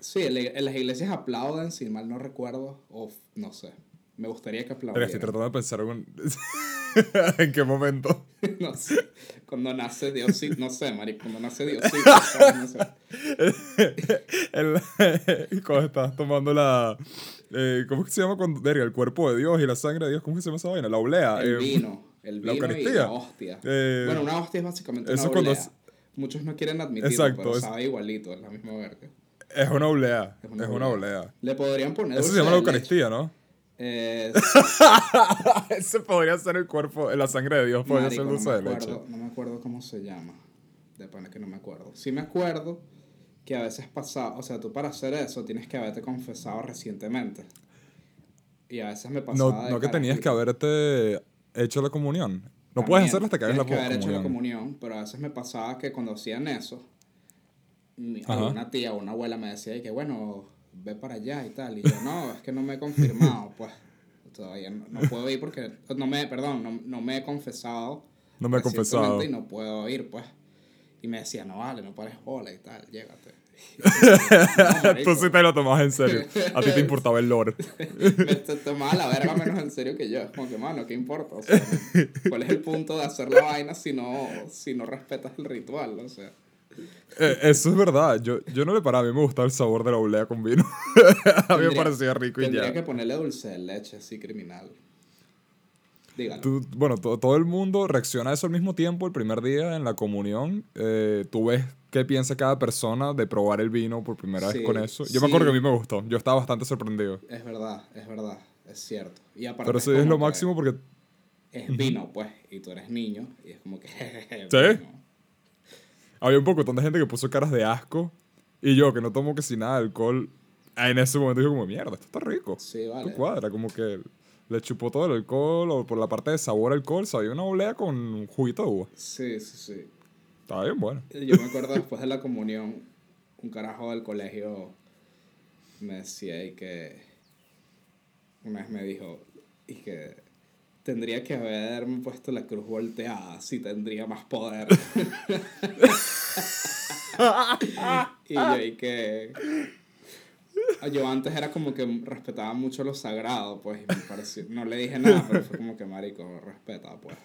Sí, en, las iglesias aplauden, si mal no recuerdo, o no sé. Me gustaría que Pero aplaudieran. estoy tratando de pensar en, en qué momento. no sé. Cuando nace Diosito, no sé, marico, cuando nace Diosito, no sé. El- cuando estás tomando la. eh, ¿Cómo que se llama? Cuando, verga, el cuerpo de Dios y la sangre de Dios. ¿Cómo que se llama esa vaina? La oblea. El eh, vino, el la vino y Eucaristía. la hostia. Eh, bueno, una hostia es básicamente eso una cuando oblea. es- Muchos no quieren admitirlo, Exacto, pero es- sabe igualito, es la misma verga. Es una oblea. Es Es una oblea. oblea. Le podrían poner Eso se llama la. Eucaristía, ¿no? Eh, Ese podría ser el cuerpo, la sangre de Dios, podría marico, ser no, dulce me de leche. no me acuerdo cómo se llama. De pana que no me acuerdo. Sí me acuerdo que a veces pasaba, o sea, tú para hacer eso tienes que haberte confesado recientemente. Y a veces me pasaba No, de no que tenías que haberte hecho la comunión. No También puedes hacerlo hasta que hagas la que haber hecho la comunión. comunión, pero a veces me pasaba que cuando hacían eso, mi- alguna tía o una abuela me decía que bueno, ve para allá y tal. Y yo, no, es que no me he confirmado, pues todavía no, no puedo ir porque, no me, perdón, no, no me he confesado. No me he confesado. Y no puedo ir, pues. Y me decía, no vale, no pares bola y tal, llégate. Tú sí te lo tomabas en serio. A ti te importaba el lore. me te tomaba la verga menos en serio que yo. Es como que, mano, ¿qué importa? O sea, ¿cuál es el punto de hacer la vaina si no, si no respetas el ritual? O sea, Eh, eso es verdad. Yo, yo no le paraba. A mí me gustaba el sabor de la oblea con vino. a mí me Tendría- parecía rico y tendría ya. que ponerle dulce de leche, así criminal. Dígalo. Tú- bueno, to- todo el mundo reacciona a eso al mismo tiempo. El primer día en la comunión, eh, tú ves qué piensa cada persona de probar el vino por primera Sí, vez con eso. Yo sí. me acuerdo que a mí me gustó. Yo estaba bastante sorprendido. Es verdad, es verdad, es cierto. Y aparte Pero es eso es lo máximo porque Es vino, pues, y tú eres niño, y es como que... ¿Sí? vino. Había un poco de gente que puso caras de asco. Y yo, que no tomo que sin nada de alcohol, en ese momento dije como, mierda, esto está rico. Sí, Esto vale. cuadra, como que le chupó todo el alcohol o por la parte de sabor alcohol, sabía una oblea con juguito de uva. Sí, sí, sí. Estaba bien bueno. Yo me acuerdo después de la comunión, un carajo del colegio me decía y que una vez me dijo y que tendría que haberme puesto la cruz volteada, así tendría más poder. y yo y que yo antes era como que respetaba mucho lo sagrado, pues, y me pareció, no le dije nada, pero fue como que marico, respeta, pues.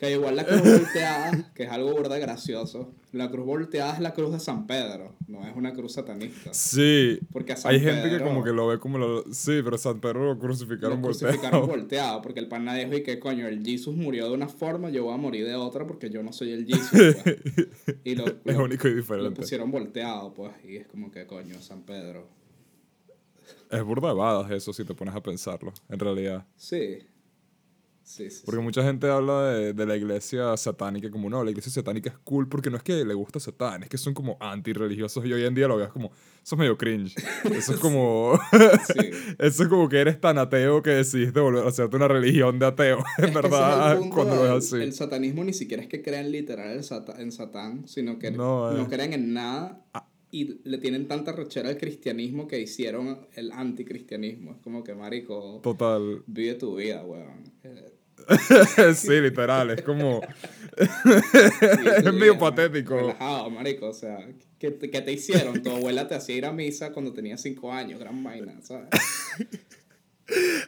Que igual la cruz volteada, que es algo burda gracioso, la cruz volteada es la cruz de San Pedro, no es una cruz satanista. Sí. Porque a San Hay gente que como que lo ve como lo... Sí, pero San Pedro lo crucificaron lo crucificaron volteado. volteado, porque el pana dijo y que coño, el Jesus murió de una forma, yo voy a morir de otra porque yo no soy el Jesus. pues. Y lo, Es lo- único y lo diferente. pusieron volteado, pues, y es como que coño, San Pedro. Es burda eso si te pones a pensarlo, en realidad. Sí. Sí, sí. Porque sí. mucha gente habla de, de la iglesia satánica como, no, la iglesia satánica es cool porque no es que le gusta Satán, es que son como antirreligiosos y hoy en día lo veas como, eso es medio cringe. Eso es como, eso es como que eres tan ateo que decidiste volver a hacerte una religión de ateo, en Es verdad, cuando lo ves así. El satanismo ni siquiera es que crean literal el sata- en Satán, sino que No, no, eh. creen en nada y le tienen tanta rechera al cristianismo que hicieron el anticristianismo. Es como que, marico, Total. vive tu vida, weón. Sí, literal, es como, es medio patético. Relajado, marico, o sea, ¿qué, te- qué te hicieron? Tu abuela te hacía ir a misa cuando tenía cinco años, gran vaina, ¿sabes?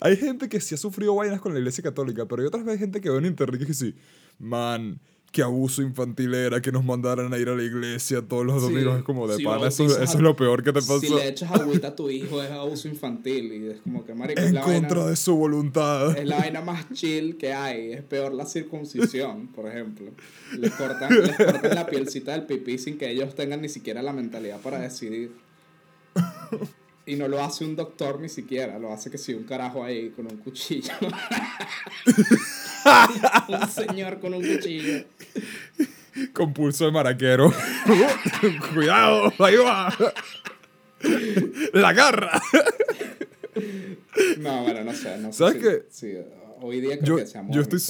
Hay gente que sí ha sufrido vainas con la iglesia católica, pero hay otras veces gente que ve en internet que dice, sí, man, qué abuso infantil era que nos mandaran a ir a la iglesia todos los Sí, domingos. es como de si pana, eso, es lo peor que te pasó. Si le echas agüita a tu hijo es abuso infantil y es como que, marico, es en la contra vaina- de su voluntad. Es la vaina más chill que hay. Es peor la circuncisión, por ejemplo. Les cortan, les cortan la pielcita del pipí sin que ellos tengan ni siquiera la mentalidad para decidir. Y no lo hace un doctor ni siquiera. Lo hace que si un carajo ahí con un cuchillo. un señor con un cuchillo. Con pulso de maraquero. Cuidado, ahí va. La garra. No, bueno, no sé. No sé ¿Sabes si- qué? Sí, hoy día creo Yo, que se ha yo estoy,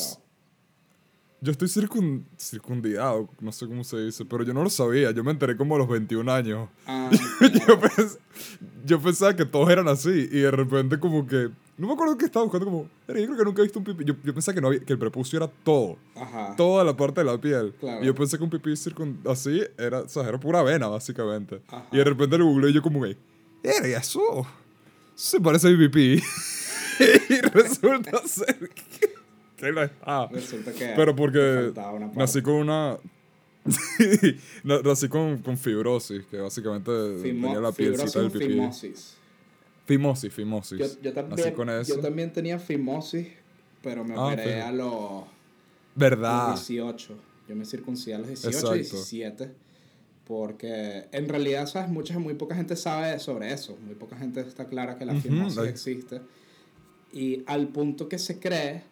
yo estoy circun, circundidado, no sé cómo se dice, pero yo no lo sabía. Yo me enteré como a los 21 años. Ah, yo, pens- yo pensaba que todos eran así y de repente como que... No me acuerdo que estaba buscando como... "Mira, Yo creo que nunca he visto un pipí. Yo, yo pensaba que, no había, que el prepucio era todo. ajá. Toda la parte de la piel. Claro. Y yo pensé que un pipí circun- así era, o sea, era pura vena, básicamente. Ajá. Y de repente lo googleé y yo como que... Verga, eso. Se parece a mi pipí. y resulta ser que, que no está. Resulta que Pero porque nací con una. Nací con, con fibrosis, que básicamente Fimo- tenía la pielcita del pipí. fimosis. Fimosis, fimosis. Yo, yo también, con eso. yo también tenía fimosis, pero me Ah, operé a los, ¿Verdad? los 18. Yo me circuncidé a los 18 Exacto. 17. Porque en realidad, ¿sabes? Mucha, muy poca gente sabe sobre eso. Muy poca gente está clara que la Ujú, fimosis like- existe. Y al punto que se cree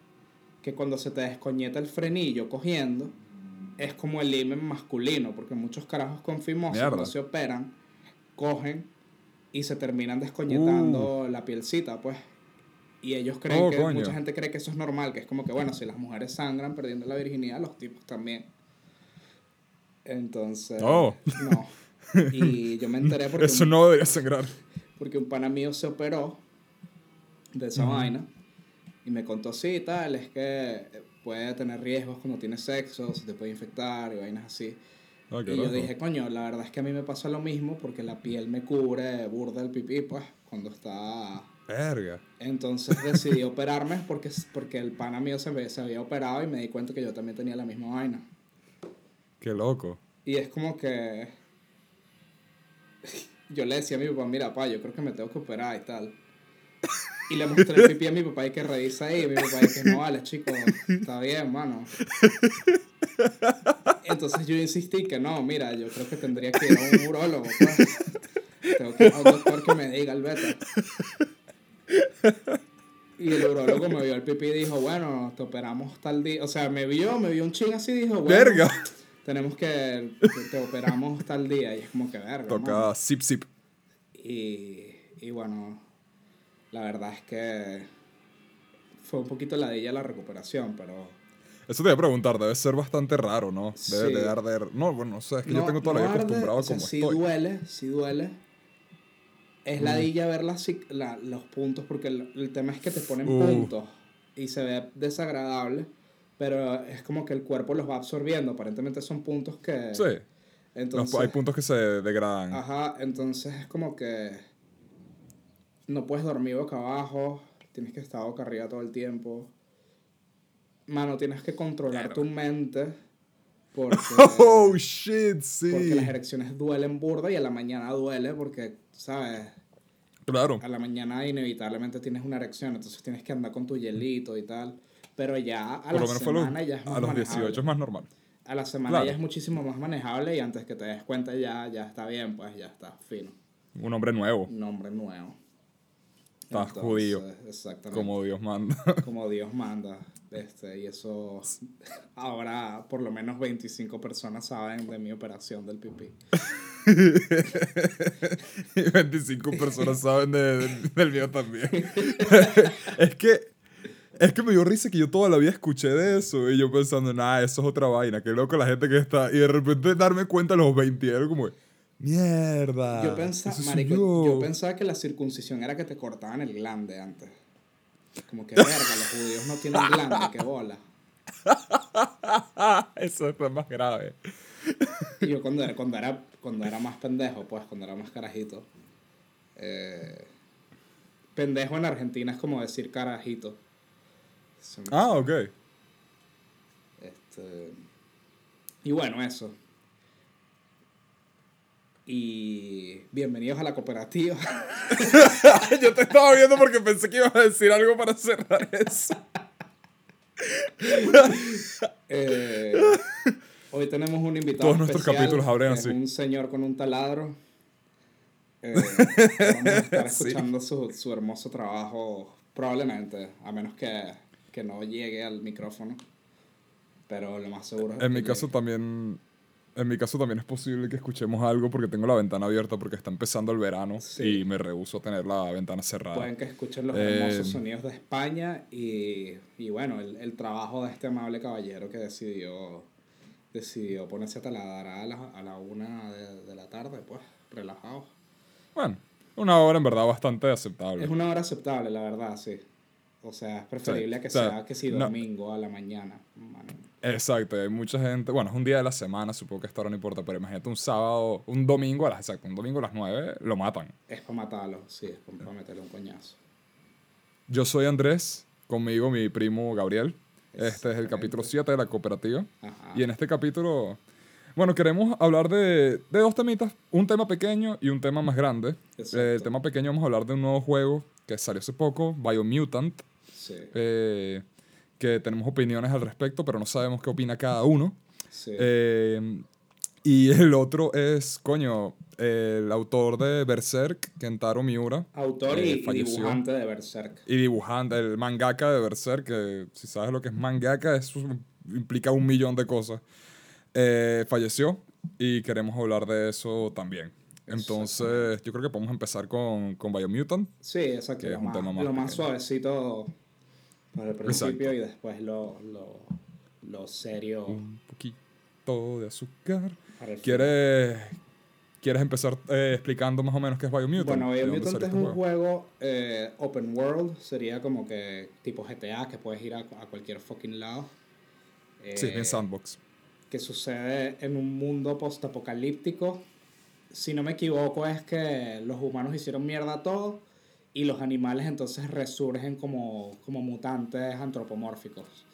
que cuando se te descoñeta el frenillo cogiendo, es como el himen masculino. Porque muchos carajos con fimosis Mierda. no se operan, cogen y se terminan descoñetando la pielcita, pues. Y ellos creen Uh. Oh, que, coño. mucha gente cree que eso es normal, que es como que, bueno, si las mujeres sangran perdiendo la virginidad, los tipos también. Entonces, Oh. no. Y yo me enteré porque, Eso un, no debería sangrar. porque un pana mío se operó de esa vaina y me contó así y tal, es que puede tener riesgos cuando tiene sexo, se te puede infectar y vainas así. Ah, Y yo dije, coño, la verdad es que a mí me pasa lo mismo porque la piel me cubre burda el pipí, pues, cuando está... Verga. Entonces decidí operarme porque, porque el pana mío se, me- se había operado y me di cuenta que yo también tenía la misma vaina. Qué loco. Y es como que... Yo le decía a mi papá, mira, pa, yo creo que me tengo que operar y tal. Y le mostré el pipí a mi papá y que revisa ahí. Y mi papá dice, no vale, chico, está bien, mano. Entonces yo insistí que no, mira, yo creo que tendría que ir a un urólogo, pues. Tengo que ir a un doctor que me diga el beta. Y el urólogo me vio el pipí y dijo, bueno, te operamos tal día. O sea, me vio, me vio un ching así y dijo, bueno, Verga. tenemos que, te operamos tal día. Y es como que verga. Toca zip zip. Y, y bueno, la verdad es que fue un poquito ladilla la recuperación, pero... Eso te iba a preguntar, debe ser bastante raro, ¿no? Debe Sí. de arder. No, bueno, no sé, es que yo no- tengo toda la no vida arde, acostumbrado o sea, como sí estoy. duele, sí duele. Es ladilla ver las la- los puntos, porque el, el tema es que te ponen Uh. puntos y se ve desagradable, pero es como que el cuerpo los va absorbiendo. Aparentemente son puntos que... Sí. Los- Entonces, hay puntos que se degradan. Ajá, entonces es como que no puedes dormir boca abajo, tienes que estar boca arriba todo el tiempo. Mano, tienes que controlar tu mente porque, Oh, shit, sí. porque las erecciones duelen burda y a la mañana duele porque, ¿sabes? Claro. A la mañana inevitablemente tienes una erección, entonces tienes que andar con tu hielito y tal. Pero ya a Por la los- semana ya es más a los manejable. 18 es más normal. A la semana Claro. ya es muchísimo más manejable y antes que te des cuenta ya, ya está bien, pues ya está fino. Un hombre nuevo, un nombre nuevo. Estás judío. Exactamente. como Dios manda. Como Dios manda. Este, y eso. Ahora por lo menos 25 personas saben de mi operación del pipí. y 25 personas saben de- del- del mío también. es que. Es que me dio risa que yo toda la vida escuché de eso y yo pensando, nah, eso es otra vaina, qué loco la gente que está. Y de repente darme cuenta a los 20 era como, mierda. yo, pensaba, marico, yo". pensaba que la circuncisión era que te cortaban el glande antes. Como que verga, los judíos no tienen glande, qué bola. eso es más grave. Yo cuando era, cuando era, cuando era más pendejo, pues, cuando era más carajito. eh, pendejo en Argentina es como decir carajito. Ah, ok. Este, y bueno, eso. Y bienvenidos a la cooperativa. yo te estaba viendo porque pensé que ibas a decir algo para cerrar eso. Eh, hoy tenemos un invitado. Todos nuestros especial, capítulos abren así. Un señor con un taladro. Eh, vamos a estar Sí. escuchando su, su hermoso trabajo, probablemente, a menos que, que no llegue al micrófono. Pero lo más seguro es En que mi caso también. En mi caso también es posible que escuchemos algo porque tengo la ventana abierta porque está empezando el verano Sí. y me rehuso a tener la ventana cerrada. Pueden que escuchen los Eh, hermosos sonidos de España y, y bueno, el, el trabajo de este amable caballero que decidió, decidió ponerse a taladrar a la, a la una de, de la tarde, pues, relajado. Bueno, una hora en verdad bastante aceptable. Es una hora aceptable, la verdad, sí. O sea, es preferible Sí, que o sea, sea que si no- domingo a la mañana. Exacto, hay mucha gente. Bueno, es un día de la semana, supongo que esta hora no importa, pero imagínate un sábado, un domingo a las, exacto, un domingo a las 9, lo matan. Es para matarlo, sí, es para meterle un coñazo. Yo soy Andrés, conmigo mi primo Gabriel. Este es el capítulo 7 de la cooperativa. Ajá. Y en este capítulo, bueno, queremos hablar de, de dos temitas, un tema pequeño y un tema más grande. Exacto. El tema pequeño vamos a hablar de un nuevo juego que salió hace poco, Biomutant, Sí, eh, que tenemos opiniones al respecto, pero no sabemos qué opina cada uno. sí. Eh, y el otro es, coño, el autor de Berserk, Kentaro Miura. Autor y- dibujante de Berserk. Y dibujante, el mangaka de Berserk, que si sabes lo que es mangaka, eso implica un millón de cosas. Eh, falleció y queremos hablar de eso también. Entonces, yo creo que podemos empezar con, con Biomutant. Sí, exacto. Que es lo un más, tema más lo más pequeño. suavecito para el principio Exacto. y después lo, lo, lo serio Un poquito de azúcar. ¿Quieres, ¿quieres empezar eh, explicando más o menos qué es Biomutant? Bueno, ¿De dónde Biomutant es este un juego eh, open world, sería como que tipo GTA, que puedes ir a, a cualquier fucking lado. Sí, Eh, en Sandbox. que sucede en un mundo postapocalíptico. Si no me equivoco, es que los humanos hicieron mierda todo y los animales entonces resurgen como, como mutantes antropomórficos.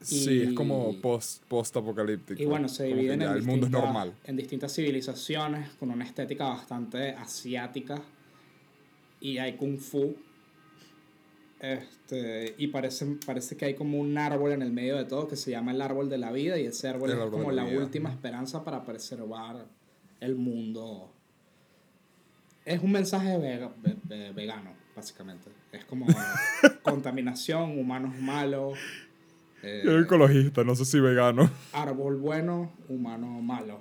Sí, es y- como post, post-apocalíptico. Y bueno, se dividen en, el mundo normal. en distintas civilizaciones con una estética bastante asiática. Y hay kung fu. Este, y parece, parece que hay como un árbol en el medio de todo que se llama el árbol de la vida. Y ese árbol El es árbol como la la última esperanza para preservar el mundo. Es un mensaje vega- ve- ve- vegano, básicamente. Es como contaminación, humanos malos. eh, Yo soy ecologista, no sé si vegano. árbol bueno, humano malo.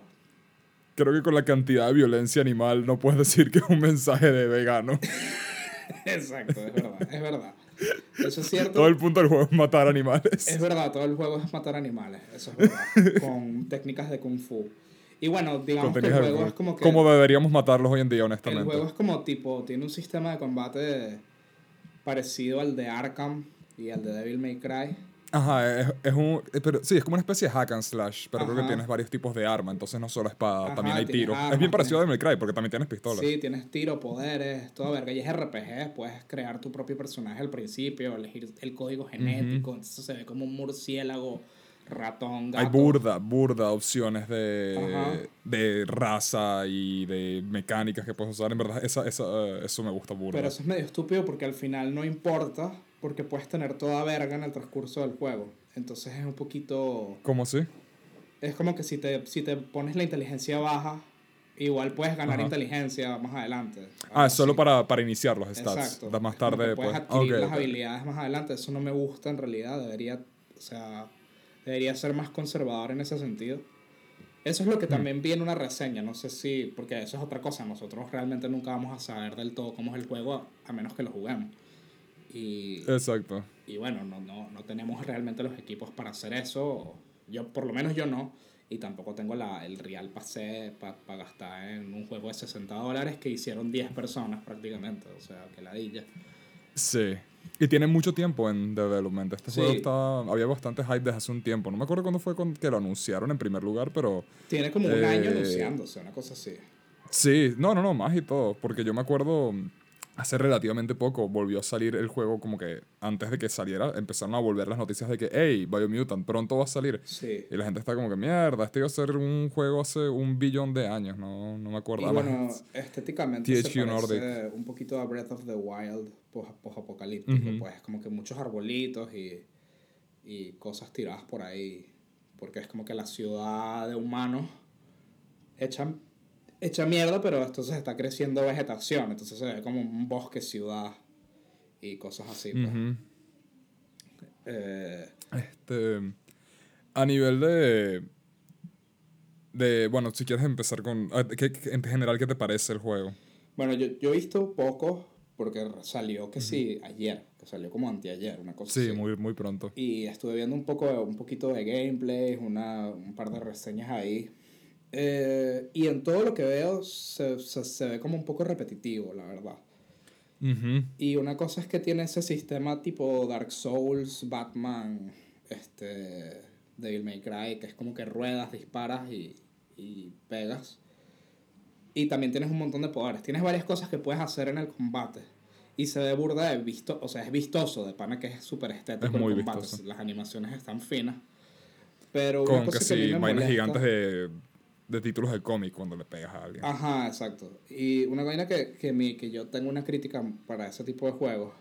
Creo que con la cantidad de violencia animal no puedes decir que es un mensaje de vegano. Exacto, es verdad, es verdad. Eso es cierto. Todo el punto del juego es matar animales. Es verdad, todo el juego es matar animales, eso es verdad. con técnicas de kung fu. Y bueno, digamos que el juego es como que. Como deberíamos matarlos hoy en día, el honestamente. juego es como tipo, tiene un sistema de combate parecido al de Arkham y al de Devil May Cry. Ajá, es, es un. eh, Pero, sí, es como una especie de hack and slash, pero creo que tienes varios tipos de arma, entonces no solo espada, Ajá, también hay tiros. es armas, bien parecido a Devil May Cry, porque también tienes pistolas. Sí, tienes tiro, poderes, toda verga. Y es RPG, puedes crear tu propio personaje al principio, elegir el código genético. Entonces se ve como un murciélago, ratón, gato. Hay burda, burda opciones de, de raza y de mecánicas que puedes usar. En verdad, esa, esa, eh, eso me gusta burda. Pero eso es medio estúpido porque al final no importa, porque puedes tener toda verga en el transcurso del juego. Entonces es un poquito... ¿Cómo así? Es como que si te, si te pones la inteligencia baja, igual puedes ganar Ajá. inteligencia más adelante. Ah, es solo para, para iniciar los stats. Exacto. Da más tarde, puedes pues. adquirir ok, las ok. habilidades más adelante. Eso no me gusta en realidad. Debería, o sea, debería ser más conservador en ese sentido. Eso es lo Hmm. que también vi en una reseña. No sé si, porque eso es otra cosa. Nosotros realmente nunca vamos a saber del todo cómo es el juego a menos que lo juguemos. Y, Exacto. y bueno, no, no, no tenemos realmente los equipos para hacer eso. Yo, por lo menos yo no. Y tampoco tengo la, el real pase para gastar en un juego de 60 dólares que hicieron 10 personas prácticamente. O sea, que ladilla. Sí. Y tiene mucho tiempo en development. Este Sí. juego está, había bastante hype desde hace un tiempo. No me acuerdo cuándo fue que lo anunciaron en primer lugar, pero Tiene como un Eh, año anunciándose, una cosa así. sí, no, no, no, más y todo. Porque yo me acuerdo hace relativamente poco volvió a salir el juego como que antes de que saliera empezaron a volver las noticias de que, hey, Biomutant, pronto va a salir. Sí. Y la gente está como que, mierda, este iba a ser un juego hace un billón de años, no, no me acuerdo. Y bueno, estéticamente se THQ parece un poquito a Breath of the Wild pos- post-apocalíptico. Ujú. Pues como que muchos arbolitos y, y cosas tiradas por ahí. Porque es como que la ciudad de humanos hecha, hecha mierda, pero entonces está creciendo vegetación. Entonces se ve como un bosque ciudad y cosas así. pues. Eh, Este, a nivel de, de, bueno, si quieres empezar con, ah, ¿qué- qué- en general, ¿qué te parece el juego? Bueno, yo, yo he visto poco porque salió que sí, ayer, que salió como anteayer, una cosa Sí, así. muy, muy pronto. Y estuve viendo un poco un poquito de gameplay, una, un par de reseñas ahí. Eh, y en todo lo que veo se, se, se ve como un poco repetitivo, la verdad. Y una cosa es que tiene ese sistema tipo Dark Souls, Batman, este, Devil May Cry, que es como que ruedas, disparas y, y pegas. Y también tienes un montón de poderes. Tienes varias cosas que puedes hacer en el combate. Y se ve burda de visto, o sea, es vistoso, de pana que es súper estético Es muy combate. vistoso. Las animaciones están finas. Pero una Con que sí, vainas gigantes de, de títulos de cómic cuando le pegas a alguien. Ajá, exacto. Y una vaina que, que, mi, que yo tengo una crítica para ese tipo de juegos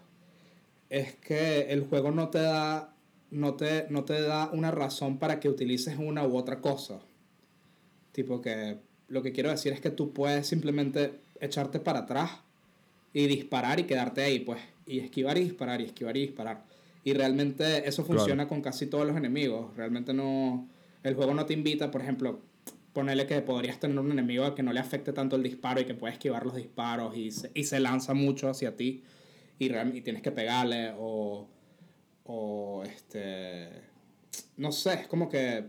es que el juego no te da no te, no te da una razón para que utilices una u otra cosa. Tipo que lo que quiero decir es que tú puedes simplemente echarte para atrás y disparar y quedarte ahí, pues, y esquivar y disparar y esquivar y disparar. Y realmente eso Claro. funciona con casi todos los enemigos. Realmente no el juego no te invita, por ejemplo, ponerle que podrías tener un enemigo que no le afecte tanto el disparo y que puede esquivar los disparos y se, y se lanza mucho hacia ti y, real- y tienes que pegarle o, o este, no sé, es como que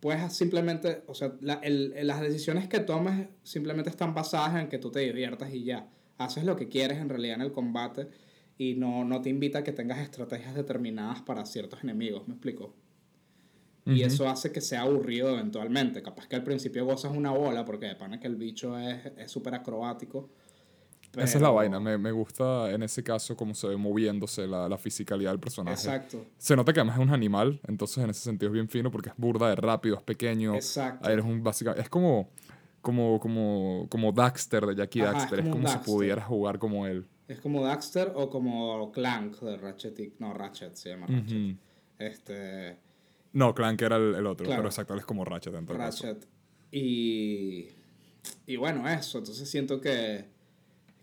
puedes simplemente, o sea, la- el- el- las decisiones que tomes simplemente están basadas en que tú te diviertas y ya, haces lo que quieres en realidad en el combate y no, no te invita a que tengas estrategias determinadas para ciertos enemigos, ¿me explico? Y eso hace que sea aburrido eventualmente. Capaz que al principio gozas una bola porque de pana que el bicho es es súper acrobático. Esa es la pero- vaina. Me, me gusta en ese caso cómo se ve moviéndose la, la fisicalidad del personaje. Exacto. Se nota que además es un animal, entonces en ese sentido es bien fino porque es burda de rápido, es pequeño. Exacto. Eres un básicamente es como como como como Daxter de Jackie Ajá, Daxter, es como si pudieras jugar como él. Es como Daxter o como Clank de Ratchet. y- No, Ratchet se llama Ratchet. Este. No, Clank era el, el otro, Claro. pero exacto, él es como Ratchet en todo caso. Ratchet. Y. Y bueno, eso. Entonces siento que.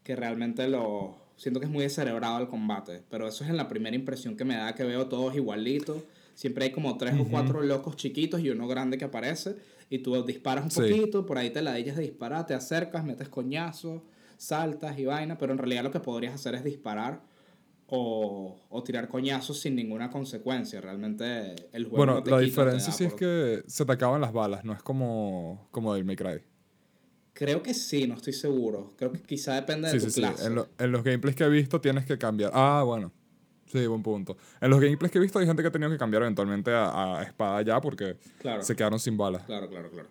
Que realmente lo. Siento que es muy descerebrado el combate. Pero eso es en la primera impresión que me da que veo todos igualitos. Siempre hay como tres o cuatro locos chiquitos y uno grande que aparece. Y tú disparas un Sí. poquito, por ahí te la de disparar, te acercas, metes coñazos, saltas y vaina. Pero en realidad lo que podrías hacer es disparar o, o tirar coñazos sin ninguna consecuencia. Realmente el juego Bueno, no te la quita, diferencia sí es que se te acaban las balas, no es como como del May Cry. Creo que sí, no estoy seguro. Creo que quizá depende de Sí, tu sí, sí. clase. En, lo- en los gameplays que he visto tienes que cambiar. Ah, bueno. Sí, buen punto. En los gameplays que he visto hay gente que ha tenido que cambiar eventualmente a, a espada ya porque Claro, se quedaron sin balas. claro, claro, claro.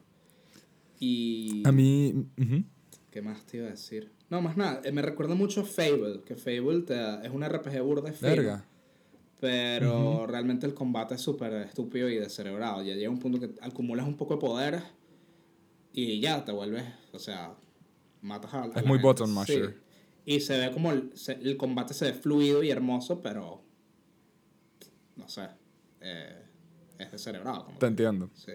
Y... A mí... ujú. ¿Qué más te iba a decir? No, más nada. eh, Me recuerda mucho a Fable, que Fable te- es un RPG burda de Fable. Verga. Pero realmente el combate es súper estúpido y descerebrado. Ya llega un punto que acumulas un poco de poderes y ya te vuelves, o sea, matas a, a Es la muy gente. button masher. Sí. Y se ve como el, se- el combate se ve fluido y hermoso, pero no sé, eh, es descerebrado. Como Te entiendo. Sí.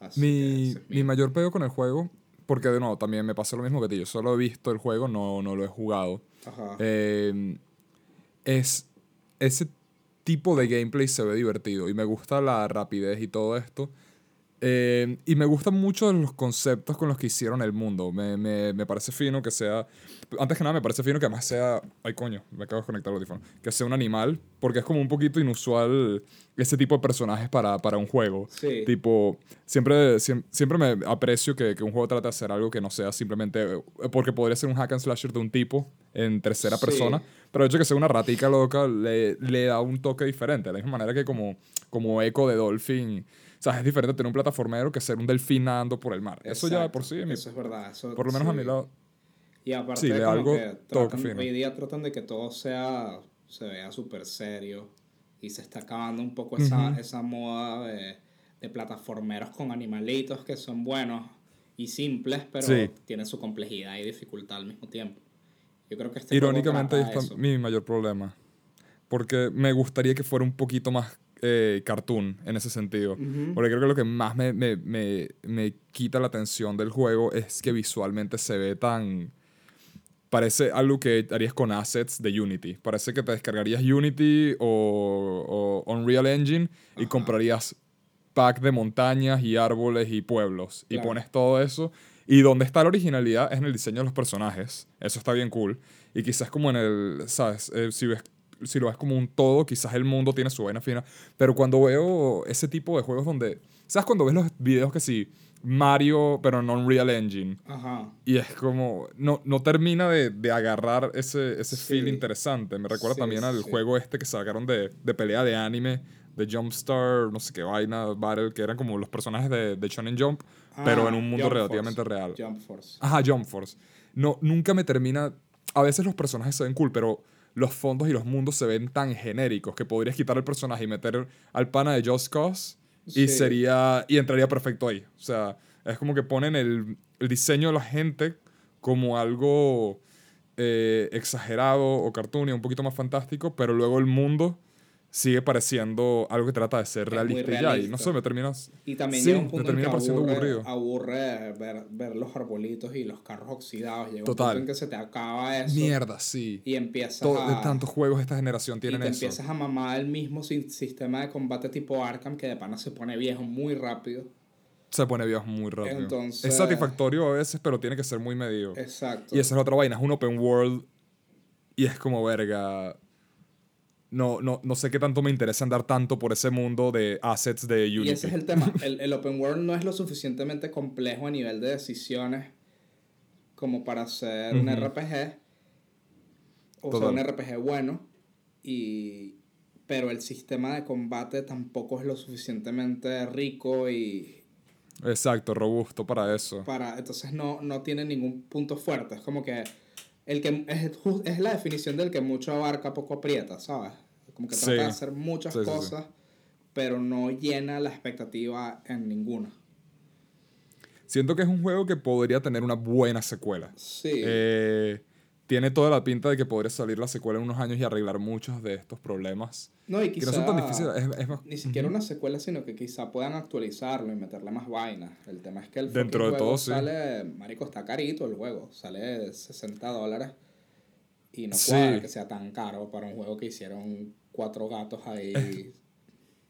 Así que Mi, es mi mayor peo con el juego, porque de nuevo, también me pasa lo mismo que ti. Yo solo he visto el juego, no, no lo he jugado. Ajá. Eh, es ese tipo de gameplay se ve divertido y me gusta la rapidez y todo esto. Eh, y me gustan mucho los conceptos con los que hicieron el mundo. Me, me, me parece fino que sea. Antes que nada, me parece fino que además sea. Ay, coño, me acabo de desconectar el audífono. Que sea un animal, porque es como un poquito inusual ese tipo de personajes para, para un juego. Sí. Tipo, siempre, siem- siempre me aprecio que, que un juego trate de hacer algo que no sea simplemente. eh, Porque podría ser un hack and slasher de un tipo en tercera Sí. persona. Pero el hecho de que sea una ratica loca le, le da un toque diferente. De la misma manera que como, como Echo de Dolphin. Sea, es diferente tener un plataformero que ser un delfín nadando por el mar. Eso ya de por sí, mi- Eso es verdad. Eso, por lo menos a sí. mi lado. Y aparte Sí, de como algo que tratan- fino. hoy día tratan de que todo sea se vea súper serio y se está acabando un poco esa, Ujú. esa moda de, de plataformeros con animalitos que son buenos y simples, pero Sí. tienen su complejidad y dificultad al mismo tiempo. Yo creo que este Irónicamente, ahí trata está eso. mi mayor problema. Porque me gustaría que fuera un poquito más eh, cartoon en ese sentido. Ujú. Porque creo que lo que más me, me, me, me quita la atención del juego es que visualmente se ve tan... Parece algo que harías con assets de Unity. Parece que te descargarías Unity o, o Unreal Engine y Ajá. comprarías pack de montañas y árboles y pueblos. Y Claro. pones todo eso. Y donde está la originalidad es en el diseño de los personajes. Eso está bien cool. Y quizás como en el, ¿sabes? Eh, si, ves, si lo ves como un todo, quizás el mundo tiene su vaina fina. Pero cuando veo ese tipo de juegos donde... ¿Sabes cuando ves los videos que sí? Mario, pero no Unreal Engine. Ajá. Y es como... No, no termina de, de agarrar ese, ese Sí. feel interesante. Me recuerda Sí, también al sí. juego este que sacaron de, de pelea de anime de Jumpstar, no sé qué vaina, Battle, que eran como los personajes de, de Shonen Jump, pero en un mundo Ah, Jump relativamente Force. real. Jump Force. Ajá, Jump Force. No, nunca me termina. A veces los personajes se ven cool, pero los fondos y los mundos se ven tan genéricos que podrías quitar el personaje y meter al pana de Just Cause y sería. y entraría perfecto ahí. O sea, es como que ponen el, el diseño de la gente como algo eh, exagerado o cartoon y un poquito más fantástico, pero luego el mundo sigue pareciendo algo que trata de ser Es muy realista y ya. Y no realista. sé, me terminas. Y también Sí, llega un me punto en termina que pareciendo aburre, aburrido. aburre ver, ver los arbolitos y los carros oxidados. Llega Total. un punto en que se te acaba eso. Mierda, sí. Y empiezas Todo- de a... tantos juegos de esta generación y tienen te eso. empiezas a mamar el mismo si- sistema de combate tipo Arkham que de pana se pone viejo muy rápido. se pone viejo muy rápido. Entonces- es satisfactorio a veces, pero tiene que ser muy medido. Exacto. Y esa es la otra vaina, es un open world y es como verga. No, no, no sé qué tanto me interesa andar tanto por ese mundo de assets de Unity. Y ese es el tema. El, el open world no es lo suficientemente complejo a nivel de decisiones como para ser un Ujú. RPG. O Total. sea, un RPG bueno. Y, pero el sistema de combate tampoco es lo suficientemente rico y Exacto, robusto para eso. para entonces no, no tiene ningún punto fuerte. Es como que el que es, es la definición del que mucho abarca, poco aprieta, ¿sabes? Como que trata Sí. de hacer muchas Sí, sí, sí. cosas, pero no llena la expectativa en ninguna. Siento que es un juego que podría tener una buena secuela. Sí. Eh, tiene toda la pinta de que podría salir la secuela en unos años y arreglar muchos de estos problemas. no, y Que quizá no son tan difíciles. Es, es más- ni siquiera una secuela, sino que quizá puedan actualizarlo y meterle más vainas. El tema es que el Dentro de juego todo, sí. sale, marico, está carito el juego, sale 60 dólares y no Sí. cuadra que sea tan caro para un juego que hicieron cuatro gatos ahí.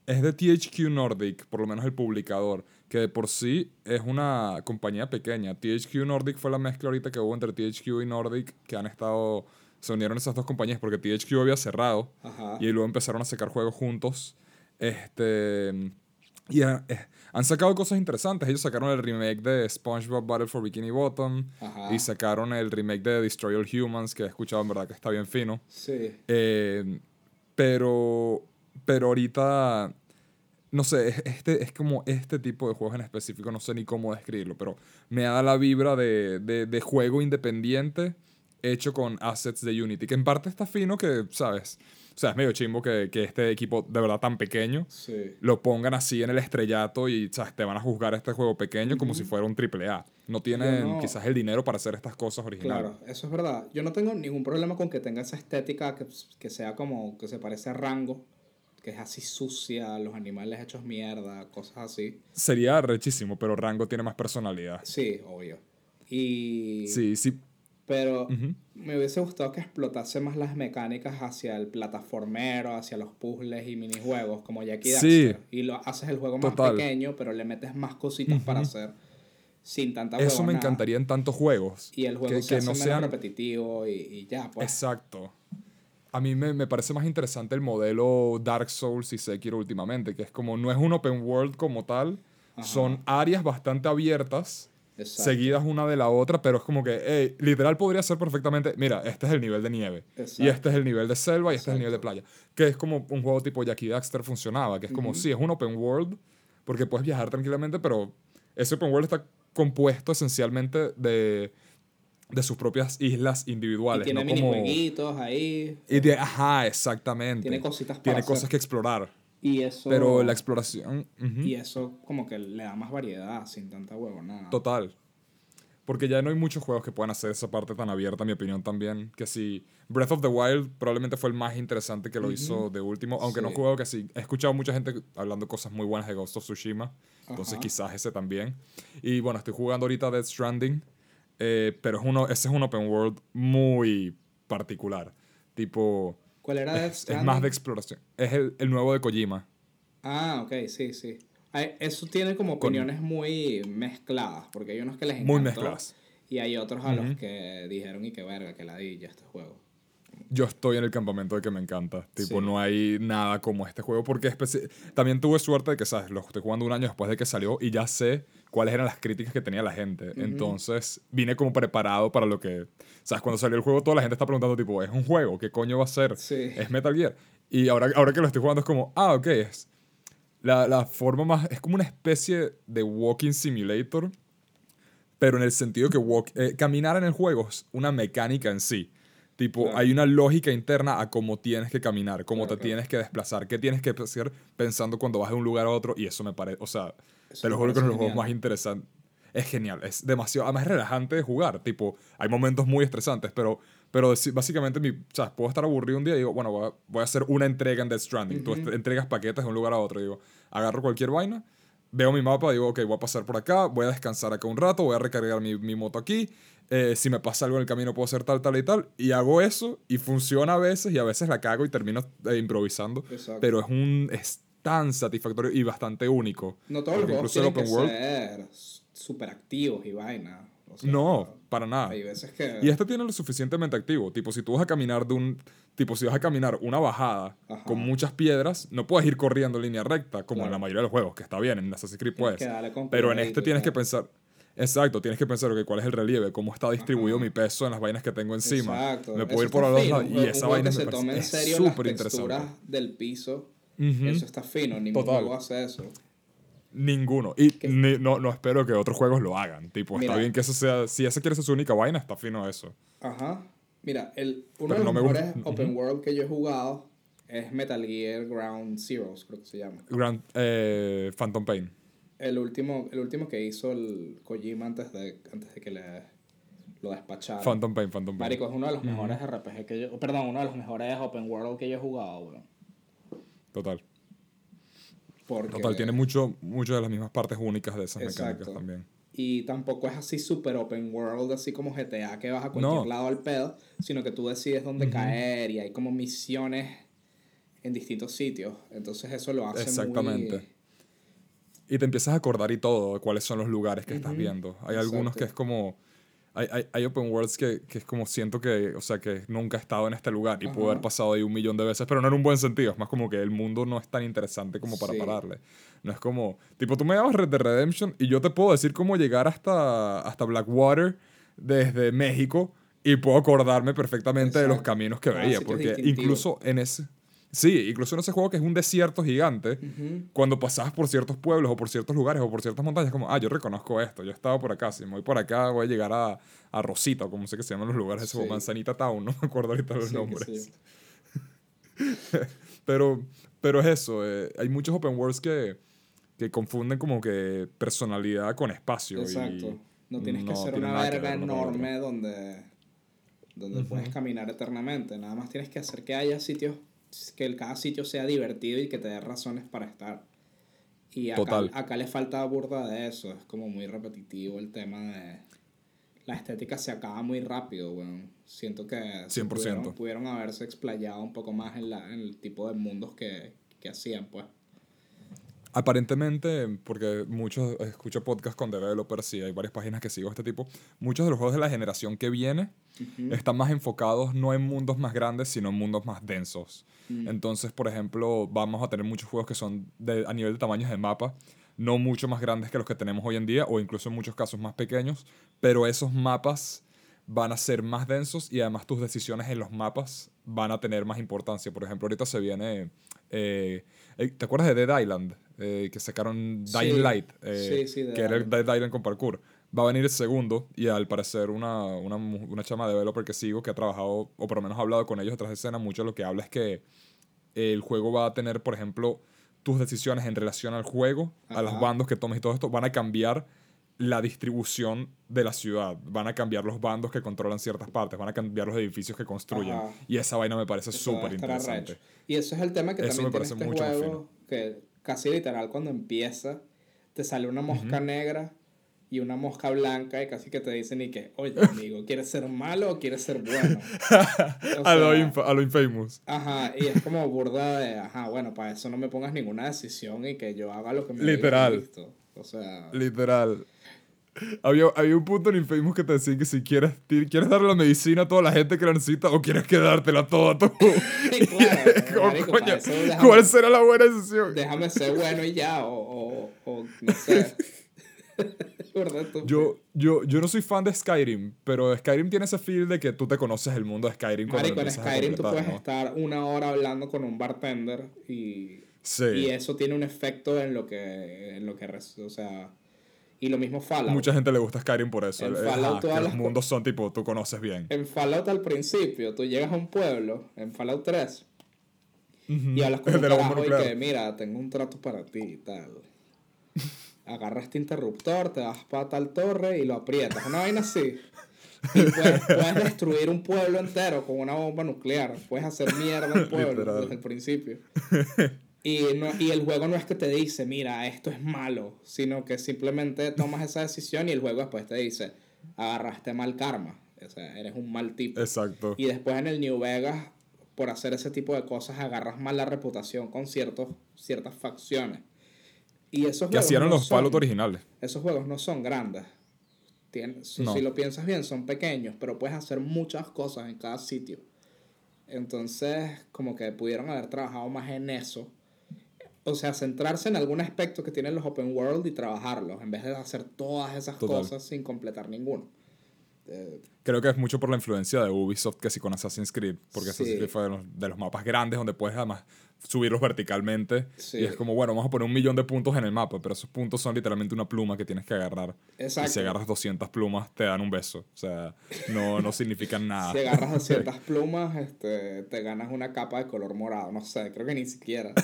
Es de THQ Nordic, por lo menos el publicador, que de por sí es una compañía pequeña. THQ Nordic fue la mezcla ahorita que hubo entre THQ y Nordic, que han estado, se unieron esas dos compañías porque THQ había cerrado Ajá. y luego empezaron a sacar juegos juntos. Este, y eh, han sacado cosas interesantes. Ellos sacaron el remake de SpongeBob Battle for Bikini Bottom Ajá. y sacaron el remake de Destroy All Humans, que he escuchado en verdad que está bien fino. Sí. Eh, pero, pero ahorita, no sé, es- este, es como este tipo de juegos en específico, no sé ni cómo describirlo, pero me da la vibra de, de, de juego independiente hecho con assets de Unity, que en parte está fino que, ¿sabes? O sea, es medio chimbo que, que este equipo de verdad tan pequeño Sí. lo pongan así en el estrellato y ¿sabes? te van a juzgar este juego pequeño como si fuera un triple A. No tienen no- quizás el dinero para hacer estas cosas originales. Claro, eso es verdad. Yo no tengo ningún problema con que tenga esa estética que, que sea como que se parece a Rango, que es así sucia, los animales hechos mierda, cosas así. Sería rechísimo, pero Rango tiene más personalidad. Sí, obvio. Y Sí, sí. pero Ujú. me hubiese gustado que explotase más las mecánicas hacia el plataformero, hacia los puzzles y minijuegos, como Jackie Sí. Daxter. Y lo haces el juego más Total. pequeño, pero le metes más cositas para hacer sin tanta Eso me encantaría en tantos juegos. Y el juego que, se que hace no menos sean. repetitivo y, y ya, pues. Exacto. A mí me, me parece más interesante el modelo Dark Souls y Sekiro últimamente, que es como no es un open world como tal, Ajá. son áreas bastante abiertas, Exacto. seguidas una de la otra, pero es como que, hey, literal podría ser perfectamente, mira, este es el nivel de nieve, y este es el nivel de selva, y este es el nivel de playa, que es como un juego tipo Jackie Daxter funcionaba, que es como, Ujú. sí, es un open world, porque puedes viajar tranquilamente, pero ese open world está compuesto esencialmente de, de sus propias islas Y individuales. tiene no como... minijueguitos ahí. Y de, ajá, exactamente. Tiene cositas para Tiene hacer. cosas que explorar. Y eso. Pero la exploración. Y eso como que le da más variedad sin tanta huevonada. Total. Porque ya no hay muchos juegos que puedan hacer esa parte tan abierta, en mi opinión también. Que si Breath of the Wild probablemente fue el más interesante que lo hizo de último. Aunque no juego que sí. He escuchado mucha gente hablando cosas muy buenas de Ghost of Tsushima. Entonces Ajá. quizás ese también. Y bueno, estoy jugando ahorita Death Stranding. Eh, pero es uno, ese es un open world muy particular. Tipo. ¿Cuál era Es, es Stranding? más de exploración. Es el, el nuevo de Kojima. Ah, ok, sí, sí. Eso tiene como Con- opiniones muy mezcladas, porque hay unos que les encantó. Muy mezcladas. Y hay otros a los Ujú. que dijeron, y que verga, que ladilla este juego. Yo estoy en el campamento de que me encanta. Tipo, Sí. no hay nada como este juego. Porque también tuve suerte de que, ¿sabes? Lo estoy jugando un año después de que salió y ya sé cuáles eran las críticas que tenía la gente. Entonces, vine como preparado para lo que. ¿Sabes? Cuando salió el juego, toda la gente está preguntando, tipo, ¿es un juego? ¿Qué coño va a ser? Sí. ¿Es Metal Gear? Y ahora, ahora que lo estoy jugando es como, ah, ok, es, La, la forma más. Es como una especie de walking simulator. Pero en el sentido que walk, eh, caminar en el juego es una mecánica en sí. Tipo, Claro. hay una lógica interna a cómo tienes que caminar, cómo Claro, te claro. tienes que desplazar, qué tienes que hacer pensando cuando vas de un lugar a otro. Y eso me parece. O sea, Eso te lo juro que es uno de los juegos más interesantes. Es genial, es demasiado. Además, es relajante de jugar. Tipo, hay momentos muy estresantes, pero, pero básicamente, mi, o sea, puedo estar aburrido un día y digo, bueno, voy a, voy a hacer una entrega en Death Stranding. Tú Ujú. est- entregas paquetes de un lugar a otro. Digo, agarro cualquier vaina, veo mi mapa, digo, ok, voy a pasar por acá, voy a descansar acá un rato, voy a recargar mi, mi moto aquí. eh, si me pasa algo en el camino, puedo hacer tal, tal y tal. Y hago eso y funciona a veces y a veces la cago y termino eh, improvisando. Exacto. Pero es un. Es tan satisfactorio y bastante único. No todos los juegos tienen que ser súper activos y vaina. O sea, No, para nada. Hay veces que... Y este tiene lo suficientemente activo. Tipo, si tú vas a caminar de un. Tipo, si vas a caminar una bajada Ajá. con muchas piedras, no puedes ir corriendo en línea recta, como en la mayoría de los juegos, que está bien, en Assassin's Creed puedes. que Pero en este tienes que pensar. Exacto, tienes que pensar ok, cuál es el relieve, cómo está distribuido Ajá. mi peso en las vainas que tengo encima. Exacto. Me Eso puedo ir por los lados y esa un juego vaina que se tome en parece es serio súper interesante. del piso. Ujú. Eso está fino. Ningún Total. juego hace eso. Ninguno. Y no, no espero que otros juegos lo hagan. Tipo, está bien que eso sea. Si esa quiere ser su única vaina, está fino eso. Ajá. Mira, el, Pero uno de los no me gusta- mejores open world que yo he jugado es Metal Gear Ground Zeroes, creo que se llama. Grand, eh, Phantom Pain. El último, el último que hizo el Kojima antes de, antes de que le, lo despacharan. Phantom Pain, Phantom Pain. Marico, es uno de los mejores RPG que yo... Perdón, uno de los mejores open world que yo he jugado, weón. Total. Porque... Total, tiene mucho, mucho de las mismas partes únicas de esas mecánicas también. Y tampoco es así super open world, así como GTA, que vas a cualquier No. lado al pedo, sino que tú decides dónde caer y hay como misiones en distintos sitios. Entonces eso lo hace Exactamente. muy... Y te empiezas a acordar y todo de cuáles son los lugares que estás viendo. Hay algunos que es como... Hay, hay, hay open worlds que, que es como siento que, o sea, que nunca he estado en este lugar y puedo Ajá. haber pasado ahí un millón de veces, pero no en un buen sentido. Es más como que el mundo no es tan interesante como para Sí. pararle. No es como, tipo, tú me llamas Red Dead Redemption y yo te puedo decir cómo llegar hasta, hasta Blackwater desde México y puedo acordarme perfectamente de los Exacto. caminos que Ah, veía. sitios Porque incluso en ese... Sí, incluso en ese juego que es un desierto gigante, cuando pasabas por ciertos pueblos o por ciertos lugares o por ciertas montañas, como, ah, yo reconozco esto, yo he estado por acá, si me voy por acá voy a llegar a, a Rosita, o como sé que se llaman los lugares, Sí. Manzanita Town, no me acuerdo ahorita los Sí, nombres. Pero, pero es eso, eh, hay muchos open worlds que, que confunden como que personalidad con espacio. y Exacto. No tienes que no ser tiene una verga enorme donde, donde puedes caminar eternamente. Nada más tienes que hacer que haya sitios, que cada sitio sea divertido y que te dé razones para estar. Y acá, Total. acá le falta burda de eso. Es como muy repetitivo el tema de... La estética se acaba muy rápido, weón. Siento que se 100%. Pudieron, pudieron haberse explayado un poco más en, la, en el tipo de mundos que, que hacían, pues. Aparentemente, porque muchos escucho podcasts con developers y hay varias páginas que sigo este tipo, muchos de los juegos de la generación que viene Ujú. están más enfocados no en mundos más grandes, sino en mundos más densos. Mm. Entonces, por ejemplo, vamos a tener muchos juegos que son de, a nivel de tamaños de mapa, no mucho más grandes que los que tenemos hoy en día, o incluso en muchos casos más pequeños, pero esos mapas van a ser más densos y además tus decisiones en los mapas van a tener más importancia. Por ejemplo, ahorita se viene... eh, eh, ¿Te acuerdas de Dead Island? Eh, que sacaron Dying Sí. Light, eh, Sí, sí, que era el. Dead Island con parkour. Va a venir el segundo y al parecer una, una, una chama developer que sigo que ha trabajado, o por lo menos ha hablado con ellos detrás de escena, mucho lo que habla es que el juego va a tener, por ejemplo, tus decisiones en relación al juego, a los Ajá. bandos que tomes y todo esto, van a cambiar la distribución de la ciudad, van a cambiar los bandos que controlan ciertas partes, van a cambiar los edificios que construyen. Ajá. Y esa vaina me parece súper interesante. Y eso es el tema que Eso también me tiene parece este mucho más juego, que casi literal cuando empieza, te sale una mosca negra y una mosca blanca y casi que te dicen y que, oye amigo, ¿quieres ser malo o quieres ser bueno? O a, lo a lo infamous. Ajá, y es como burda de, ajá, bueno, para eso no me pongas ninguna decisión y que yo haga lo que me Literal. O sea, Literal. Había, había un punto en Infamous que te decía que si quieres, quieres darle la medicina a toda la gente que la necesita o quieres quedártela toda tú. claro, marico, coño, eso déjame- ¿Cuál será la buena decisión? déjame ser bueno y ya, o, o, o no sé. Yo, yo, yo no soy fan de Skyrim, pero Skyrim tiene ese feel de que tú te conoces el mundo de Skyrim Marico, en Skyrim tú puedes ¿no? estar una hora hablando con un bartender y Sí. Y eso tiene un efecto en lo que, en lo que, o sea, y lo mismo Fallout. Mucha gente le gusta Skyrim por eso. En Fallout todas los mundos son tipo, tú conoces bien. En Fallout al principio, tú llegas a un pueblo, en Fallout 3, Ujú. y hablas con un carajo y que, mira, tengo un trato para ti y tal. Agarra este interruptor, te vas para tal torre y lo aprietas. Una vaina así. Y puedes, puedes destruir un pueblo entero con una bomba nuclear. Puedes hacer mierda un pueblo Literal. desde el principio. Y, no, y el juego no es que te dice, mira, esto es malo, sino que simplemente tomas esa decisión y el juego después te dice, agarraste mal karma. O sea, eres un mal tipo. Exacto. Y después en el New Vegas, por hacer ese tipo de cosas, agarras mal la reputación con ciertos, ciertas facciones. Y esos Que hacían no los son- Fallout originales. Esos juegos no son grandes. Tien- si, No. si lo piensas bien, son pequeños, pero puedes hacer muchas cosas en cada sitio. Entonces, como que pudieron haber trabajado más en eso. O sea, centrarse en algún aspecto que tienen los open world y trabajarlos, en vez de hacer todas esas Total. cosas sin completar ninguno. Eh, Creo que es mucho por la influencia de Ubisoft que sí con Assassin's Creed. Porque Sí. Assassin's Creed fue de los, de los mapas grandes donde puedes además subirlos verticalmente. Sí. Y es como, bueno, vamos a poner un millón de puntos en el mapa, pero esos puntos son literalmente una pluma que tienes que agarrar. Y Exacto. si agarras 200 plumas, te dan un beso. O sea, no, no significan nada. Si agarras 200 plumas, este, te ganas una capa de color morado. No sé, creo que ni siquiera.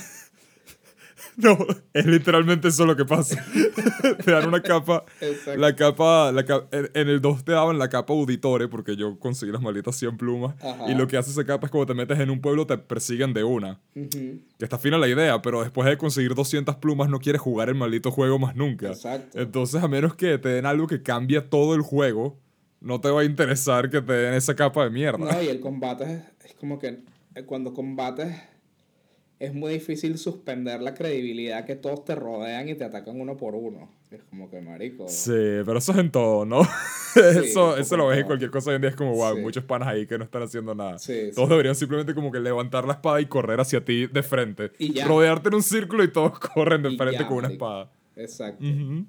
No, es literalmente eso lo que pasa. te dan una capa. Exacto. La capa, la ca- en, en el 2 te daban la capa auditore porque yo conseguí las malditas 100 plumas. Ajá. Y lo que hace esa capa es cuando te metes en un pueblo te persiguen de una. Ujú, Que está fina la idea, pero después de conseguir 200 plumas no quieres jugar el maldito juego más nunca. Exacto. Entonces, a menos que te den algo que cambie todo el juego, no te va a interesar que te den esa capa de mierda. No, y el combate es, es como que eh, cuando combates es muy difícil suspender la credibilidad que todos te rodean y te atacan uno por uno. Es como que, marico. Sí, pero eso es en todo, ¿no? eso eso lo ves en cualquier cosa hoy en día. Es como, wow, Sí. muchos panas ahí que no están haciendo nada. Sí, todos deberían simplemente como que levantar la espada y correr hacia ti de frente. Y ya. Rodearte en un círculo y todos corren de Y frente ya, con una marico. espada. Exacto. Ujú.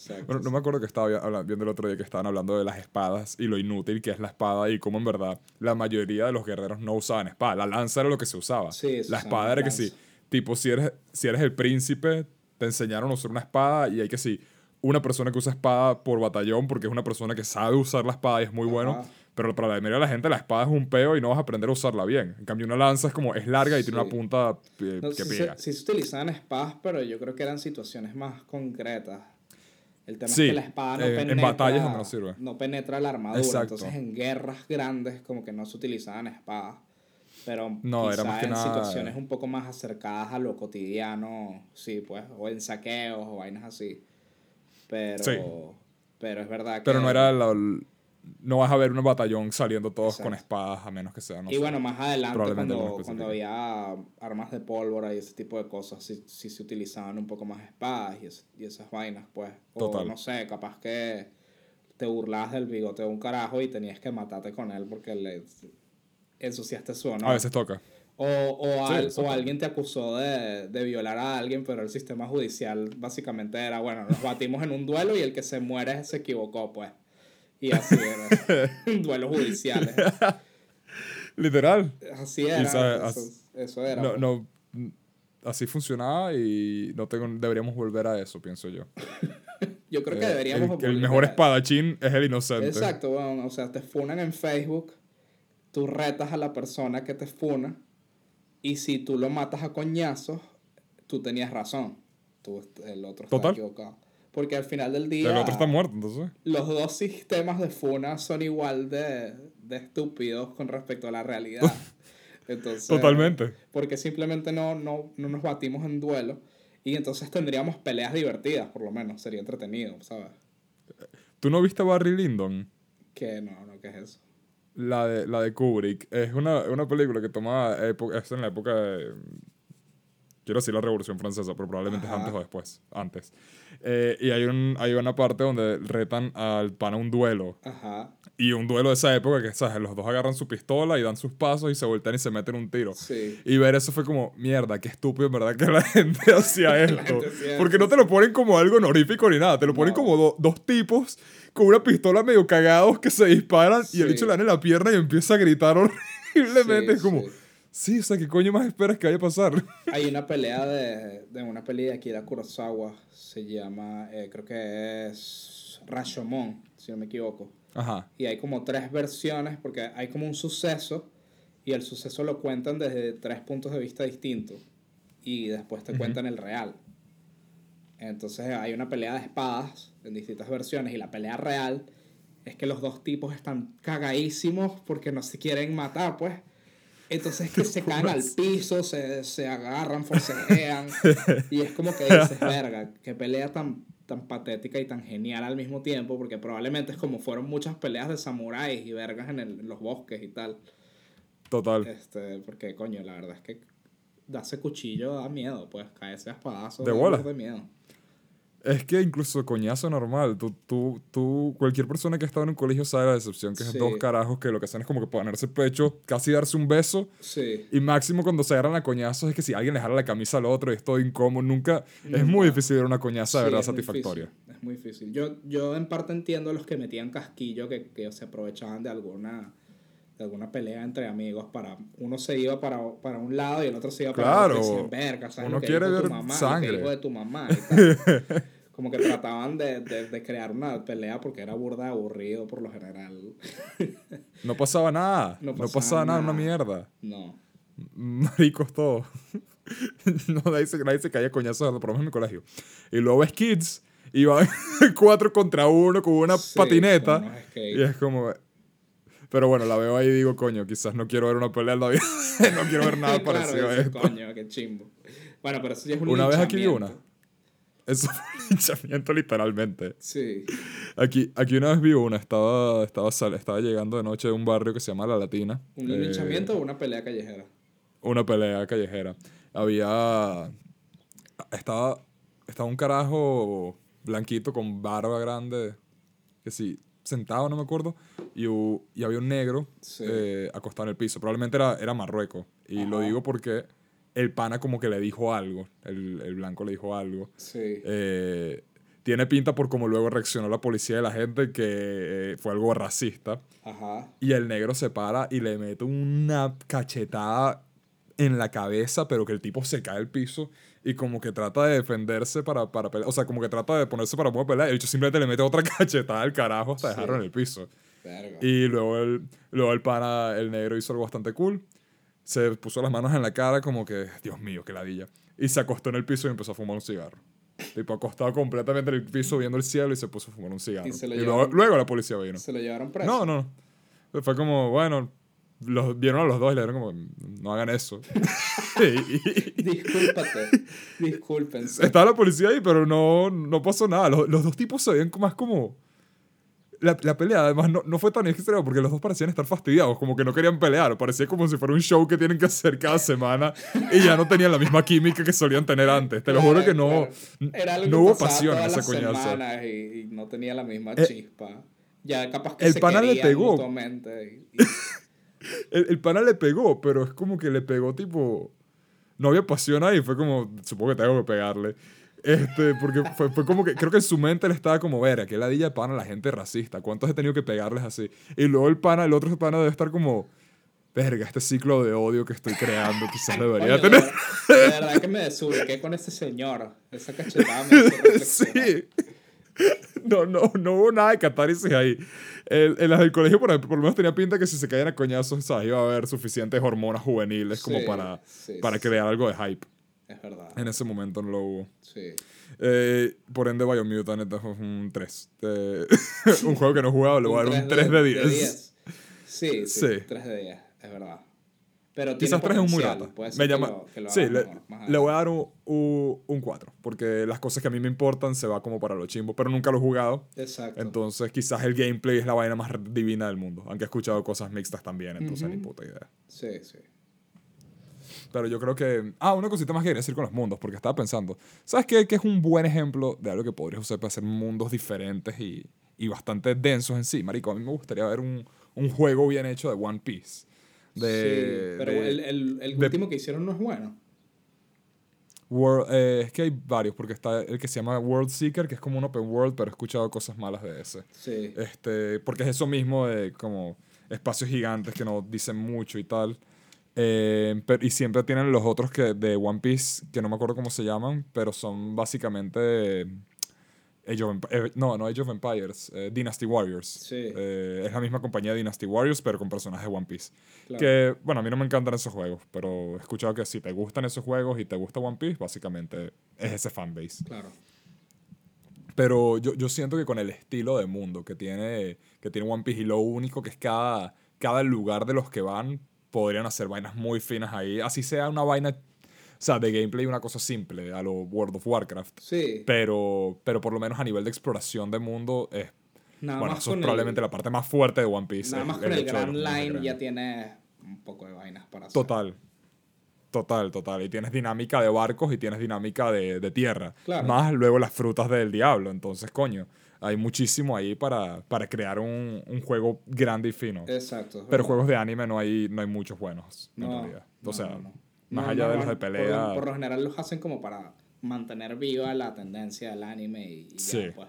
Exacto. Bueno, no me acuerdo que estaba viendo el otro día que estaban hablando de las espadas y lo inútil que es la espada y cómo en verdad la mayoría de los guerreros no usaban espada. La lanza era lo que se usaba. Sí, la espada era que sí, tipo, si eres, si eres el príncipe, te enseñaron a usar una espada y hay que sí, una persona que usa espada por batallón porque es una persona que sabe usar la espada y es muy bueno. Pero para la mayoría de la gente la espada es un peo y no vas a aprender a usarla bien. En cambio, una lanza es como, es larga y tiene Sí. una punta eh, No, que sí, pega. se, sí se utilizaban espadas, pero yo creo que eran situaciones más concretas. El tema Sí, es que la espada no eh, en penetra. batallas donde no sirve. no penetra la armadura. Exacto. Entonces en guerras grandes como que no se utilizaban espadas. Pero No, era más que en nada- situaciones un poco más acercadas a lo cotidiano, sí, pues, o en saqueos o vainas así. Pero, Sí. pero es verdad que... Pero no era la- no vas a ver un batallón saliendo todos con espadas a menos que sea no y sé. bueno, más adelante, cuando, cuando había armas de pólvora y ese tipo de cosas, sí, sí se utilizaban un poco más espadas y, es- y esas vainas, pues. O Total. no sé, capaz que te burlabas del bigote de un carajo y tenías que matarte con él porque le ensuciaste su honor. A veces toca. O, o, Sí, al- eso o alguien te acusó de, de violar a alguien, pero el sistema judicial básicamente era, bueno, nos batimos en un duelo y el que se muere se equivocó, pues. Y así era. Duelos judiciales. Literal. Así era. sabes, eso, eso era. No, no, así funcionaba y no tengo, deberíamos volver a eso, pienso yo. Yo creo que Eh, deberíamos el, que el volver mejor a- espadachín es el inocente. Exacto, bueno, o sea, te funan en Facebook, tú retas a la persona que te funa y si tú lo matas a coñazos, tú tenías razón. Tú, el otro Total. equivocado. Porque al final del día, El otro está muerto, entonces. los dos sistemas de funa son igual de, de estúpidos con respecto a la realidad. Entonces, Totalmente. Porque simplemente no, no, no nos batimos en duelo y entonces tendríamos peleas divertidas, por lo menos. Sería entretenido, ¿sabes? ¿Tú no viste Barry Lyndon? Que no, no, ¿qué es eso? La de, la de Kubrick. Es una, una película que toma época, es en la época de... Quiero decir la Revolución Francesa, pero probablemente es Ajá. antes o después. Antes. Eh, y hay, un, hay una parte donde retan al pan a un duelo. Ajá, Y un duelo de esa época que, ¿sabes? Los dos agarran su pistola y dan sus pasos y se voltean y se meten un tiro. sí. Y ver eso fue como, mierda, qué estúpido en verdad que la gente hacía esto. gente Porque no te lo ponen como algo honorífico ni nada, te lo ponen No. como do- dos tipos con una pistola medio cagados que se disparan y el Sí. bicho le dan en la pierna y empieza a gritar horriblemente. Sí, es como, sí. O sea, ¿qué coño más esperas que vaya a pasar? Hay una pelea de, de una peli de Akira Kurosawa, se llama, eh, creo que es Rashomon, si no me equivoco. Ajá. Y hay como tres versiones, porque hay como un suceso, y el suceso lo cuentan desde tres puntos de vista distintos, y después te Ujú. cuentan el real. Entonces hay una pelea de espadas en distintas versiones, y la pelea real es que los dos tipos están cagadísimos porque no se quieren matar, pues. Entonces que se caen al piso, se, se agarran, forcejean. y es como que dices, verga, qué pelea tan, tan patética y tan genial al mismo tiempo, porque probablemente es como fueron muchas peleas de samuráis y vergas en, el- en los bosques y tal. Total. Este, porque, coño, la verdad es que darse cuchillo da miedo, pues caerse a espadazos De bola. de miedo. Es que incluso coñazo normal, tú, tú, tú, cualquier persona que ha estado en un colegio sabe la decepción, que es Sí. dos carajos que lo que hacen es como que ponerse el pecho, casi darse un beso, Sí. y máximo cuando se agarran a coñazos es que si alguien le jala la camisa al otro y es todo incómodo, nunca, es Nunca. muy difícil ver una coñaza de Sí, verdad es satisfactoria. difícil, Es muy difícil. Yo, yo en parte entiendo a los que metían casquillo que, que se aprovechaban de alguna de alguna pelea entre amigos para uno se iba para, para un lado y el otro se iba para Claro. otro y decían, "Verga, ¿sabes Uno quiere ver mamá, sangre". de tu mamá y tal. Como que trataban de, de, de crear una pelea porque era burda aburrido por lo general. No pasaba nada, No no pasaba pasaba, nada, una nada. mierda. No. Maricos todo. no, nadie se, nadie se caía coñazos, por lo menos en mi colegio. Y luego ves kids, y van cuatro contra uno con una Sí, patineta. con. Y es como. Pero bueno, la veo ahí y digo, coño, quizás no quiero ver una pelea en la vida. no quiero ver nada Claro, parecido a esto. Coño, qué chimbo. Bueno, pero eso ya es un Una vez aquí vi una. Eso fue un linchamiento literalmente. Sí. Aquí, aquí una vez vi una, estaba, estaba, sal- estaba llegando de noche de un barrio que se llama La Latina. ¿Un Eh, linchamiento o una pelea callejera? una pelea callejera. Había. Estaba. Estaba un carajo blanquito con barba grande. Que sí, sentado, no me acuerdo. Y, y había un negro Sí. eh, acostado en el piso. Probablemente era, era Marruecos. Y lo digo porque el pana como que le dijo algo. El, el blanco le dijo algo. Sí. Eh, tiene pinta por como luego reaccionó la policía de la gente que eh, fue algo racista. Ajá. Y el negro se para y le mete una cachetada en la cabeza, pero que el tipo se cae al piso y como que trata de defenderse para, para pelear. O sea, como que trata de ponerse para poder pelear. Y el bicho simplemente le mete otra cachetada al carajo hasta Sí. dejarlo en el piso. Verga. Y luego el, luego el pana, el negro, hizo algo bastante cool. Se puso las manos en la cara como que, Dios mío, qué ladilla. Y se acostó en el piso y empezó a fumar un cigarro. Tipo, acostado completamente en el piso viendo el cielo y se puso a fumar un cigarro. Y lo luego, luego la policía vino. ¿Se lo llevaron preso? No, no. no. Fue como, bueno, los, vieron a los dos y le dijeron como, no hagan eso. y, Discúlpate. Discúlpense. estaba la policía ahí, pero no, no pasó nada. Los, los dos tipos se veían más como... La, la pelea además no, no fue tan extrema porque los dos parecían estar fastidiados, como que no querían pelear. Parecía como si fuera un show que tienen que hacer cada semana y ya no tenían la misma química que solían tener antes. Te lo juro que no. Era algo no hubo pasión en esa semanas Y, y no tenía la misma Eh, chispa. Ya capaz que el se pana le pegó. y- y- El, el pana le pegó, pero es como que le pegó tipo... No había pasión ahí, fue como, supongo que tengo que pegarle. Este, porque fue, fue como que, creo que en su mente le estaba como, ver, qué ladilla de pana la gente racista, ¿cuántos he tenido que pegarles así? Y luego el pana, el otro pana debe estar como, verga, este ciclo de odio que estoy creando quizás debería de, tener... verdad, de verdad que me desubiqué con ese señor. Esa cachetada me. Sí. No, no, no hubo nada de catárisis ahí. El, en las del colegio, por, por lo menos tenía pinta que si se caían a coñazos, ¿sabes? iba a haber suficientes hormonas juveniles como Sí, para, sí, para sí. crear algo de hype. Es verdad. En ese momento no lo hubo. Sí. Eh, por ende, Biomutant es un 3. Eh, un juego que no he jugado, le voy a dar un 3 3 de 10. Sí, sí, Sí. 3 de 10, es verdad. Pero 3 es un muy rata. Me que llama, lo- que lo sí, le, mejor, más le voy a dar un, un, 4. Porque las cosas que a mí me importan se va como para lo chimbo. Pero nunca lo he jugado. Exacto. Entonces, quizás el gameplay es la vaina más divina del mundo. Aunque he escuchado cosas mixtas también, entonces ni puta idea. Sí, sí. Pero yo creo que. Ah, una cosita más que quería decir con los mundos, porque estaba pensando. ¿Sabes qué? Que es un buen ejemplo de algo que podrías usar para hacer mundos diferentes y, y bastante densos en sí. Marico, a mí me gustaría ver un, un juego bien hecho de One Piece. De, sí, pero de el, el, el de- último que hicieron no es bueno. World- eh, es que hay varios, porque está el que se llama World Seeker, que es como un open world, pero he escuchado cosas malas de ese. Sí. Este, porque es eso mismo de como espacios gigantes que no dicen mucho y tal. Eh, pero- y siempre tienen los otros que de One Piece, que no me acuerdo cómo se llaman, pero son básicamente... Age of Emp- eh, no, no Age of Empires, eh, Dynasty Warriors. Sí. Eh, es la misma compañía Dynasty Warriors, pero con personajes de One Piece. Claro. Que, bueno, a mí no me encantan esos juegos, pero he escuchado que si te gustan esos juegos y te gusta One Piece, básicamente es ese fanbase. Claro. Pero yo, yo siento que con el estilo de mundo que tiene, que tiene One Piece y lo único que es cada, cada lugar de los que van, podrían hacer vainas muy finas ahí. Así sea una vaina, sea, de gameplay una cosa simple, a lo World of Warcraft. Sí. Pero, pero por lo menos a nivel de exploración de mundo, es, Nada bueno, más eso es probablemente el, la parte más fuerte de One Piece. nada el- más con el los Grand Line ya tiene un poco de vainas para hacer. Total. Total, total. Y tienes dinámica de barcos y tienes dinámica de, de tierra. Claro. Más luego las frutas del diablo. Entonces, coño, hay muchísimo ahí para, para crear un, un juego grande y fino. Exacto. Pero juegos de anime no hay, no hay muchos buenos, en No, realidad. O no, sea, no. Más No, allá no, de los de por lo- pelea. Por, lo general los hacen como para mantener viva la tendencia del anime y, y ya, Sí. pues.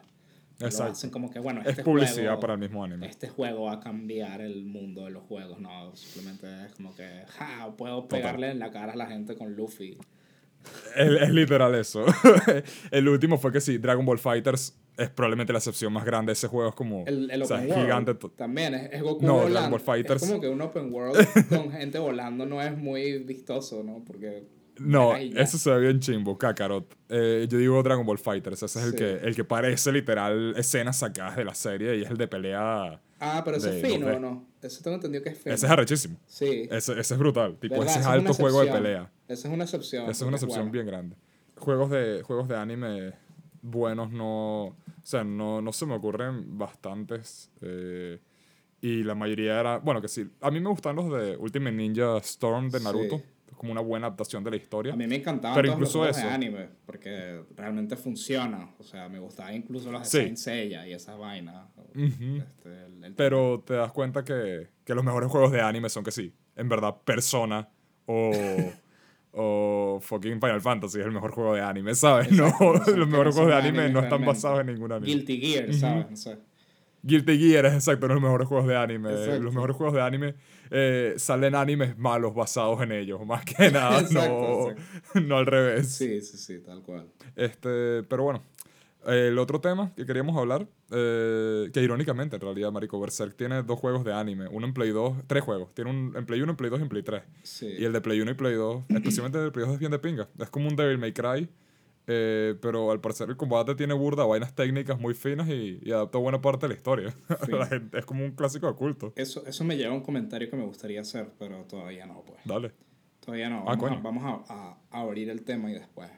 Lo Exacto. hacen como que, bueno, es este publicidad juego, para el mismo anime. Este juego va a cambiar el mundo de los juegos, no, simplemente es como que, ja, puedo pegarle en la cara a la gente con Luffy. Es, es literal eso. el último fue que sí, Dragon Ball Fighters es probablemente la excepción más grande. Ese juego es como. El, el o sea, es gigante. también es, es Goku No, Dragon volando. Ball Fighters- Es como que un Open World con gente volando no es muy vistoso, ¿no? Porque... No, eso se ve bien chimbo, Kakarot. Eh, yo digo Dragon Ball Fighters, ese es el, Sí. que, el que parece literal escenas sacadas de la serie y es el de pelea. Ah, pero ese es fino, 2D. ¿o no? Ese tengo entendido que es fino. Ese es arrechísimo. Sí. Ese, ese es brutal. Tipo, ¿Verdad? ese es alto juego de pelea. Esa es una excepción. Esa es una excepción bueno. bien grande. Juegos de, juegos de anime buenos no. O sea, no, no se me ocurren bastantes. eh, y la mayoría era. Bueno, que sí. A mí me gustan los de Ultimate Ninja Storm de Sí. Naruto. Es como una buena adaptación de la historia. A mí me encantaban Pero todos incluso los eso. de anime, porque realmente funciona. O sea, me gustaban incluso los de Sí. Saint y esas vainas. Este, el- el- Pero te das cuenta que, que los mejores juegos de anime son que sí, en verdad, Persona o, o fucking Final Fantasy es el mejor juego de anime, ¿sabes? Exacto, no, los mejores juegos de anime anime no están realmente. basados en ningún anime. Guilty Gear, ¿sabes? No sé. Guilty Gear es exacto, no los mejores juegos de anime. Exacto. Los mejores juegos de anime eh, salen animes malos basados en ellos, más que nada, no, no al revés. Sí, sí, sí, tal cual. Este, pero bueno, el otro tema que queríamos hablar, eh, que irónicamente en realidad, Marico Berserk tiene dos juegos de anime, uno en Play 2, tres juegos, tiene un en Play 1, en Play 2 y en Play 3. Sí. Y el de Play 1 y Play 2, especialmente el de Play 2 es bien de pinga, es como un Devil May Cry, eh, pero al parecer el combate tiene burda, vainas técnicas muy finas y, y adapta buena parte de la historia. Sí. La gente, es como un clásico de culto. Eso, eso me lleva a un comentario que me gustaría hacer, pero todavía no, pues. Dale. Todavía no. Ah, Vamos, a- a abrir el tema y después.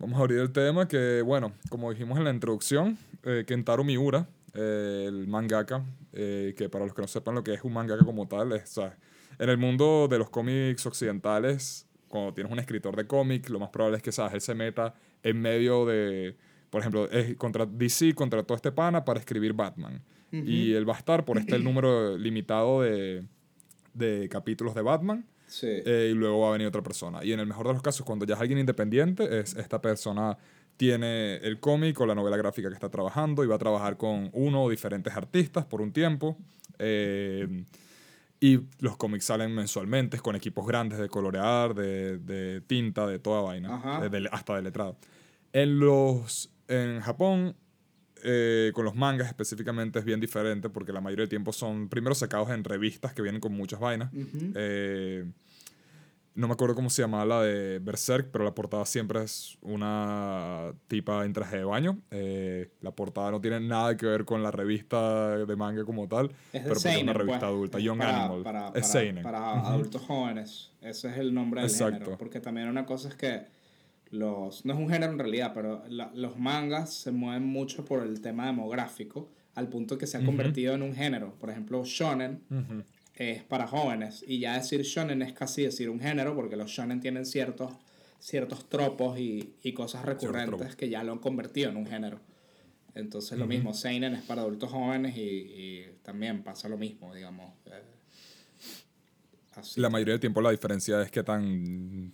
Vamos a abrir el tema que, bueno, como dijimos en la introducción, eh, Kentaro Miura, eh, el mangaka, eh, que para los que no sepan lo que es un mangaka como tal, es, o sea, en el mundo de los cómics occidentales, cuando tienes un escritor de cómic, lo más probable es que, ¿sabes? Él se meta en medio de, por ejemplo, es contra DC contrató a este pana para escribir Batman. Y él va a estar por este el número limitado de, de capítulos de Batman. Sí. Eh, y luego va a venir otra persona. Y en el mejor de los casos, cuando ya es alguien independiente, es esta persona tiene el cómic o la novela gráfica que está trabajando y va a trabajar con uno o diferentes artistas por un tiempo. Eh, y los cómics salen mensualmente con equipos grandes de colorear, de, de tinta, de toda vaina, eh, de- hasta de letrado. En, los, en Japón, eh, con los mangas específicamente es bien diferente porque la mayoría del tiempo son primero sacados en revistas que vienen con muchas vainas. Ujú. Eh, no me acuerdo cómo se llamaba la de Berserk, pero la portada siempre es una tipa en traje de baño. Eh, la portada no tiene nada que ver con la revista de manga como tal, Es pero porque es una Seinen, revista pues. adulta, Es Young para, Animal. Para, es para- Seinen. para adultos jóvenes. Ese es el nombre del Exacto. género. Porque también una cosa es que los... No es un género en realidad, pero la- los mangas se mueven mucho por el tema demográfico al punto que se ha convertido en un género. Por ejemplo, shonen es para jóvenes. Y ya decir shonen es casi decir un género porque los shonen tienen ciertos, ciertos tropos y, y cosas recurrentes que ya lo han convertido en un género. Entonces lo mismo, Seinen es para adultos jóvenes y, y también pasa lo mismo, digamos. eh, así. La mayoría del tiempo la diferencia es que tan...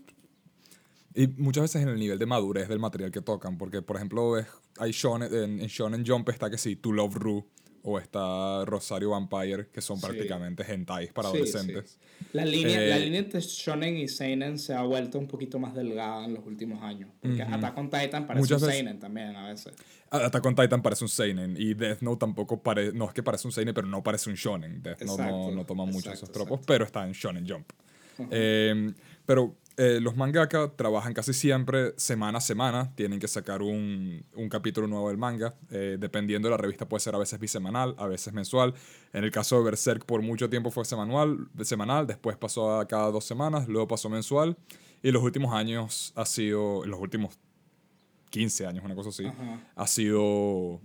Y muchas veces en el nivel de madurez del material que tocan, porque por ejemplo ves, hay shonen, en, en Shonen Jump está que sí, To Love Ru, o está Rosario Vampire, que son Sí. prácticamente hentais para Sí, adolescentes. sí. La línea, la Eh, línea entre shonen y seinen se ha vuelto un poquito más delgada en los últimos años. Porque Attack on Titan parece Muchas un veces- seinen también a veces. Attack on Titan parece un seinen y Death Note tampoco parece, no es que parece un seinen, pero no parece un shonen. Death Note no, toma mucho exacto, esos tropos, exacto. pero está en Shonen Jump. Eh, pero eh, los mangaka trabajan casi siempre semana a semana, tienen que sacar un, un capítulo nuevo del manga. eh, dependiendo de la revista puede ser a veces bisemanal, a veces mensual. En el caso de Berserk por mucho tiempo fue semanal, semanal después pasó a cada dos semanas, luego pasó mensual. Y los últimos años ha sido, los últimos 15 años, una cosa así, Ajá. ha sido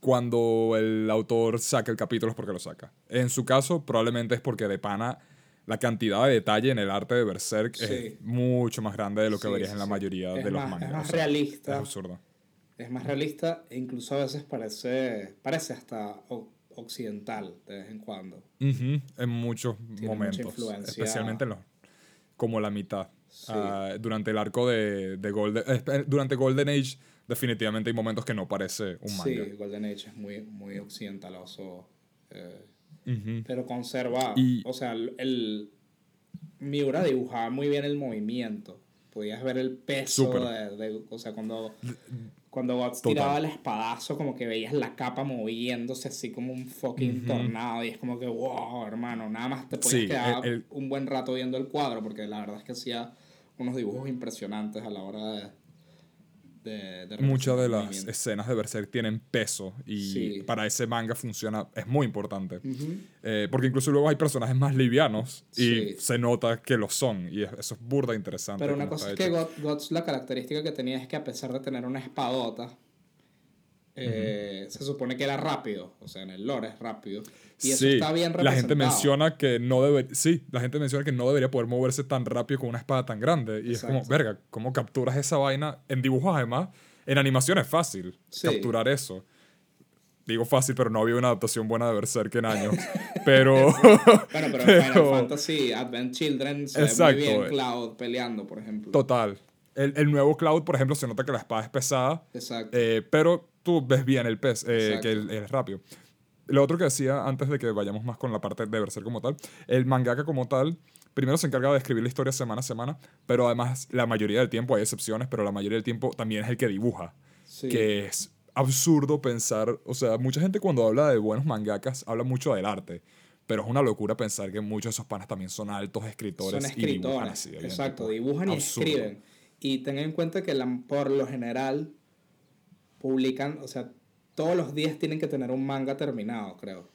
cuando el autor saca el capítulo es porque lo saca. En su caso, probablemente es porque de pana la cantidad de detalle en el arte de Berserk Sí. es mucho más grande de lo que Sí, verías sí, en la mayoría Es de los más- es mangas. más o sea, realista. Es absurdo. Es más realista e incluso a veces parece, parece hasta occidental de vez en cuando. En muchos momentos. influencia. Especialmente en los. Como la mitad. Ah, durante el arco de, de Golden. eh, durante Golden Age, definitivamente hay momentos que no parece un manga. Sí, Golden Age es muy, muy occidentaloso. eh, Pero conserva. Y- O sea, el, el- Miura dibujaba muy bien el movimiento. Podías ver el peso de, de- O sea, cuando. Cuando Guts tiraba el espadazo, como que veías la capa moviéndose así como un fucking tornado. Y es como que, wow, hermano, nada más te podías Sí, quedar el- el- un buen rato viendo el cuadro, porque la verdad es que hacía unos dibujos impresionantes a la hora de. De, de Muchas de las escenas de Berserk tienen peso y Sí. para ese manga funciona, es muy importante. Eh, porque incluso luego hay personajes más livianos y Sí. se nota que lo son y es- eso es burda interesante. Pero una cosa es que. God- Guts, la característica que tenía es que a pesar de tener una espadota, eh, se supone que era rápido. O sea, en el lore es rápido. Y eso Sí, está bien la representado. gente menciona que no debe, sí, la gente menciona que no debería poder moverse tan rápido con una espada tan grande y es como, Exacto. verga, ¿cómo capturas esa vaina en dibujos además? En animación es fácil Sí. capturar eso. Digo fácil, pero no había una adaptación buena de Berserk en años. pero Bueno, pero en Final pero- Fantasy Advent Children se Exacto, ve muy bien eh. Cloud peleando, por ejemplo. total. El, el nuevo Cloud, por ejemplo, se nota que la espada es pesada, Exacto. eh, pero tú ves bien el pez, eh, Exacto. que es rápido. Lo otro que decía antes de que vayamos más con la parte de Berserk como tal, el mangaka como tal, primero se encarga de escribir la historia semana a semana, pero además la mayoría del tiempo hay excepciones, pero la mayoría del tiempo también es el que dibuja, sí. que es absurdo pensar, o sea, mucha gente cuando habla de buenos mangakas habla mucho del arte, pero es una locura pensar que muchos de esos panas también son altos escritores, Son y dibujan escritores. así. bien, Exacto, tipo, dibujan y absurdo. escriben. Y tengan en cuenta que la- por lo general publican, o sea, todos los días tienen que tener un manga terminado, creo.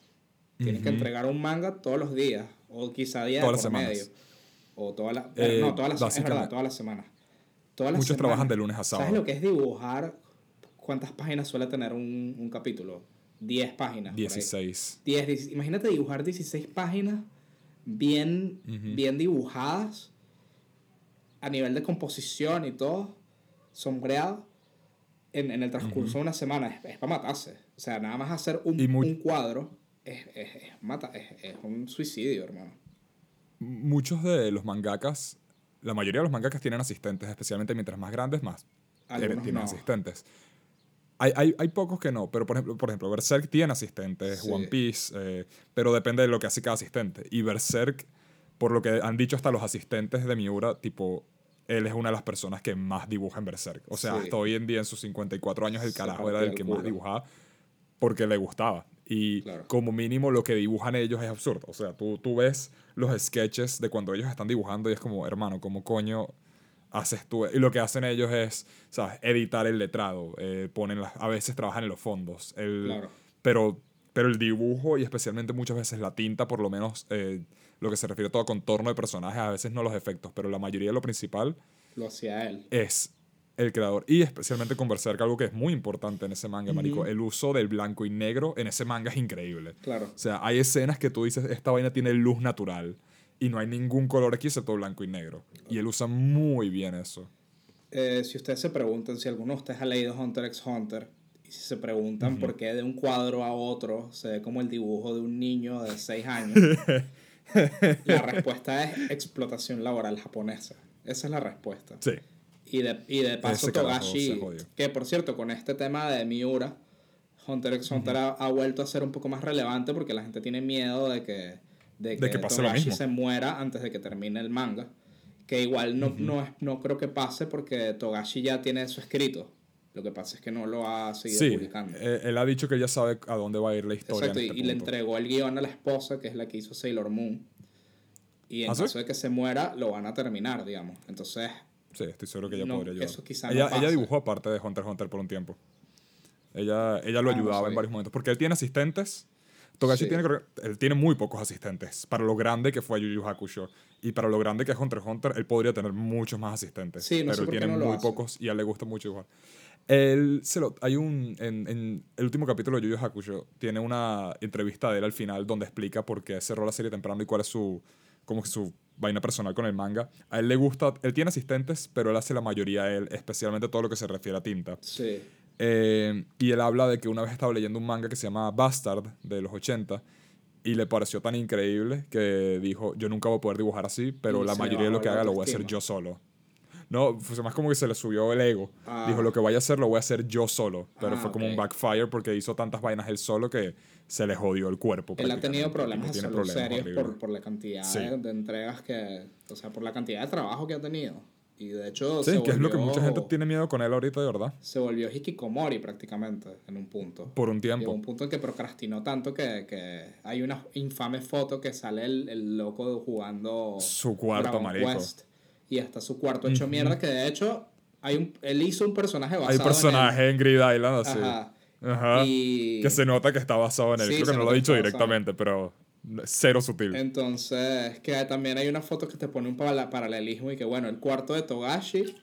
Tienen que entregar un manga todos los días, o quizá día Todas de las por semanas. medio. O todas las... Eh, no, todas las, es verdad, todas las semanas. Todas las Muchos trabajan de lunes a sábado. ¿Sabes lo que es dibujar? ¿Cuántas páginas suele tener un, un capítulo? 10 páginas. por ahí. 16. 10, 16, imagínate dibujar 16 páginas bien, bien dibujadas a nivel de composición y todo, sombreado, en, en el transcurso de una semana. Es, para matarse. O sea, nada más hacer un, un cuadro es, es, es, mata, es, es un suicidio, hermano. muchos de los mangakas, la mayoría de los mangakas tienen asistentes, especialmente mientras más grandes, más Algunos tienen no. asistentes. Hay, hay, hay pocos que no, pero por ejemplo, por ejemplo Berserk tiene asistentes, Sí. One Piece, eh, pero depende de lo que hace cada asistente. Y Berserk, por lo que han dicho hasta los asistentes de Miura, tipo, él es una de las personas que más dibuja en Berserk. O sea, Sí. hasta hoy en día, en sus 54 años, el carajo era el que más dibujaba porque le gustaba. Y Claro. como mínimo lo que dibujan ellos es absurdo. O sea, tú, tú ves los sketches de cuando ellos están dibujando y es como, hermano, ¿cómo coño haces tú? Y lo que hacen ellos es, ¿sabes? Editar el letrado. eh, ponen las- a veces trabajan en los fondos. El, Claro. pero, pero el dibujo y especialmente muchas veces la tinta, por lo menos eh, lo que se refiere a todo contorno de personajes, a veces no los efectos, pero la mayoría de lo principal Lo hacía él. es el creador. Y especialmente con Berserk, algo que es muy importante en ese manga, marico. El uso del blanco y negro en ese manga es increíble. Claro. O sea, hay escenas que tú dices, esta vaina tiene luz natural. Y no hay ningún color aquí excepto blanco y negro. Y él usa muy bien eso. Eh, si ustedes se preguntan, si alguno de ustedes ha leído Hunter x Hunter, y si se preguntan por qué de un cuadro a otro se ve como el dibujo de un niño de 6 años, la respuesta es explotación laboral japonesa. Esa es la respuesta. Sí. Y de, y de paso Togashi, que por cierto, con este tema de Miura, Hunter x Hunter ha, ha vuelto a ser un poco más relevante porque la gente tiene miedo de que, de que, De que pase lo Togashi mismo. se muera antes de que termine el manga. Que igual no, no, es- no creo que pase porque Togashi ya tiene eso escrito. Lo que pasa es que no lo ha seguido Sí, publicando. eh, él ha dicho que ya sabe a dónde va a ir la historia. Exacto, en y, este le entregó el guion a la esposa, que es la que hizo Sailor Moon. Y en ¿Ah, sí? caso de que se muera, lo van a terminar, digamos. Entonces, Sí, estoy seguro que ella No, podría ayudar. eso quizá no ella, dibujó aparte de Hunter x Hunter por un tiempo. Ella, ella lo Ah, no ayudaba en sabía. varios momentos. Porque él tiene asistentes. Togashi Sí. tiene, él tiene muy pocos asistentes. Para lo grande que fue Yu Yu Hakusho. Y para lo grande que es Hunter x Hunter, él podría tener muchos más asistentes. Sí, no sé pero él tiene no muy hace. pocos y a él le gusta mucho dibujar. Él se lo, hay un, en, en el último capítulo de Yu Yu Hakusho, tiene una entrevista de él al final donde explica por qué cerró la serie temprano y cuál es su, como que su vaina personal con el manga. A él le gusta, él tiene asistentes, pero él hace la mayoría él, especialmente todo lo que se refiere a tinta. sí. Eh, y él habla de que una vez estaba leyendo un manga que se llama Bastard de los 80 y le pareció tan increíble que dijo, yo nunca voy a poder dibujar así, pero Y la mayoría de lo que haga lo voy a hacer yo solo. No, fue más como que se le subió el ego. Ah. Dijo, lo que voy a hacer lo voy a hacer yo solo. Pero Ah, fue como un backfire porque hizo tantas vainas él solo que se le jodió el cuerpo. Él ha tenido problemas Tiene serios por, por la cantidad Sí. de, de entregas que... O sea, por la cantidad de trabajo que ha tenido. Y de hecho Sí, se que es lo que mucha gente tiene miedo con él ahorita, de verdad. Se volvió hikikomori prácticamente en un punto. Por un Llegó tiempo. un punto en que procrastinó tanto que, que hay una infame foto que sale el, el loco jugando Su cuarto, Dragon marico. Quest. Y hasta su cuarto hecho mierda, que de hecho hay un, él hizo un personaje basado Hay en personaje en, Grid Island así. Ajá. Ajá. Y Que se nota que está basado en él. Sí, Creo que no lo ha dicho directamente, pero cero sutil. entonces, que también hay una foto que te pone un paralelismo y que bueno, el cuarto de Togashi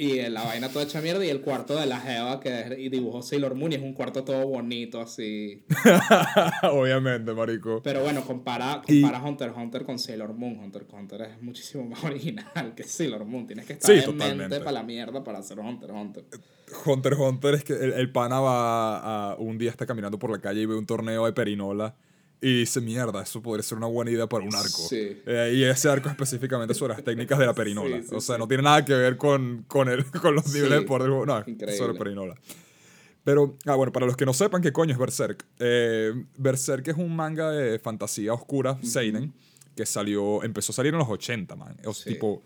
y la vaina toda hecha mierda y el cuarto de la Jeva que dibujó Sailor Moon y es un cuarto todo bonito así. Obviamente, marico. Pero bueno, compara, Y- compara Hunter x Hunter con Sailor Moon. Hunter x Hunter es muchísimo más original que Sailor Moon. Tienes que estar Sí, en mente para la mierda para hacer Hunter x Hunter. Hunter x Hunter es que el, el pana va a, un día está caminando por la calle y ve un torneo de perinola y dice, mierda, eso podría ser una buena idea para un arco. Sí. Eh, y ese arco específicamente sobre las técnicas de la perinola. Sí, sí, o sea, no tiene nada que ver con, con, el, con los niveles de poder del juego. No, Increíble. sobre perinola. Pero, ah, bueno, para los que no sepan qué coño es Berserk. eh, Berserk es un manga de fantasía oscura, Seinen, que salió, empezó a salir en los 80, man. O sea, tipo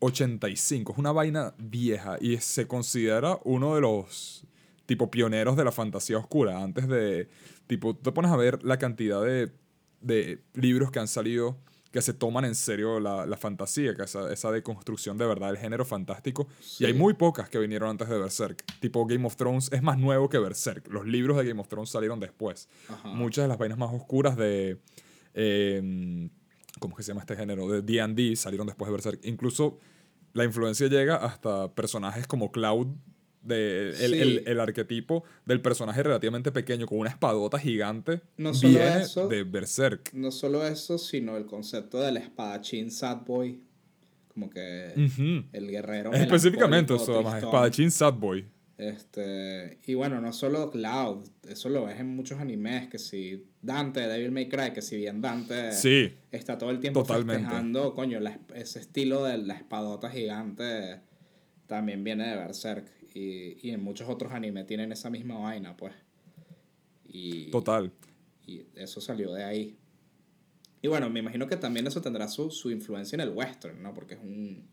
85. Es una vaina vieja y se considera uno de los tipo pioneros de la fantasía oscura. Antes de, tipo, te pones a ver la cantidad de, de libros que han salido que se toman en serio la, la fantasía, que esa, esa deconstrucción de verdad del género fantástico. Sí. Y hay muy pocas que vinieron antes de Berserk. Tipo Game of Thrones es más nuevo que Berserk. Los libros de Game of Thrones salieron después. Ajá. Muchas de las vainas más oscuras de... eh, ¿Cómo es que se llama este género? De D&D salieron después de Berserk. Incluso la influencia llega hasta personajes como Cloud, de, el, Sí. el- el arquetipo del personaje relativamente pequeño con una espadota gigante No solo viene eso. de Berserk. No solo eso, sino el concepto del espadachín sad boy. Como que el guerrero. Específicamente eso, tristón. espadachín Sad Boy. Este, y bueno, no solo Cloud, eso lo ves en muchos animes, que si Dante, Devil May Cry, que si bien Dante Sí, está todo el tiempo Totalmente. festejando, coño, la es- ese estilo de la espadota gigante también viene de Berserk. Y, y en muchos otros animes tienen esa misma vaina, pues. Y, total. y eso salió de ahí. Y bueno, me imagino que también eso tendrá su, su influencia en el western, ¿no? Porque es un,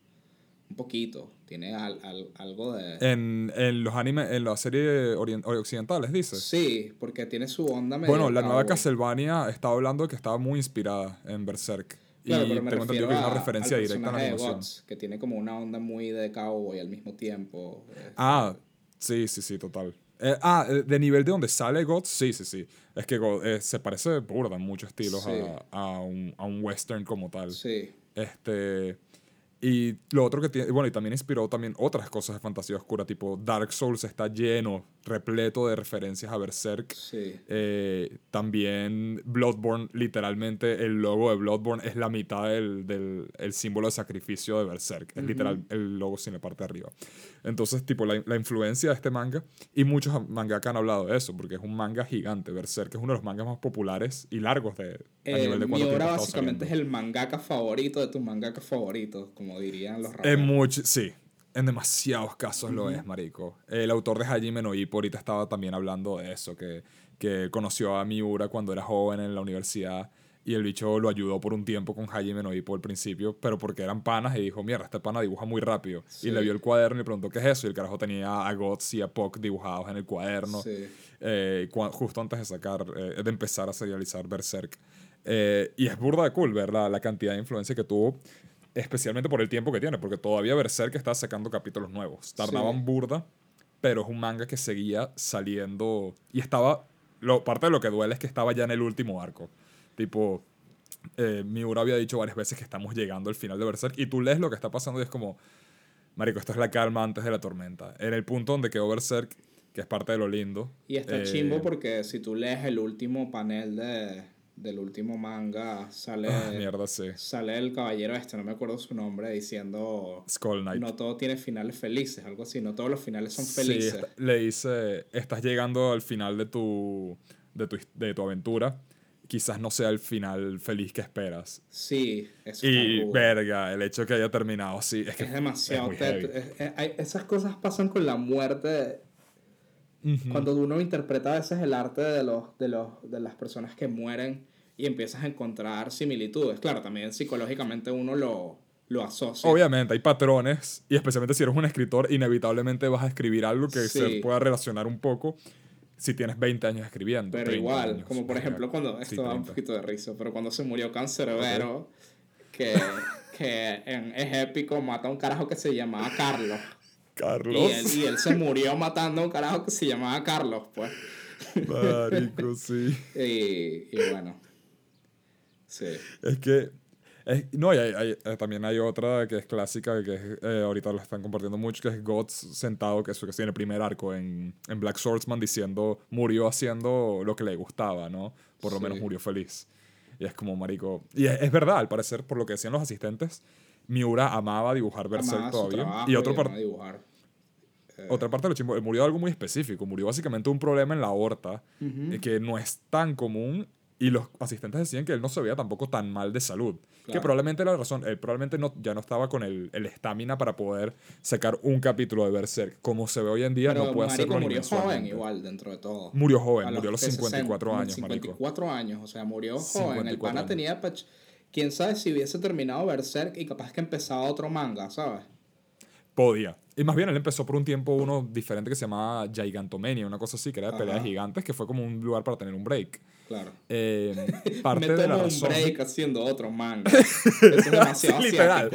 un poquito, tiene al- al- algo de... En, en los animes, en las series orient- occidentales, dices. Sí, porque tiene su onda medio Bueno, la nueva. Castlevania estaba hablando que estaba muy inspirada en Berserk. Claro, y pero me tengo entendido que es una referencia directa a la animación. Guts, que tiene como una onda muy de cowboy al mismo tiempo. Eh, Ah, sí, sí, sí, total. Eh, ah, eh, de nivel de donde sale God, sí, sí, sí. Es que God, eh, se parece burda en muchos estilos Sí. a, a un, a un western como tal. sí, Este. Y lo otro que tiene. Bueno, y también inspiró también otras cosas de fantasía oscura, tipo Dark Souls está lleno, repleto de referencias a Berserk. sí. Eh, también Bloodborne, literalmente el logo de Bloodborne es la mitad del, del el símbolo de sacrificio de Berserk. Es literal el logo sin la parte de arriba. Entonces, tipo, la, la influencia de este manga, y muchos mangaka han hablado de eso, porque es un manga gigante. Berserk es uno de los mangas más populares y largos de, a Eh, nivel de mi obra básicamente saliendo. es el mangaka favorito de tus mangaka favoritos, como dirían los raperos. sí. En demasiados casos lo es, marico. El autor de Hajime no Ippo ahorita estaba también hablando de eso, que, que conoció a Miura cuando era joven en la universidad y el bicho lo ayudó por un tiempo con Hajime no Ippo al principio, pero porque eran panas y dijo, mierda, este pana dibuja muy rápido. Y le vio el cuaderno y preguntó qué es eso y el carajo tenía a Guts y a Puck dibujados en el cuaderno Sí. eh, justo antes de sacar, eh, de empezar a serializar Berserk. Eh, y es burda de cool ver la, la cantidad de influencia que tuvo, especialmente por el tiempo que tiene, porque todavía Berserk está sacando capítulos nuevos. Tardaban Sí. burda, pero es un manga que seguía saliendo y estaba, lo, parte de lo que duele es que estaba ya en el último arco. Tipo, eh, Miura había dicho varias veces que estamos llegando al final de Berserk y tú lees lo que está pasando y es como, Marico, esto es la calma antes de la tormenta. En el punto donde quedó Berserk, que es parte de lo lindo. Y está eh, chimbo porque si tú lees el último panel de, del último manga, sale, Ah, mierda, sí. sale el caballero este, no me acuerdo su nombre, diciendo Skull Knight. no todo tiene finales felices, algo así, no todos los finales son felices. le dice, estás llegando al final de tu, de tu, de tu aventura. Quizás no sea el final feliz que esperas. Sí, eso Y verga, el hecho que haya terminado así. Es que Es demasiado. es- esas cosas pasan con la muerte. Cuando uno interpreta a veces el arte de, los, de, los, de las personas que mueren y empiezas a encontrar similitudes. Claro, también psicológicamente uno lo, lo asocia. Obviamente hay patrones y especialmente si eres un escritor, inevitablemente vas a escribir algo que Sí. se pueda relacionar un poco si tienes 20 años escribiendo. Pero 30 igual, años, como por ejemplo cuando, Sí, esto da un 30. poquito de risa, pero cuando se murió Cancerbero, que, que en, es épico, mata a un carajo que se llamaba Carlos. Carlos. Y él, y él se murió matando a un carajo que se llamaba Carlos, pues. Marico, sí. Y, y bueno. Sí. Es que. es- no, y hay, hay- eh, también hay otra que es clásica, que es, eh, ahorita la están compartiendo mucho, que es Gods sentado, que es que tiene el primer arco en, en Black Swordsman diciendo, murió haciendo lo que le gustaba, ¿no? Por lo Sí. menos murió feliz. Y es como, marico. Y es, es verdad, al parecer, por lo que decían los asistentes, Miura amaba dibujar Berserk Amaba todavía. trabajo Y otro amaba par- dibujar. otra parte de lo chimbo, él murió de algo muy específico. Murió básicamente de un problema en la aorta eh, que no es tan común. Y los asistentes decían que él no se veía tampoco tan mal de salud. Que probablemente era la razón. Él probablemente no, ya no estaba con el el estamina para poder sacar un capítulo de Berserk. Como se ve hoy en día, Pero no puede marico hacerlo ni murió joven igual dentro de todo. Murió joven, A murió a los que 54 60, años, marico. 54 años, o sea, murió joven. El 54 pana años. tenía, quién sabe si hubiese terminado Berserk y capaz que empezaba otro manga, ¿sabes? Podía. Y más bien él empezó por un tiempo uno diferente que se llamaba Gigantomania, una cosa así, que era de peleas gigantes, que fue como un lugar para tener un break. Claro. Eh, parte Me de la tomo un razón. break haciendo otro manga. Eso es demasiado Sí, literal.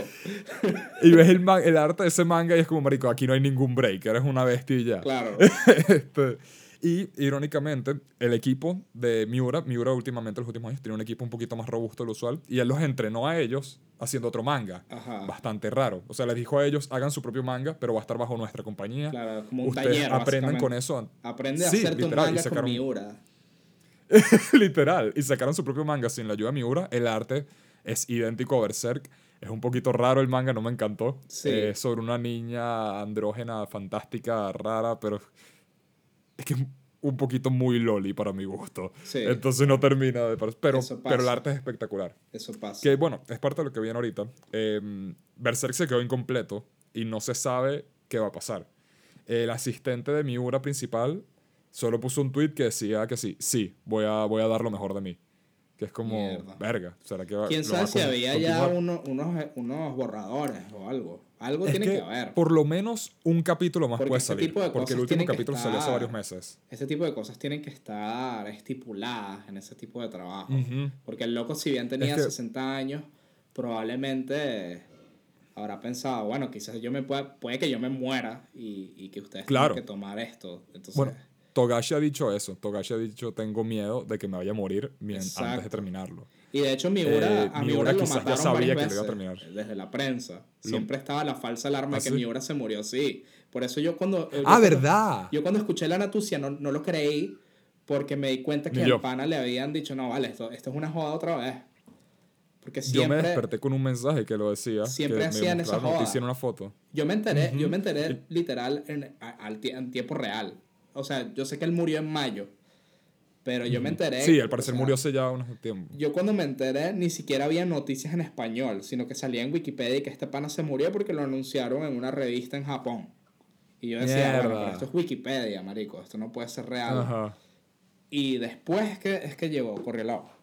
Y ves el, el arte de ese manga y es como, marico, aquí no hay ningún break, eres una bestia y ya. Claro. Este, y irónicamente, el equipo de Miura, Miura últimamente, en los últimos años, tiene un equipo un poquito más robusto de lo usual, y él los entrenó a ellos haciendo otro manga. Ajá. Bastante raro. O sea, les dijo a ellos, hagan su propio manga, pero va a estar bajo nuestra compañía. Claro, como un Ustedes taller. aprendan con eso. Aprende a Sí, hacer literal, y manga con sacaron- Miura. Literal. Y sacaron su propio manga sin la ayuda de Miura. El arte es idéntico a Berserk. Es un poquito raro el manga, no me encantó. Sí. Eh, Es sobre una niña andrógena fantástica, rara, pero es que es un poquito muy loli para mi gusto. Sí. Entonces no termina de. Pero, pero el arte es espectacular. Eso pasa. Que bueno, es parte de lo que viene ahorita. Eh, Berserk se quedó incompleto y no se sabe qué va a pasar. El asistente de Miura principal solo puso un tweet que decía que sí, sí, voy a, voy a dar lo mejor de mí. Que es como, Mierda. verga, ¿será que va ¿Quién va sabe a si había ya uno- unos, unos borradores o algo? Algo Es tiene que, que, haber. por lo menos un capítulo más Porque puede ese salir. tipo de porque el último capítulo salió hace varios meses. Este tipo de cosas tienen que estar estipuladas en ese tipo de trabajo. Porque el loco, si bien tenía que- 60 años, probablemente habrá pensado, bueno, quizás yo me pueda, puede que yo me muera y, y que ustedes Claro. tengan que tomar esto. Entonces, Bueno, Togashi ha dicho eso. Togashi ha dicho, tengo miedo de que me vaya a morir antes de terminarlo. Y de hecho Miura, eh, a Miura Miura lo quizás ya mataron sabía varias que lo iba a veces, terminar. desde la prensa. Siempre estaba la falsa alarma ¿Ah, de que sí? Miura se murió, sí. Por eso yo cuando... yo Ah, cuando- ¿verdad? Yo cuando escuché la noticia no, no lo creí porque me di cuenta que al yo. pana le habían dicho, no, vale, esto, esto es una jugada otra vez. Porque Yo me siempre... desperté con un mensaje que lo decía. Siempre que hacían esa joda. en una foto. Yo me enteré, yo Ujú. me enteré literal en, a- al en tiempo real. O sea, yo sé que él murió en mayo, Pero yo me enteré. Sí, al o parecer sea, murió hace ya unos tiempo. Yo cuando me enteré ni siquiera había noticias en español, sino que salía en Wikipedia que este pana se murió porque lo anunciaron en una revista en Japón. Y yo decía, bueno, pero esto es Wikipedia, marico, esto no puede ser real. Ajá. Y después es que, es que llegó, corrió el agua.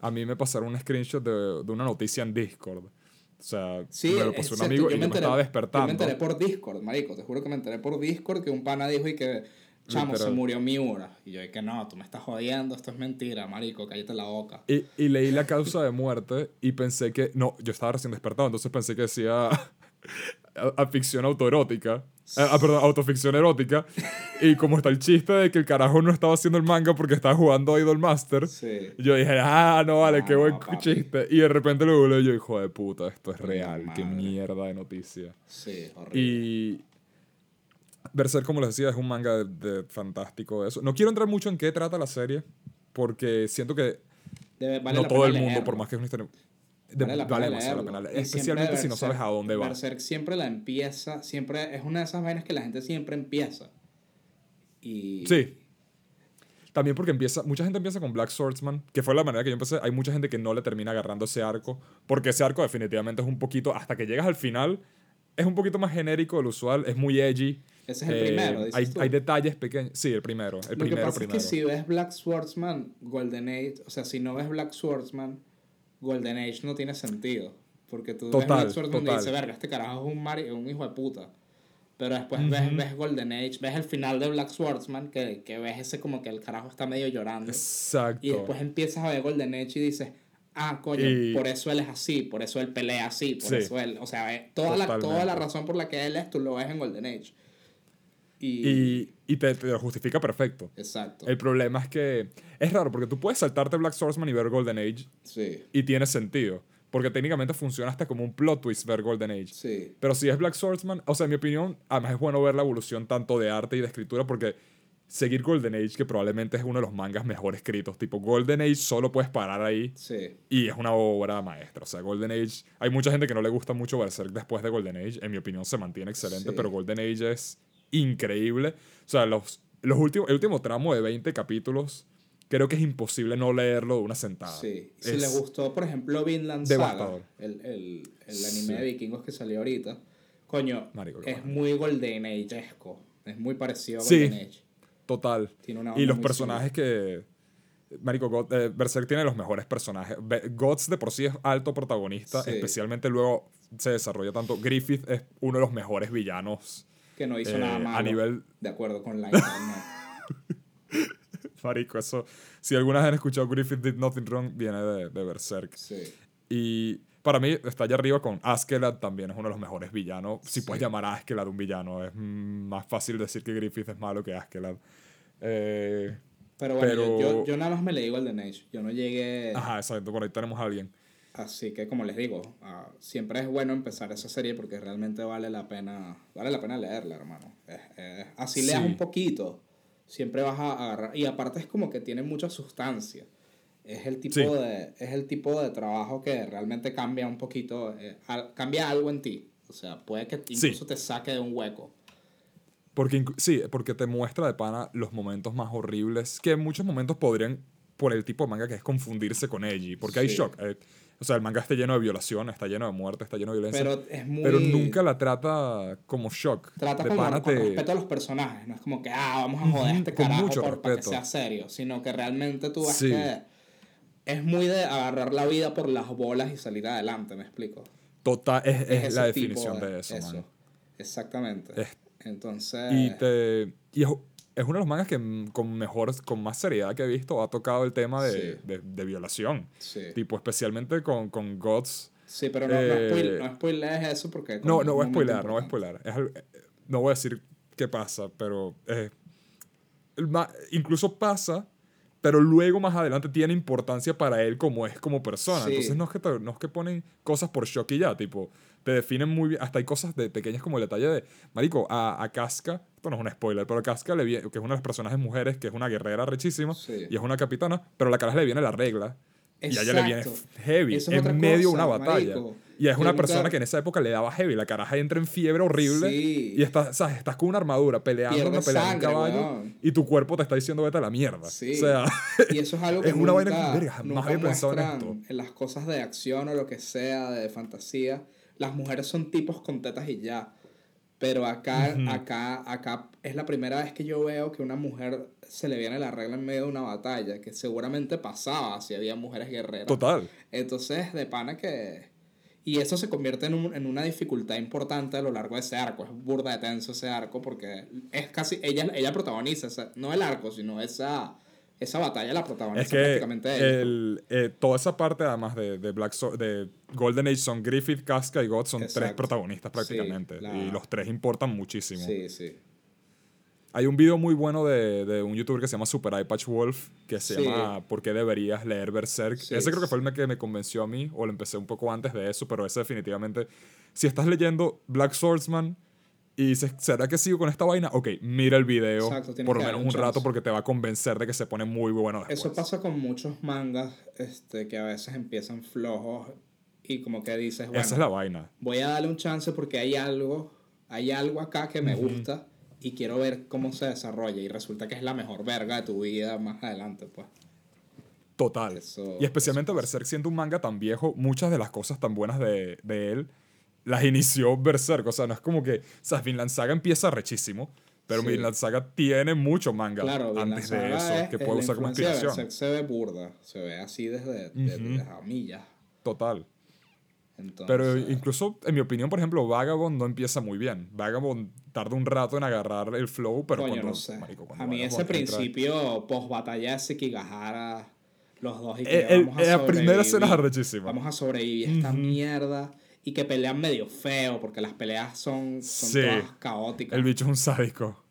A mí me pasaron un screenshot de, de una noticia en Discord. O sea, Sí, me lo pasó un amigo y yo me, enteré- estaba Yo despertando. me enteré por Discord, marico, te juro que me enteré por Discord que un pana dijo y que, chamo, se murió Miura. Y yo, que no, tú me estás jodiendo, esto es mentira, marico, cállate la boca. Y, y leí la causa de muerte y pensé que. No, yo estaba recién despertado, entonces pensé que decía. a, a ficción autoerótica. Eh, Ah, perdón, autoficción erótica. Y como está el chiste de que el carajo no estaba haciendo el manga porque estaba jugando Idol Master. Sí. Yo dije, ah, no, vale, Ah, qué buen no, papi. chiste. Y de repente lo leo y yo, hijo de puta, esto es real. Qué mierda de noticia. Sí, horrible. Y Berserk, como les decía, es un manga de, de fantástico eso. No quiero entrar mucho en qué trata la serie, porque siento que Debe- vale no todo el mundo, por más que es una historia... de- Vale la vale la pena. Especialmente si no sabes a dónde va. Berserk siempre la empieza, siempre es una de esas vainas que la gente siempre empieza. Y Sí. También porque empieza, mucha gente empieza con Black Swordsman, que fue la manera que yo empecé. Hay mucha gente que no le termina agarrando ese arco, porque ese arco definitivamente es un poquito, hasta que llegas al final, es un poquito más genérico del usual, es muy edgy. ese es el Eh, primero, dices hay, tú. hay detalles pequeños. Sí, el primero. El Lo que primero, pasa primero. es que si ves Black Swordsman, Golden Age, o sea, si no ves Black Swordsman, Golden Age no tiene sentido. Porque tú ves Total, Black Swordsman y total. dices, verga, este carajo es un, mari- un hijo de puta. Pero después ves, ves Golden Age, ves el final de Black Swordsman, que, que ves ese como que el carajo está medio llorando. Exacto. Y después empiezas a ver Golden Age y dices, ah, coño, Y- por eso él es así, por eso él pelea así, por Sí. eso él, o sea, eh, toda la, toda la razón por la que él es, tú lo ves en Golden Age. Y, Y, y te, te lo justifica perfecto. exacto. El problema es que es raro porque tú puedes saltarte Black Swordsman y ver Golden Age Sí, y tiene sentido. Porque técnicamente funciona hasta como un plot twist ver Golden Age. sí. Pero si es Black Swordsman, o sea, en mi opinión, además es bueno ver la evolución tanto de arte y de escritura porque seguir Golden Age, que probablemente es uno de los mangas mejor escritos, tipo Golden Age solo puedes parar ahí Sí, y es una obra maestra. O sea, Golden Age, hay mucha gente que no le gusta mucho Berserk después de Golden Age, en mi opinión se mantiene excelente, Sí. pero Golden Age es increíble. O sea, los, los últimos, el último tramo de 20 capítulos, creo que es imposible no leerlo de una sentada. sí. Si Es- le gustó, por ejemplo, Vinland Saga, el, el, el anime Sí. de vikingos que salió ahorita, coño, Marico, es muy Golden Age-esco. Es muy parecido a. Golden Age. Total. Tiene una Y los personajes que. Marico, God- eh, Berserk tiene los mejores personajes. Gods de por sí es alto protagonista, Sí. especialmente luego se desarrolla tanto. Griffith es uno de los mejores villanos. Que no hizo Eh, nada a malo. nivel- De acuerdo con la internet. Marico, eso. Si alguna vez han escuchado Griffith Did Nothing Wrong, viene de, de Berserk. sí. Y para mí está allá arriba con Askeladd, también es uno de los mejores villanos. Si Sí. puedes llamar a Askeladd un villano, es más fácil decir que Griffith es malo que Askeladd. Eh, Pero bueno, yo- Pero- Yo, yo nada más me leí Golden Age. Yo no llegué. ajá, exacto, por ahí tenemos a alguien. Así que como les digo, ah, siempre es bueno empezar esa serie porque realmente vale la pena, vale la pena leerla, hermano. Así leas Sí. un poquito, siempre vas a agarrar. Y aparte es como que tiene mucha sustancia. Es el tipo, Sí. de, es el tipo de trabajo que realmente cambia un poquito, eh, al- cambia algo en ti. O sea, puede que incluso te saque de un hueco. Porque, sí, porque te muestra de pana los momentos más horribles, que en muchos momentos podrían, por el tipo de manga que es confundirse con Eiji, porque hay Sí. shock. eh, o sea, el manga está lleno de violación, está lleno de muerte, está lleno de violencia, pero, Pero es muy... nunca la trata como shock. Trata de con te- respeto a los personajes, no es como que, ah, vamos a joder a este con carajo mucho por, para que respeto. sea serio, sino que realmente tú ves Sí. que es muy de agarrar la vida por las bolas y salir adelante, ¿me explico? Total, es, es la definición de, eso, man. Exactamente. Es- Entonces, Y, te, y es, es uno de los mangas que con mejor, con más seriedad que he visto ha tocado el tema de, Sí. de, de violación. sí. Tipo, especialmente con, con Gods. Sí, pero no, no, eh, spoil- no spoilees eso porque... No, no voy a spoiler, no voy a spoiler. Eh, no voy a decir qué pasa, pero eh, el incluso pasa, pero luego más adelante tiene importancia para él como es como persona. Sí. Entonces no es, que te- no es que ponen cosas por shock y ya, tipo, te definen muy bien. Hasta hay cosas de pequeñas como el detalle de, marico, a, a Casca, esto no es un spoiler, pero a Casca le viene, que es una de las personajes mujeres, que es una guerrera rechísima, Sí. y es una capitana, pero a la cara le viene la regla. Y a ella le viene Exacto. heavy, Eso es en medio de una batalla. marico. Y es una nunca- persona que en esa época le daba heavy. La caraja entra en fiebre horrible. Sí. Y estás, ¿sabes? estás con una armadura peleando una pelea un caballo. weón. Y tu cuerpo te está diciendo vete a la mierda. Sí. O sea, Y eso es algo que Es una vaina nunca, que, verga, jamás había pensado en muestran en las cosas de acción o lo que sea, de fantasía. Las mujeres son tipos con tetas y ya. Pero acá, acá, acá es la primera vez que yo veo que una mujer se le viene la regla en medio de una batalla, que seguramente pasaba si había mujeres guerreras. total. Entonces, de pana que... Y eso se convierte en, un- en una dificultad importante a lo largo de ese arco. Es burda de tenso ese arco porque es casi... Ella, ella protagoniza, no el arco, sino esa, esa batalla la protagoniza Es que prácticamente ella. el, eh, toda esa parte, además de, de Black So- de Golden Age, son Griffith, Casca y God, son tres protagonistas Sí, prácticamente. la- Y los tres importan muchísimo. Sí, sí. Hay un video muy bueno de, de un youtuber que se llama Super Eye Patch Wolf, que se Sí. llama ¿Por qué deberías leer Berserk? Sí. Ese creo que fue el que me convenció a mí, o lo empecé un poco antes de eso, pero ese definitivamente. Si estás leyendo Black Swordsman y dices, ¿será que sigo con esta vaina? Ok, mira el video Exacto, por lo menos un rato porque te va a convencer de que se pone muy bueno después. Eso pasa con muchos mangas este, que a veces empiezan flojos y como que dices, bueno, Esa es la vaina. voy a darle un chance porque hay algo, hay algo acá que me gusta y quiero ver cómo se desarrolla y resulta que es la mejor verga de tu vida más adelante, pues. Total. Eso- y especialmente. Berserk siendo un manga tan viejo, muchas de las cosas tan buenas de, de él las inició Berserk. O sea, no es como que. O sea, Vinland Saga empieza rechísimo, pero Sí. Vinland Saga tiene mucho manga Claro, antes de eso es- que puede usar como inspiración. Berserk se ve burda, se ve así desde, desde, Ujú. desde a millas. Total. Entonces, Pero incluso, en mi opinión, por ejemplo, Vagabond no empieza muy bien. Vagabond tarda un rato en agarrar el flow, pero coño, cuando. no sé. marico, cuando a mí ese Vagabond entra- principio, post batalla de Sekigahara, los dos y que Eh, el- vamos a la primera escena es arrechísima. Vamos a sobrevivir a esta mierda y que pelean medio feo porque las peleas son, son Sí. todas caóticas. El bicho es un sádico.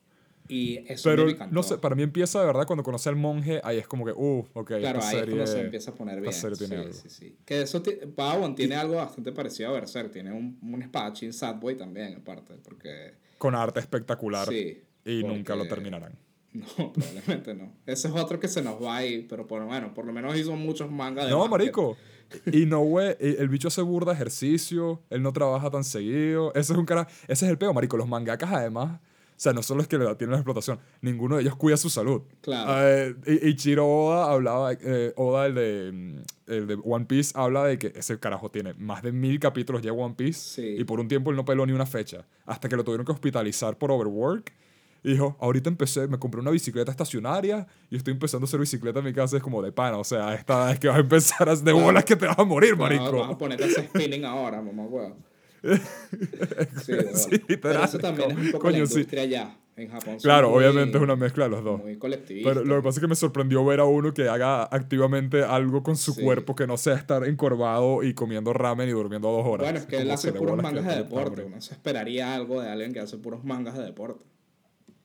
Y eso Pero, me encantó. no sé, para mí empieza de verdad cuando conoce al monje, ahí es como que, uh, ok, Claro, esta ahí es serie... cuando se empieza a poner bien. serie tiene sí, algo. sí, sí. Que eso, Vagabond tiene algo bastante parecido a Berserk. Tiene un, un espadachín Sadboy también, aparte. Porque. Con arte espectacular. Sí. y porque- nunca lo terminarán. No, probablemente no. Ese es otro que se nos va ahí, pero por, bueno, por lo menos hizo muchos mangas de No, marico. Y no, güey, el bicho hace burda ejercicio, él no trabaja tan seguido. Ese es un cara, ese es el peo, marico. Los mangakas además, sea, no solo es que le tienen la explotación, ninguno de ellos cuida su salud. Claro. Eh, y Ichiro Oda hablaba, eh, Oda, el de, mm, el de One Piece, habla de que ese carajo tiene más de mil capítulos ya One Piece Sí. y por un tiempo él no peló ni una fecha, hasta que lo tuvieron que hospitalizar por overwork. Y dijo, ahorita empecé, me compré una bicicleta estacionaria y estoy empezando a hacer bicicleta en mi casa. Es como de pana, o sea, esta es que vas a empezar a de bolas que te vas a morir, marico. Vamos a ponerte a hacer spinning ahora, mamá huevo. Sí, Sí. Pero eso también es un poco coño, la sí. industria allá, en Japón. Claro, muy- obviamente es una mezcla de los dos. Muy colectivista. Pero lo que pasa es que me sorprendió ver a uno que haga activamente algo con su Sí. cuerpo que no sea estar encorvado y comiendo ramen y durmiendo dos horas. Bueno, es que él hace puros mangas de te- deporte. Uno se esperaría algo de alguien que hace puros mangas de deporte.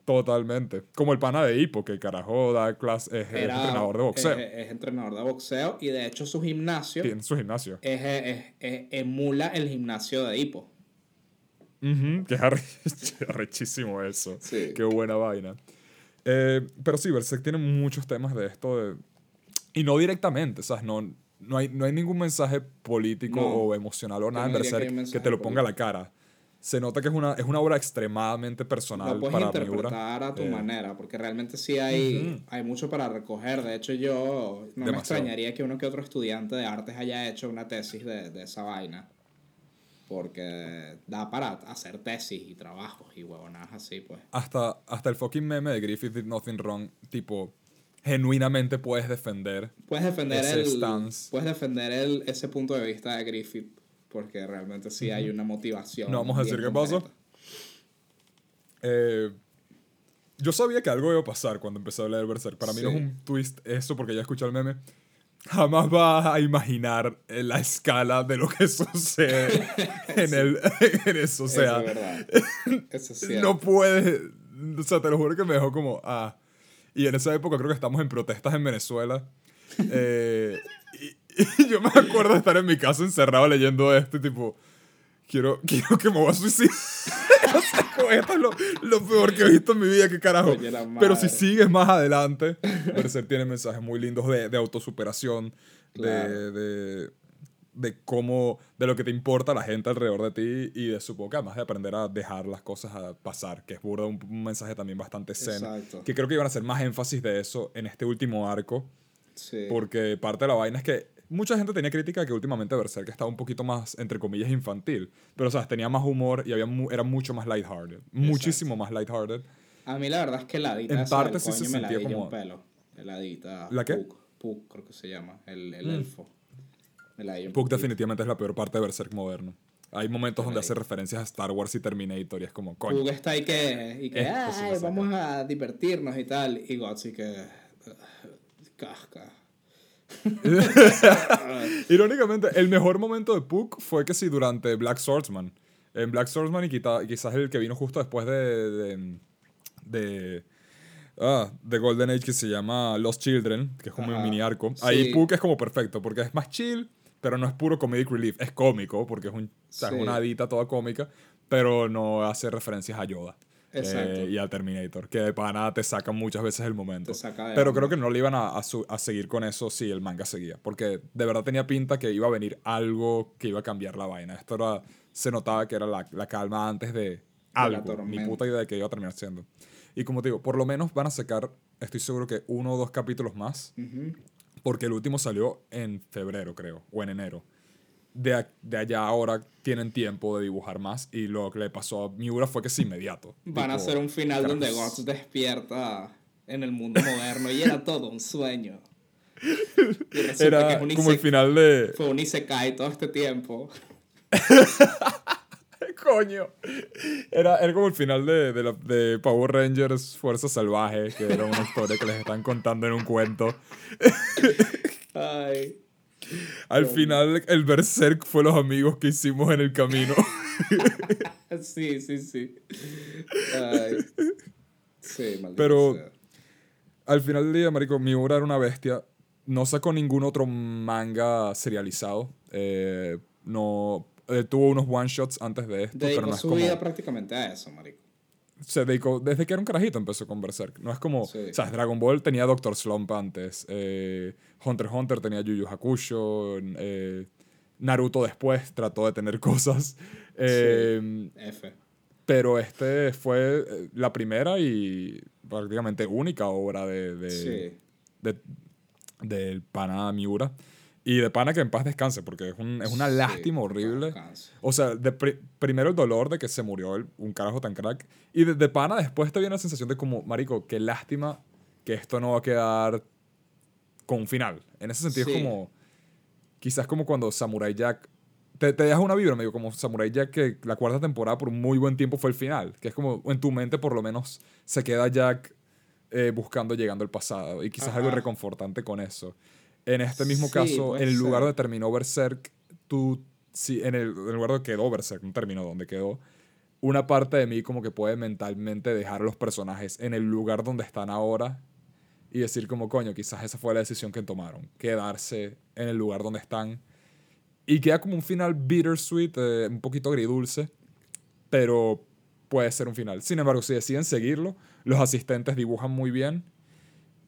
Totalmente. Como el pana de Hippo, que carajo da clase, es, Era- entrenador de boxeo. Es, es entrenador de boxeo y de hecho su gimnasio Tiene su gimnasio. es, es- es- emula el gimnasio de Hippo. Ujú, que es arre- arrechísimo eso. Sí. Qué buena vaina. Eh, pero sí, Berserk tiene muchos temas de esto. de- y no directamente, ¿sabes? No, no, hay, no hay ningún mensaje político No. o emocional o nada en que Berserk que, mensaje te lo ponga a la cara. Se nota que es una, es una obra extremadamente personal Lo puedes para interpretar Miura. a tu Eh, manera, porque realmente sí hay, Ujú. hay mucho para recoger. De hecho, yo no me Demasiado. extrañaría que uno que otro estudiante de artes haya hecho una tesis de, de esa vaina. Porque da para hacer tesis y trabajos y huevonadas así, pues. Hasta, hasta el fucking meme de Griffith Did Nothing Wrong, tipo, genuinamente puedes defender. Puedes defender Ese el stance. puedes defender el, ese punto de vista de Griffith porque realmente sí hay una motivación. No vamos a decir qué pasó. concreta. Eh, yo sabía que algo iba a pasar cuando empecé a leer Berserk. Para mí no es un twist eso, porque ya escuché el meme. Jamás vas a imaginar eh, la escala de lo que sucede en, el, en eso. O sea, Eso es verdad. Eso es no puedes. O sea, te lo juro que me dejó como. Ah. Y en esa época creo que estamos en protestas en Venezuela. Eh, y, yo me acuerdo de estar en mi casa encerrado leyendo esto y tipo. Quiero, quiero que me voy a suicidar. o sea, esto es lo, lo peor que he visto en mi vida, qué carajo. Pero si sigues más adelante, Berserk tiene mensajes muy lindos de, de autosuperación, Claro. de, de, de cómo, de lo que te importa la gente alrededor de ti y de supongo que además de aprender a dejar las cosas a pasar, que es burda un, un mensaje también bastante zen, Exacto. que creo que iban a hacer más énfasis de eso en este último arco, Sí. porque parte de la vaina es que mucha gente tenía crítica que últimamente Berserk estaba un poquito más, entre comillas, infantil, pero sabes, tenía más humor y había mu- era mucho más lighthearted, muchísimo más lighthearted. A mí la verdad es que la adita En parte sí se me la sentía di como- un pelo. La adita. ¿La qué? Puck, Puck, creo que se llama. El, el Mm. elfo. La un Puck definitivamente es la peor parte de Berserk moderno. Hay momentos donde hace referencias a Star Wars y Terminator y es como, coño. Puck está ahí que, y que "Ay, lo saca". vamos a divertirnos y tal. Y Guts y que. Casca. Irónicamente, el mejor momento de Puck fue que sí, durante Black Swordsman. En Black Swordsman y quita- quizás el que vino justo después de. de, de ah, de Golden Age que se llama Lost Children, que es como un mini arco. Sí. Ahí Puck es como perfecto, porque es más chill, pero no es puro comedic relief. Es cómico, porque es, un, o sea, es Sí. una adita toda cómica, pero no hace referencias a Yoda. Exacto. eh, y al Terminator, que de pana te sacan muchas veces el momento. Saca Pero creo que no le iban a, a su- a seguir con eso si el manga seguía. Porque de verdad tenía pinta que iba a venir algo que iba a cambiar la vaina. Esto era, se notaba que era la, la calma antes de algo. Tormenta. puta idea de que iba a terminar siendo. Y como te digo, por lo menos van a sacar, estoy seguro que uno o dos capítulos más. Porque el último salió en febrero, creo, o en enero. De, a- de allá ahora tienen tiempo de dibujar más. Y lo que le pasó a Miura fue que es inmediato. Van a Tipo, hacer un final donde. Guts despierta en el mundo moderno y era todo un sueño. Y que Era es un como el final de, fue un Isekai todo este tiempo. Coño. Era, era como el final de, de, la- de Power Rangers Fuerza Salvaje, que era una historia que les están contando en un cuento. Ay. Al final, el Berserk fue los amigos que hicimos en el camino. Sí, sí, sí. Ay. Sí, maldito Pero- sea. Al final del día, marico, Miura era una bestia. No sacó ningún otro manga serializado. Eh, no... eh, tuvo unos one-shots antes de esto, Dedicó pero no es su como... vida prácticamente a eso, marico. se dedicó, desde que era un carajito empezó con Berserk. No es como, Sí. o sea, Dragon Ball tenía Doctor Slump antes, eh, Hunter x Hunter tenía Yu Yu Hakusho, eh, Naruto después trató de tener cosas, eh, F. pero este fue eh, la primera y prácticamente única obra de, de, Sí. de- del pana Miura. Y de pana que en paz descanse, porque es, un- es una Sí, lástima horrible. O sea, de pri- primero el dolor de que se murió el- un carajo tan crack. Y de, de pana después te viene la sensación de como, marico, qué lástima que esto no va a quedar con un final. En ese sentido es Sí. como, quizás como cuando Samurai Jack, te, te dejas una vibra medio como Samurai Jack que la cuarta temporada por un muy buen tiempo fue el final. Que es como, en tu mente por lo menos se queda Jack eh, buscando, llegando al pasado. Y quizás algo reconfortante con eso. En este mismo Sí, caso, en el lugar donde terminó Berserk, tú, sí, en el, en el lugar donde quedó Berserk, no terminó donde quedó, una parte de mí como que puede mentalmente dejar a los personajes en el lugar donde están ahora y decir como, coño, quizás esa fue la decisión que tomaron, quedarse en el lugar donde están. Y queda como un final bittersweet, eh, un poquito agridulce, pero puede ser un final. Sin embargo, si deciden seguirlo, los asistentes dibujan muy bien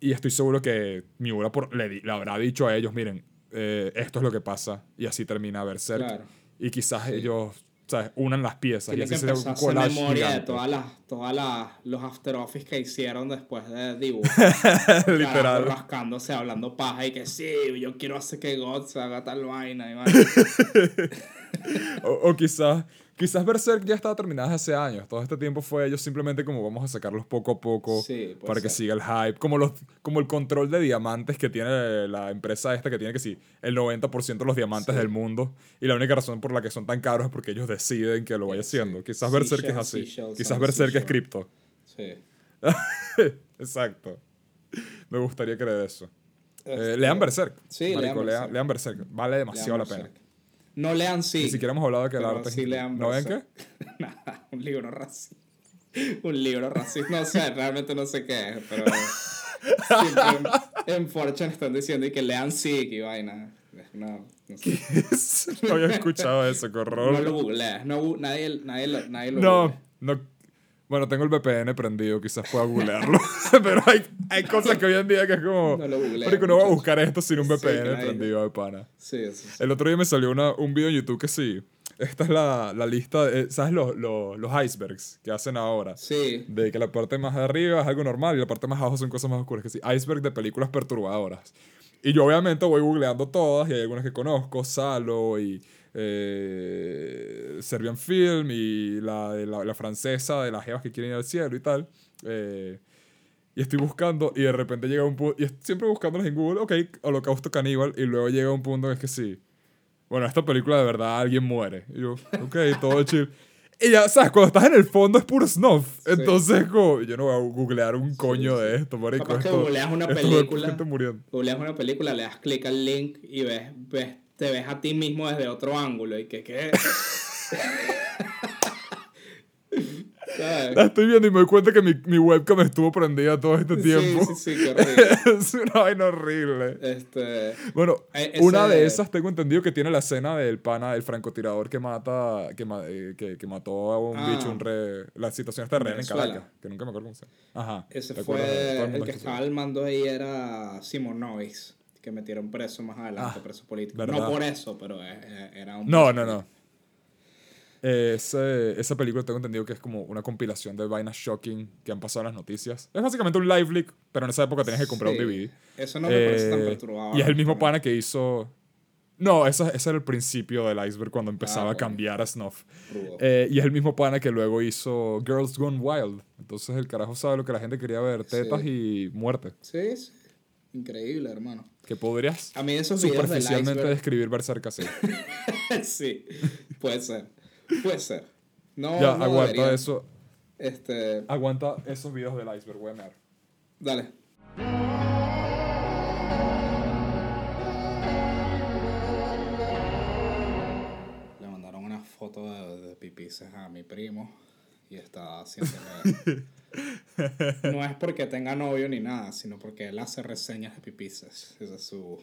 y estoy seguro que Miura por, le, habrá dicho a ellos, miren, eh, esto es lo que pasa y así termina Berserk. Claro. Y quizás Sí. ellos ¿sabes? unan las piezas Tiene y que así empezar collage memoria de gigante. todas las, todas las, los after office que hicieron después de dibujar. Literal. Rascándose, hablando paja y que sí, yo quiero hacer que God se haga tal vaina. Y. O, o quizás, quizás Berserk ya estaba terminada hace años. Todo este tiempo fue ellos simplemente como vamos a sacarlos poco a poco Sí, para que siga el hype. Como, los, como el control de diamantes que tiene la empresa esta que tiene que sí, el 90% de los diamantes Sí. del mundo. Y la única razón por la que son tan caros es porque ellos deciden que lo vaya Sí. haciendo. Quizás Berserk es así. Quizás Berserk es cripto. Sí. Exacto. Me gustaría creer eso. Eh, Este, lean Berserk. Sí, Marico, lean lean, Berserk. Vale demasiado lean la pena. No lean sí. Ni siquiera hemos hablado de que el arte es sí lean ¿No ven qué? Nada, un libro racista. Un libro racista. No sé, realmente no sé qué es, pero. siempre en, en Fortune están diciendo y que lean sí y vaina. No, no sé. no había escuchado eso, qué horror. No lo googlees. No, nadie, nadie, nadie lo No, googlea. no. Bueno, tengo el VPN prendido, quizás pueda googlearlo. Pero hay, hay cosas que hoy en día que es como. No lo googlees, Marico, no voy a buscar esto sin un Sí, VPN claro. prendido de pana. Sí, eso sí. El otro día me salió una, un video en YouTube que sí. Esta es la, la lista, de, ¿sabes? Los, los, los icebergs que hacen ahora. Sí, De que la parte más de arriba es algo normal y la parte más abajo son cosas más oscuras. Que sí, iceberg de películas perturbadoras. Y yo obviamente voy googleando todas y hay algunas que conozco, Salo y eh, Serbian Film y la, la, la francesa de las jevas que quieren ir al cielo y tal. Eh, y estoy buscando y de repente llega un punto, y siempre buscándolas en Google, ok, Holocausto Caníbal, y luego llega un punto en que es que sí. Bueno, esta película de verdad alguien muere. Y yo, ok, todo chill. Y ya, ¿sabes? Cuando estás en el fondo es puro snuff. Entonces, como, yo no voy a googlear un coño de esto, marico. Capaz que esto- googleas una película. googleas una película, le das clic al link y ves, ves, te ves a ti mismo desde otro ángulo y que qué. ¿Sabes? La estoy viendo y me doy cuenta que mi, mi webcam estuvo prendida todo este tiempo. Sí, sí, sí, qué horrible. es una vaina horrible. Este, Bueno, Eh, una de esas tengo entendido que tiene la escena del pana, del francotirador que mata, que, eh, que, que mató a un Ah. bicho, un re... La situación está real en. Caracas, que nunca me acuerdo cómo se llama. Ajá. ese ¿te fue el, que estaba al mando ahí era Simonovic, que metieron preso más adelante, Ah, preso político. verdad. No por eso, pero eh, eh, era un No, no, no. Ese- esa película tengo entendido que es como una compilación de vainas shocking que han pasado en las noticias. Es básicamente un live leak, pero en esa época tenías que comprar Sí. un DVD. Eso no me parece tan Eh, perturbador. Y es el mismo pana que hizo... No, ese, ese era el principio del iceberg cuando empezaba a bueno. cambiar a Snuff. Eh, y es el mismo pana que luego hizo Girls Gone Wild. Entonces el carajo sabe lo que la gente quería ver, tetas y muerte. Sí, sí. Increíble, hermano. Que podrías A mí esos videos del superficialmente iceberg... describir Berserk así. sí, puede ser. Puede ser. No, ya, no aguanta debería. eso. Este, Aguanta esos videos del iceberg, voy a dale. Le mandaron una foto de, de pipices a mi primo y está haciéndole... no es porque tenga novio ni nada, sino porque él hace reseñas de pipices. Ese es su...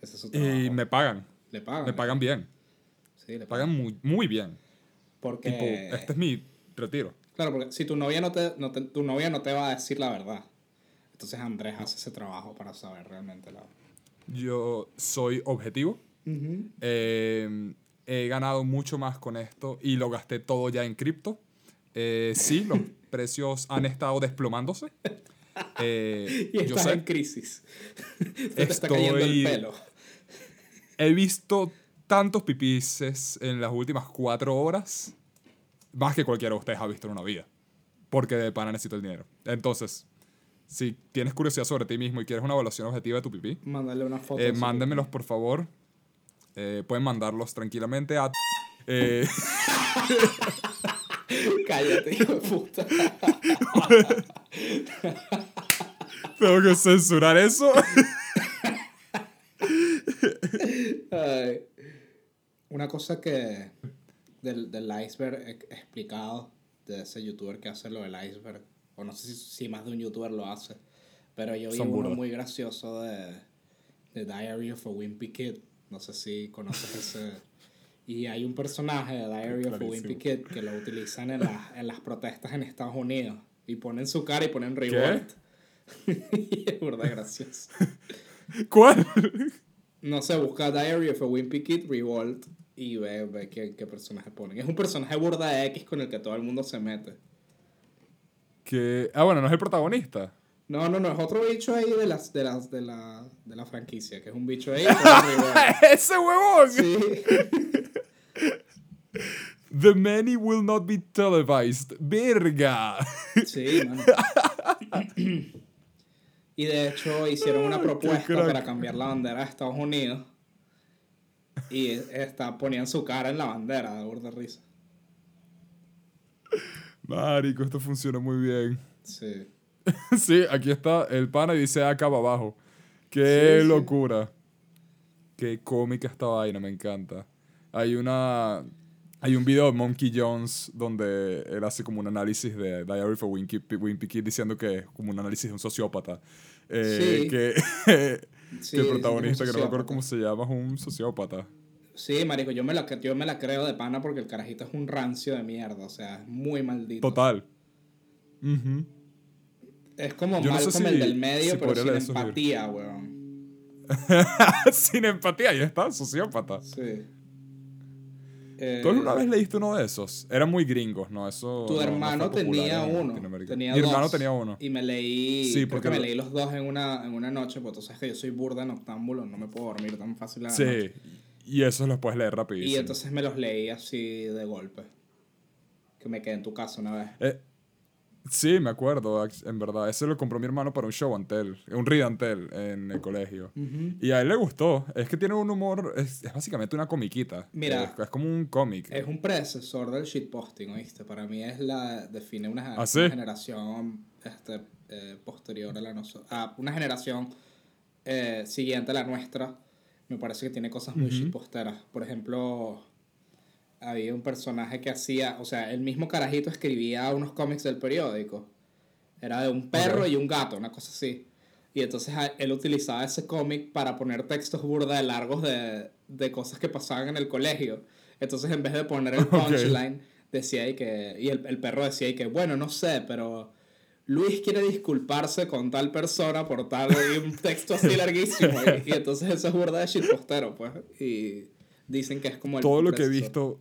Ese es su trabajo. Y me pagan. Le pagan. Me pagan bien. Sí, le Pagan muy, muy bien. Porque... Tipo, este es mi retiro. Claro, porque si tu novia no te, no te- tu novia no te va a decir la verdad. Entonces Andrés hace ese trabajo para saber realmente la Yo soy objetivo. Eh, he ganado mucho más con esto y lo gasté todo ya en cripto. Eh, sí, los precios han estado desplomándose. Eh, Y yo estás sé, en crisis. Se te está cayendo el Estoy- pelo. he visto tantos pipices en las últimas cuatro horas, más que cualquiera de ustedes ha visto en una vida. Porque de pana necesito el dinero. Entonces, si tienes curiosidad sobre ti mismo y quieres una evaluación objetiva de tu pipí, Mándale una foto. Eh, por favor. Eh, pueden mandarlos tranquilamente a... Eh. Cállate, hijo de puta. tengo que censurar eso. Ay. Una cosa que del, del iceberg explicado de ese youtuber que hace lo del iceberg, o no sé si, si más de un youtuber lo hace, pero yo vi Son uno muy gracioso de, de Diary of a Wimpy Kid, no sé si conoces ese, y hay un personaje de Diary of a Wimpy Kid que lo utilizan en, las en las protestas en Estados Unidos, y ponen su cara y ponen revolt. y es verdad gracioso. ¿Cuál? No sé, busca Diary of a Wimpy Kid Revolt y ve, ve qué, qué personaje ponen. Es un personaje burda de X con el que todo el mundo se mete. que... Ah, bueno, no es el protagonista. No, no, no, es otro bicho ahí de las de las de la, de la franquicia, que es un bicho ahí. ¡Ese huevón! Sí. The many will not be televised. ¡Verga! Sí, mano. Y de hecho hicieron una propuesta para cambiar la bandera de Estados Unidos. Y está, ponían su cara en la bandera, de de risa. Marico, esto funciona muy bien. Sí. sí, aquí está el pana y dice acá abajo. ¡Qué Sí, sí. locura! Qué cómica esta vaina, me encanta. Hay una... Hay un video de Monkey Jones donde él hace como un análisis de Diary for Wimpy, Wimpy Kid diciendo que es como un análisis de un sociópata. Eh, Sí. Que, Sí, que el protagonista, que no me acuerdo cómo se llama, es un sociópata. Sí, marico, yo me, la, yo me la creo de pana porque el carajito es un rancio de mierda, o sea, es muy maldito. Total. Ujú. Es como Yo no sé Malcolm si- el del medio, si pero sin empatía, weón. Sin empatía, ya está, sociópata. Sí. Eh, ¿Tú alguna vez leíste uno de esos? Eran muy gringos, ¿no? Eso Tu no- no hermano tenía en uno. Tenía Mi dos, hermano tenía uno. Y me leí. Sí, creo porque que me leí los dos en una, en una noche, porque tú sabes que yo soy burda noctámbulo, no me puedo dormir tan fácil a la noche. Sí, y esos los puedes leer rapidísimo. Y entonces me los leí así de golpe. Que me quedé en tu casa una vez. Eh, sí, me acuerdo, en verdad. Ese lo compró mi hermano para un show antel, un read antel en el colegio. Y a él le gustó. Es que tiene un humor, es, es básicamente una comiquita. Mira. Es, es como un cómic. Es un predecesor del shitposting, ¿oíste? Para mí es la. define una, ¿Ah, sí? una generación este, eh, posterior a la nuestra. a una generación eh, siguiente a la nuestra. Me parece que tiene cosas muy shitposteras. Por ejemplo, había un personaje que hacía. O sea, el mismo carajito escribía unos cómics del periódico. Era de un perro y un gato, una cosa así. Y entonces él utilizaba ese cómic para poner textos burda de largos de, de cosas que pasaban en el colegio. Entonces en vez de poner el punchline, decía y que. Y el, el perro decía y que, bueno, no sé, pero. Luis quiere disculparse con tal persona por tal. Y un texto así larguísimo. Y, y entonces eso es burda de shitpostero, pues. Y dicen que es como el. Todo lo que he visto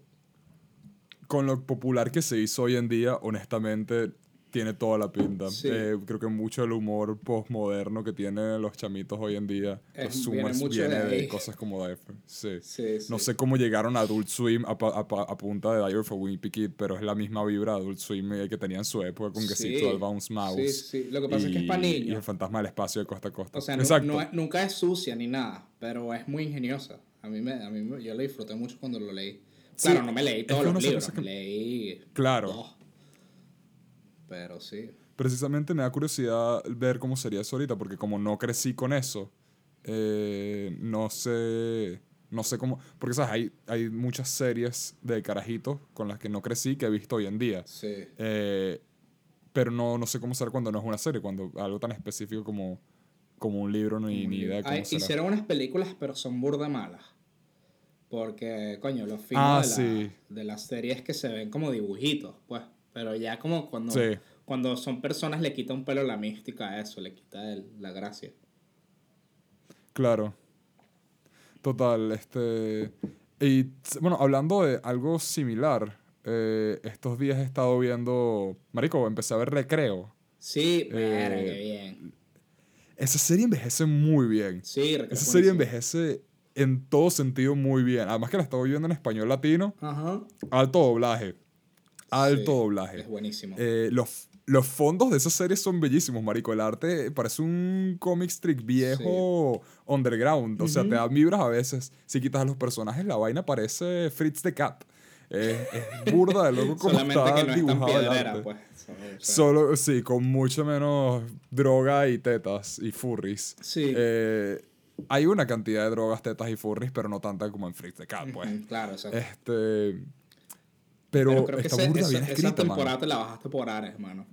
con lo popular que se hizo hoy en día, honestamente, tiene toda la pinta. Sí. Eh, creo que mucho del humor postmoderno que tienen los chamitos hoy en día, Es- pues, viene sumas- mucho viene de de, cosas como de Sí. Sí. No sé cómo llegaron a Adult Swim a, a pa- a punta de Diary for Wimpy Kid, pero es la misma vibra de Adult Swim eh, que tenía en su época con que Sí. sí, Bounce Mouse. Sí, sí. Lo que pasa es que es pa' y- niños. Y el fantasma del espacio de costa a costa. O sea, Exacto. no es- nunca es sucia ni nada, pero es muy ingeniosa. A mí, me, a mí me- yo lo disfruté mucho cuando lo leí. Sí, Claro, no me leí todos los libros, que- leí Claro. dos. Pero sí. Precisamente me da curiosidad ver cómo sería eso ahorita, porque como no crecí con eso, eh, no sé. No sé cómo. Porque, ¿sabes? Hay, hay muchas series de carajitos con las que no crecí que he visto hoy en día. Sí. Eh, pero no, no sé cómo será cuando no es una serie, cuando algo tan específico como, como un libro, ni, ni idea de cómo será. hicieron unas películas, pero son burda malas. Porque, coño, los fines Ah, de, la, sí. de las series que se ven como dibujitos, pues. Pero ya como cuando, Sí. cuando son personas le quita un pelo la mística a eso, le quita el- la gracia. Claro. Total, este... Y bueno, hablando de algo similar, eh, estos días he estado viendo... Marico, empecé a ver Recreo. Sí, Eh, qué bien. Esa serie envejece muy bien. Sí, Recreo Esa es serie envejece en todo sentido muy bien. Además que la estaba viendo en español latino. Ajá. Alto doblaje. Alto Sí, doblaje. Es buenísimo. Eh, los, los fondos de esa serie son bellísimos, marico. El arte parece un comic strip viejo underground. O sea, te dan vibras a veces. Si quitas a los personajes, la vaina parece Fritz the Cat. Es, es burda de loco como Solamente está que no es tan dibujado piedrera, arte. pues. Solo, sí, con mucho menos droga y tetas y furries. Sí. Eh, hay una cantidad de drogas, tetas y furries, pero no tanta como en Fritz the Cat, pues. Claro, o sea, Este... Pero, pero creo que está ese- burda esa, bien escrita, temporada te la bajaste por Ares, hermano.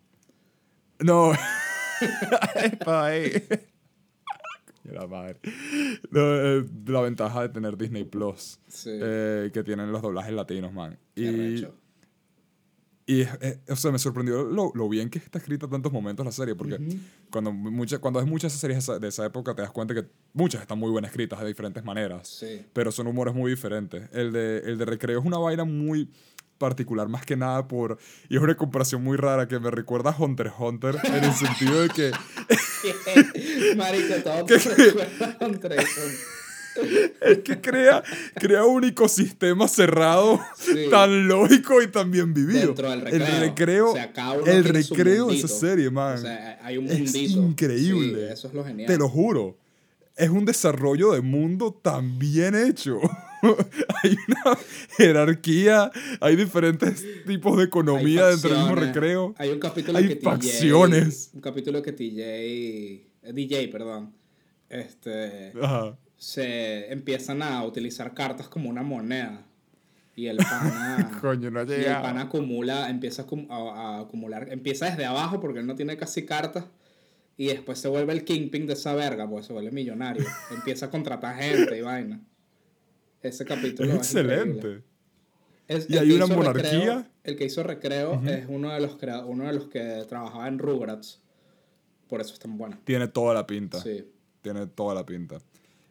No. Ahí. La madre. Eh, la ventaja de tener Disney Plus. Sí. eh, que tienen los doblajes latinos, man. Qué Y. y es- es- o sea, me sorprendió lo, lo bien que está escrita tantos momentos la serie. Porque cuando, mucha, cuando ves muchas series de esa, época, te das cuenta que muchas están muy bien escritas de diferentes maneras. Sí. Pero son humores muy diferentes. El de, el de Recreo es una vaina muy particular más que nada por... Y es una comparación muy rara que me recuerda a Hunter x Hunter en el sentido de que Marico, todo recuerda a un Trayson. es que crea, crea un ecosistema cerrado Sí. tan lógico y tan bien vivido. Dentro del recreo. El recreo, O sea, el recreo de esa serie, man. O sea, hay un es mundito. increíble. Sí, eso es lo genial. Te lo juro. Es un desarrollo de mundo tan bien hecho. hay una jerarquía, hay diferentes tipos de economía dentro del mismo recreo. Hay un capítulo Hay que TJ, facciones. Un capítulo que TJ. eh, DJ, perdón. Este. Ajá. Se empiezan a utilizar cartas como una moneda. Y el pana. Coño, no ha y el pana acumula, empieza a, a- acumular. Empieza desde abajo porque él no tiene casi cartas. Y después se vuelve el kingpin de esa verga, pues se vuelve millonario. empieza a contratar gente y vaina. Ese capítulo Es excelente. Es- Y hay una monarquía. Recreo- el que hizo Recreo es uno de, los uno de los que trabajaba en Rugrats. Por eso es tan buena. Tiene toda la pinta. Sí. Tiene toda la pinta.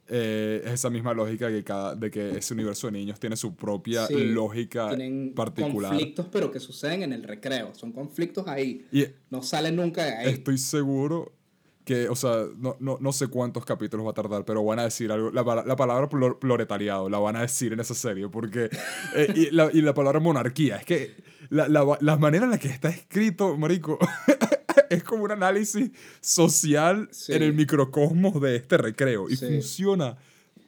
Eh, es esa misma lógica que cada, de que ese universo de niños tiene su propia Sí, lógica Tienen particular. conflictos, pero que suceden en el recreo. Son conflictos ahí. Y No salen nunca de ahí. estoy seguro que, o sea, no, no, no sé cuántos capítulos va a tardar, pero van a decir algo. La, la palabra plor- proletariado la van a decir en esa serie, porque. eh, y, la, y la palabra monarquía. Es que la, la, la manera en la que está escrito, Marico. Es como un análisis social Sí. en el microcosmos de este recreo. Y Sí. funciona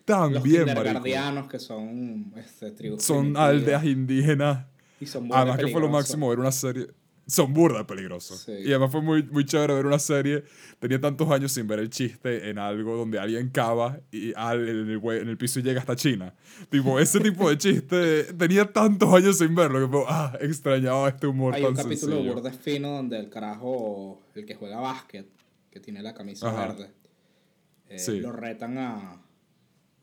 tan Los bien, kindergardianos que son este, tribus Son aldeas indígenas. Y son burda Además que fue lo máximo ver una serie. Son burda peligrosos. Sí. Y además fue muy, muy chévere ver una serie. Tenía tantos años sin ver el chiste en algo donde alguien cava y al, en, el, en el piso y llega hasta China. Tipo, ese tipo de chiste. tenía tantos años sin verlo que ah, extrañaba este humor Hay tan un capítulo sencillo. burda fino donde el carajo, el que juega básquet, que tiene la camisa Ajá. verde, eh, Sí. lo retan a...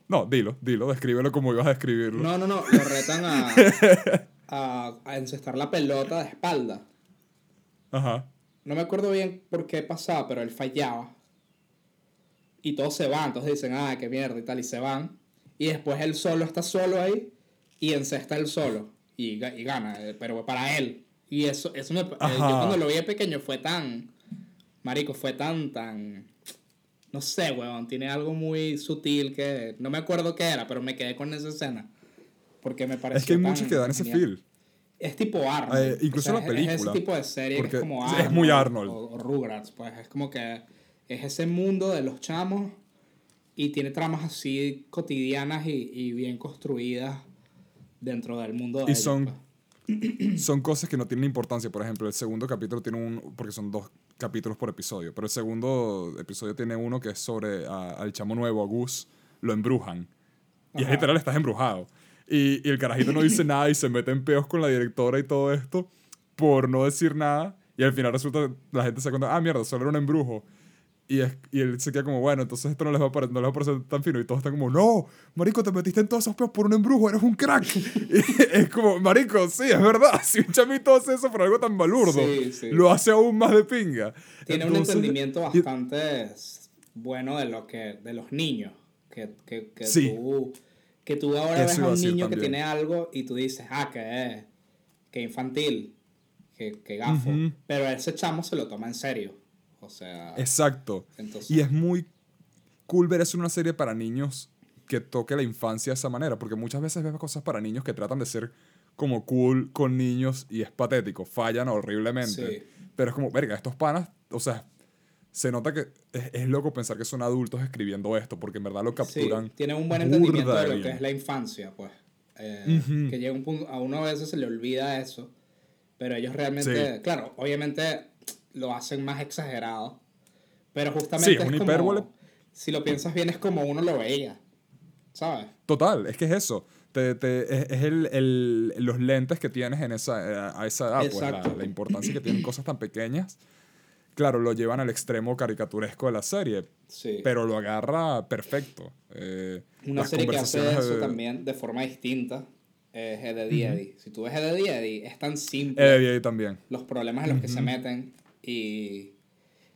No, dilo, dilo, descríbelo como ibas a describirlo. No, no, no, lo retan a, a, a encestar la pelota de espalda. Ajá. No me acuerdo bien por qué pasaba, pero él fallaba. Y todos se van, entonces dicen, ah, qué mierda y tal, y se van. Y después él solo está solo ahí y encesta él solo. Y, ga- y gana, eh, pero para él. Y eso, eso me, eh, yo cuando lo vi de pequeño fue tan, marico, fue tan, tan, no sé, weón, tiene algo muy sutil que no me acuerdo qué era, pero me quedé con esa escena. Porque me pareció Es que hay muchos que dan ese feel. Es tipo Arnold. Eh, incluso la es- Es ese película, tipo de serie que es como es Arnold. muy Arnold. O, o Rugrats, pues es como que es ese mundo de los chamos y tiene tramas así cotidianas y, y bien construidas dentro del mundo de Y ellos, son- pues. son cosas que no tienen importancia. Por ejemplo, el segundo capítulo tiene un. Porque son dos capítulos por episodio. Pero el segundo episodio tiene uno que es sobre a- al chamo nuevo, a Gus. Lo embrujan. Y es literal, estás embrujado. Y, y el carajito no dice nada y se mete en peos con la directora y todo esto por no decir nada. Y al final resulta la gente se cuenta, ah, mierda, solo era un embrujo. Y, es, y él se queda como, bueno, entonces esto no les, va a parecer, no les va a parecer tan fino. Y todos están como, no, marico, te metiste en todos esos peos por un embrujo, eres un crack. Y es como, marico, sí, es verdad. Si un chamito hace eso por algo tan balurdo, Sí, sí. lo hace aún más de pinga. Tiene Entonces, un entendimiento y- bastante s- bueno de lo que de los niños. Que, que, que Sí. tú, que tú ahora Eso ves a un niño que tiene algo y tú dices, ah, que, que infantil, que, que gafo. Pero ese chamo se lo toma en serio. O sea, Exacto. entonces, Y es muy cool ver eso en una serie para niños que toque la infancia de esa manera, porque muchas veces ves cosas para niños que tratan de ser como cool con niños y es patético, fallan horriblemente. Sí. Pero es como, verga, estos panas, o sea, se nota que es, es loco pensar que son adultos escribiendo esto, porque en verdad lo sí, capturan. tiene un buen entendimiento de lo que es la infancia, pues. Eh, Ujú. Que llega un punto, a uno a veces se le olvida eso, pero ellos realmente, Sí. claro, obviamente lo hacen más exagerado, pero justamente Sí, es es una como, hipérbole. si lo piensas bien es como uno lo veía, ¿sabes? Total, es que es eso. Te, te- es es el, el- los lentes que tienes en esa, eh, a esa edad, pues la, Exacto. la importancia que tienen cosas tan pequeñas. Claro, lo llevan al extremo caricaturesco de la serie, Sí. pero lo agarra perfecto. Eh, Una serie que hace eso de- también de forma distinta es Ed, Edd y Eddy. Si tú ves Ed, Edd y Eddy, es tan simple Ed, Edd y Eddy también. los problemas en los que se meten y...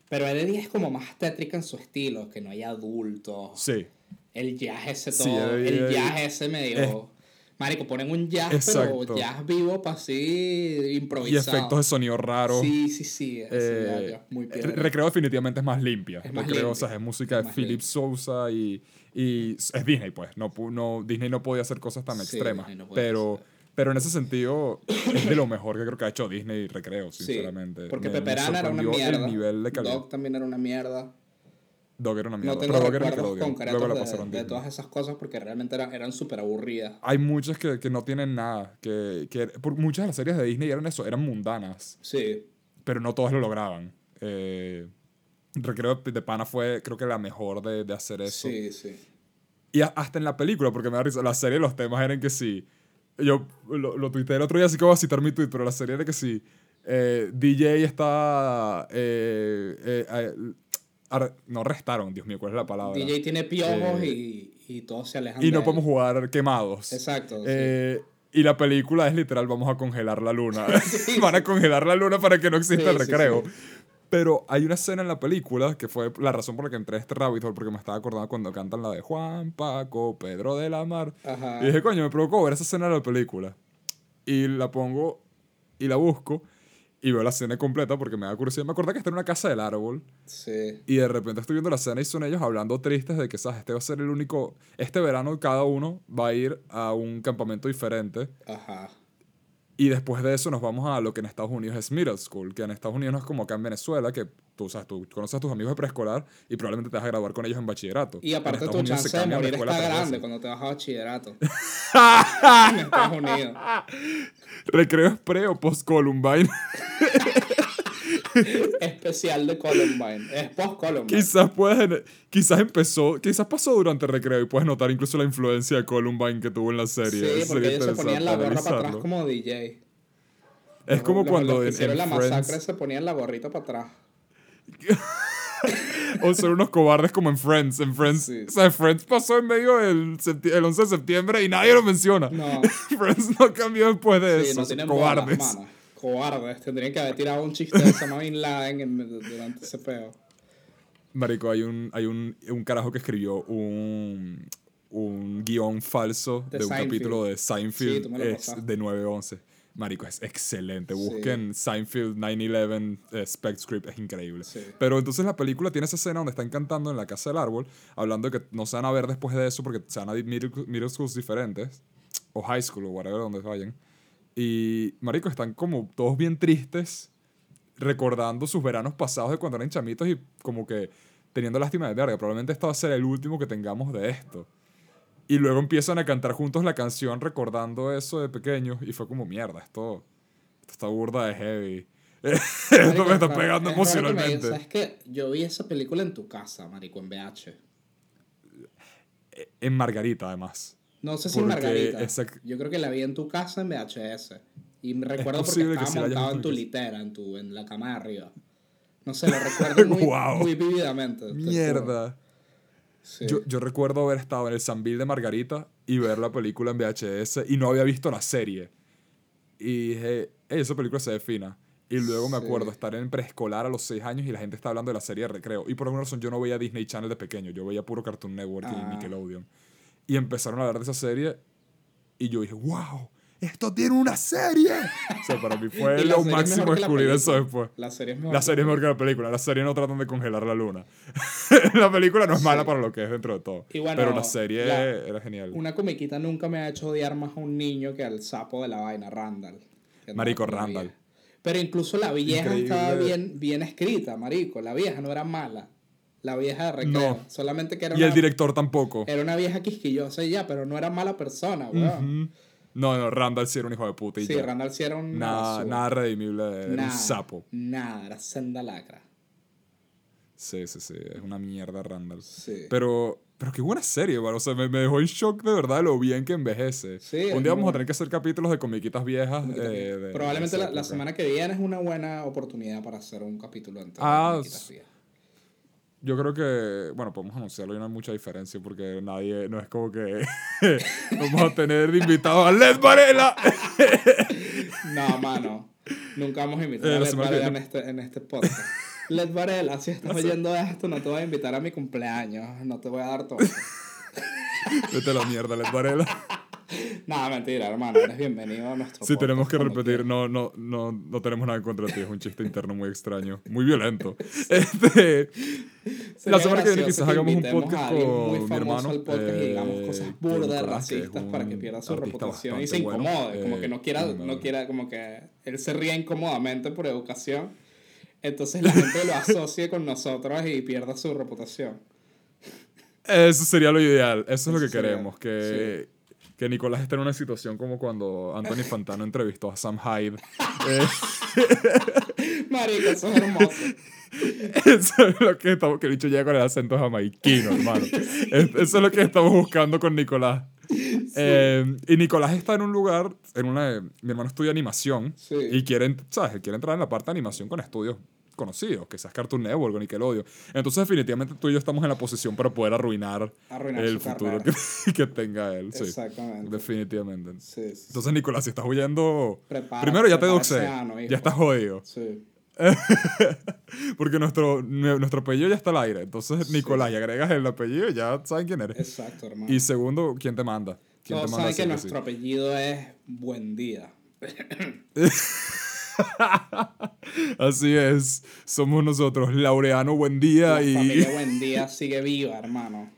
Pero Ed, Eddy es como más tétrica en su estilo, que no hay adultos. Sí, El jazz ese Sí, todo, Ed, el jazz ese medio... es- Marico, ponen un jazz, Exacto. pero jazz vivo para así y improvisado. efectos de sonido raros. Sí, sí, sí. Eh, muy piedra. Recreo definitivamente es más limpia. Es más Recreo, o limpia. sea, es música Es de Philip Sousa y, y es Disney, pues. No, no, Disney no podía hacer cosas tan Sí, extremas. No pero, hacer. pero en ese sentido es de lo mejor que creo que ha hecho Disney y Recreo, Sí, sinceramente. porque Me- me Peperana era una mierda. El nivel de calidad. Dog también era una mierda. Dog era una mierda. No tengo pero Dog era recuerdos concretos Luego la de, pasaron de todas esas cosas porque realmente eran, eran súper aburridas. Hay muchas que, que no tienen nada. Que, que, por muchas de las series de Disney eran eso, eran mundanas. Sí, pero no todas lo lograban. Eh, Recreo de Pana fue, creo que la mejor de, de hacer eso. sí, sí. Y a- hasta en la película, porque me da risa, la serie los temas eran que sí. Yo lo, lo tuiteé el otro día, así que voy a citar mi tweet, pero la serie era que sí. eh, DJ está. eh, eh, no arrestaron, Dios mío, ¿cuál es la palabra? DJ tiene piojos Eh, y, y todos se alejan y de no él. podemos jugar quemados. Exacto. sí. Eh, y la película es literal, vamos a congelar la luna. Van a congelar la luna para que no exista Sí, el sí, recreo. sí. Pero hay una escena en la película que fue la razón por la que entré a este rabbit hole, porque me estaba acordando cuando cantan la de Juan, Paco, Pedro de la Mar. Ajá. Y dije, coño, me provocó ver esa escena de la película. Y la pongo y la busco y veo la escena completa porque me da curiosidad. Me acordé que está en una casa del árbol Sí. y de repente estoy viendo la escena y son ellos hablando tristes de que, ¿sabes? Este va a ser el único... Este verano cada uno va a ir a un campamento diferente Ajá. Y después de eso nos vamos a lo que en Estados Unidos es middle school, que en Estados Unidos no es como acá en Venezuela, que tú, sabes, tú conoces a tus amigos de preescolar y probablemente te vas a graduar con ellos en bachillerato. Y aparte tu Unidos chance de morir está grande cuando te vas a bachillerato. en Estados Unidos. ¿Recreo es pre o post Columbine? Especial de Columbine. Es post-Columbine. quizás puedes, quizás empezó, quizás pasó durante el recreo y puedes notar incluso la influencia de Columbine que tuvo en la serie. Sí, porque ellos se ponían la gorra para atrás como DJ. Es como Los- cuando los que en, hicieron en la Friends, masacre se ponían la gorrita para atrás. o son unos cobardes como en Friends. En Friends, Sí. o sea, Friends pasó en medio del el 11 de septiembre y nadie lo menciona. No. Friends no cambió después de Sí, eso. no cobardes. Cobardes. Tendrían que haber tirado un chiste de Osama Bin Laden en- durante ese peo. Marico, hay un, hay un, un carajo que escribió un, un guion falso De de, un Seinfeld. capítulo de Sí, Seinfeld lo es de 9-11. Marico, es excelente. Sí. Busquen Seinfeld 9-11 eh, Spec Script, es increíble. Sí. Pero entonces la película tiene esa escena donde están cantando en la casa del árbol, hablando de que no se van a ver después de eso porque se van a ir middle, middle schools diferentes, o high school, o whatever, donde vayan. Y, marico, están como todos bien tristes, recordando sus veranos pasados de cuando eran chamitos y como que teniendo lástima de verga. Probablemente esto va a ser el último que tengamos de esto. Y luego empiezan a cantar juntos la canción recordando eso de pequeños y fue como, mierda, esto, esto está burda de heavy. esto me está raro- pegando es que emocionalmente. ¿Sabes qué? Yo vi esa película en tu casa, marico, en VH. En Margarita, además. No sé si Porque Margarita. Yo creo que la vi en tu casa en VHS. Y me recuerdo porque posible que estaba montado en tu litera, en, tu, en la cama de arriba. No sé, lo recuerdo muy, Guau. muy vívidamente. te juro. Mierda. Sí. Yo, yo recuerdo haber estado en el Sanville de Margarita y ver la película en VHS y no había visto la serie. Y dije, "Ey, esa película se defina. Y luego me acuerdo estar en preescolar a los 6 años y la gente está hablando de la serie de recreo. Y por alguna razón yo no veía Disney Channel de pequeño, yo veía puro Cartoon Network Ah. y Nickelodeon. Y empezaron a hablar de esa serie y yo dije, wow, esto tiene una serie. o sea, para mí fue lo máximo descubrir eso después. La serie es mejor. La serie es mejor que la película. La serie no tratan de congelar la luna. la película no es mala para lo que es dentro de todo. Y bueno, pero la serie la- era genial. Una comiquita nunca me ha hecho odiar más a un niño que al sapo de la vaina, Randall. Marico, Randall. Pero incluso la vieja Increíble. estaba bien, bien escrita, marico. La vieja no era mala. La vieja de recreo. No. Solamente que era Y el director tampoco. era una vieja quisquillosa y ya, pero no era mala persona, weón. No, no, Randall sí era un hijo de puta. Y Sí, ya. Randall sí era un nada, nada redimible. Nada, un sapo. Nada, era senda lacra. Sí, sí, sí. Es una mierda Randall. Sí. Pero, pero qué buena serie, mano. O sea, me, me dejó en shock de verdad lo bien que envejece. Sí, un día vamos muy- a tener que hacer capítulos de comiquitas viejas. eh, de- Probablemente de la, la semana que viene es una buena oportunidad para hacer un capítulo entre Ah, comiquitas s- viejas. Yo creo que, bueno, podemos anunciarlo y no hay mucha diferencia porque nadie, no es como que vamos a tener de invitado a Led Varela. No, mano. Nunca vamos a invitar Eh, a Led Varela en este, en este podcast. Led Varela, si estás oyendo esto, no te voy a invitar a mi cumpleaños. No te voy a dar todo. Vete a la mierda, Led Varela. Nada, mentira, hermano. Eres bienvenido a nuestro Sí, podcast tenemos que repetir, no, no, no, no tenemos nada en contra de ti, es un chiste interno muy extraño, muy violento. Este, la semana que viene quizás hagamos un podcast con mi famoso hermano. al podcast y digamos eh, cosas burdas, que racistas, para que pierda su reputación y se bueno, incomode. como eh, que no quiera, y me- no quiera, como que él se ría incómodamente por educación. Entonces la gente lo asocie con nosotros y pierda su reputación. Eso sería lo ideal, eso es lo que sería, queremos, que, que Nicolás esté en una situación como cuando Anthony Fantano entrevistó a Sam Hyde. Eh, Marico, eso es hermoso. Eso es lo que estamos, que el bicho llega con el acento jamaiquino, hermano. Es- Eso es lo que estamos buscando con Nicolás. Eh, y Nicolás está en un lugar, en una, mi hermano estudia animación Sí. y quiere, ¿sabes? Quiere entrar en la parte de animación con estudios conocidos, que seas Cartoon Network o Nickelodeon. Entonces, definitivamente tú y yo estamos en la posición para poder arruinar, Arruinar el futuro que, que tenga él. Sí, Exactamente. definitivamente. Sí, sí. Entonces, Nicolás, si estás huyendo, Prepara- primero ya te doxé, ya estás jodido. Sí. Porque nuestro, nuestro apellido ya está al aire. Entonces, Nicolás, y agregas el apellido y ya saben quién eres. Exacto, hermano. Y segundo, ¿quién te manda? ¿Quién Todos te manda a saben que nuestro apellido es Buen Día. Así es, somos nosotros, Laureano Buen Día La y... familia Buen Día sigue viva, hermano.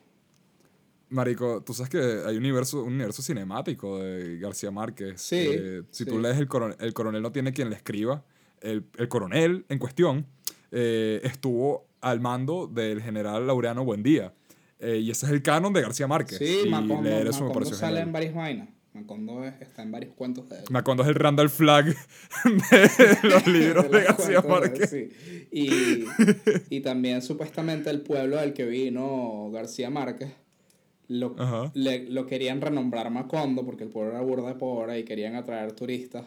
Marico, tú sabes que hay un universo, un universo cinemático de García Márquez. Sí, Eh, si sí. tú lees el coronel, el coronel no tiene quien le escriba. El, el coronel en cuestión eh, estuvo al mando del general Laureano Buendía. Eh, y ese es el canon de García Márquez. Sí, y Macondo, leer eso me Macondo pareció sale genial. en varias vainas. Macondo es- está en varios cuentos de él. Macondo es el Randall Flagg de los libros de García Márquez. sí. Y, y también supuestamente el pueblo del que vino García Márquez lo, le- lo querían renombrar Macondo porque el pueblo era burda de pobre y querían atraer turistas.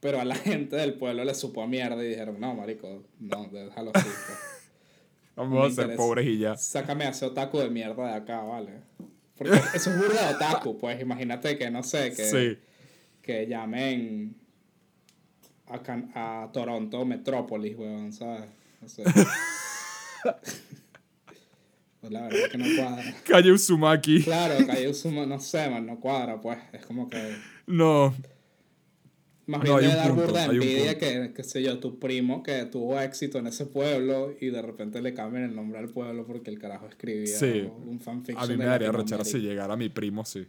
Pero a la gente del pueblo le supo a mierda y dijeron, no, marico, no, déjalo así. pues. Vamos me a ser interesa. pobres y ya. Sácame a ese otaku de mierda de acá, ¿vale? Porque eso es burda de otaku, pues imagínate que, no sé, que, Sí. que llamen a, Can- a Toronto Metrópolis, weón, ¿sabes? No sé. pues la verdad que no cuadra. Calle Uzumaki. Claro, Calle Uzuma, no sé, man, no cuadra, pues. Es como que... No, Más No, bien un dar punto, burda de envidia que, qué sé yo, tu primo que tuvo éxito en ese pueblo y de repente le cambian el nombre al pueblo porque el carajo escribía Sí. un fanfiction a mí de me daría rechera si llegara mi primo, sí.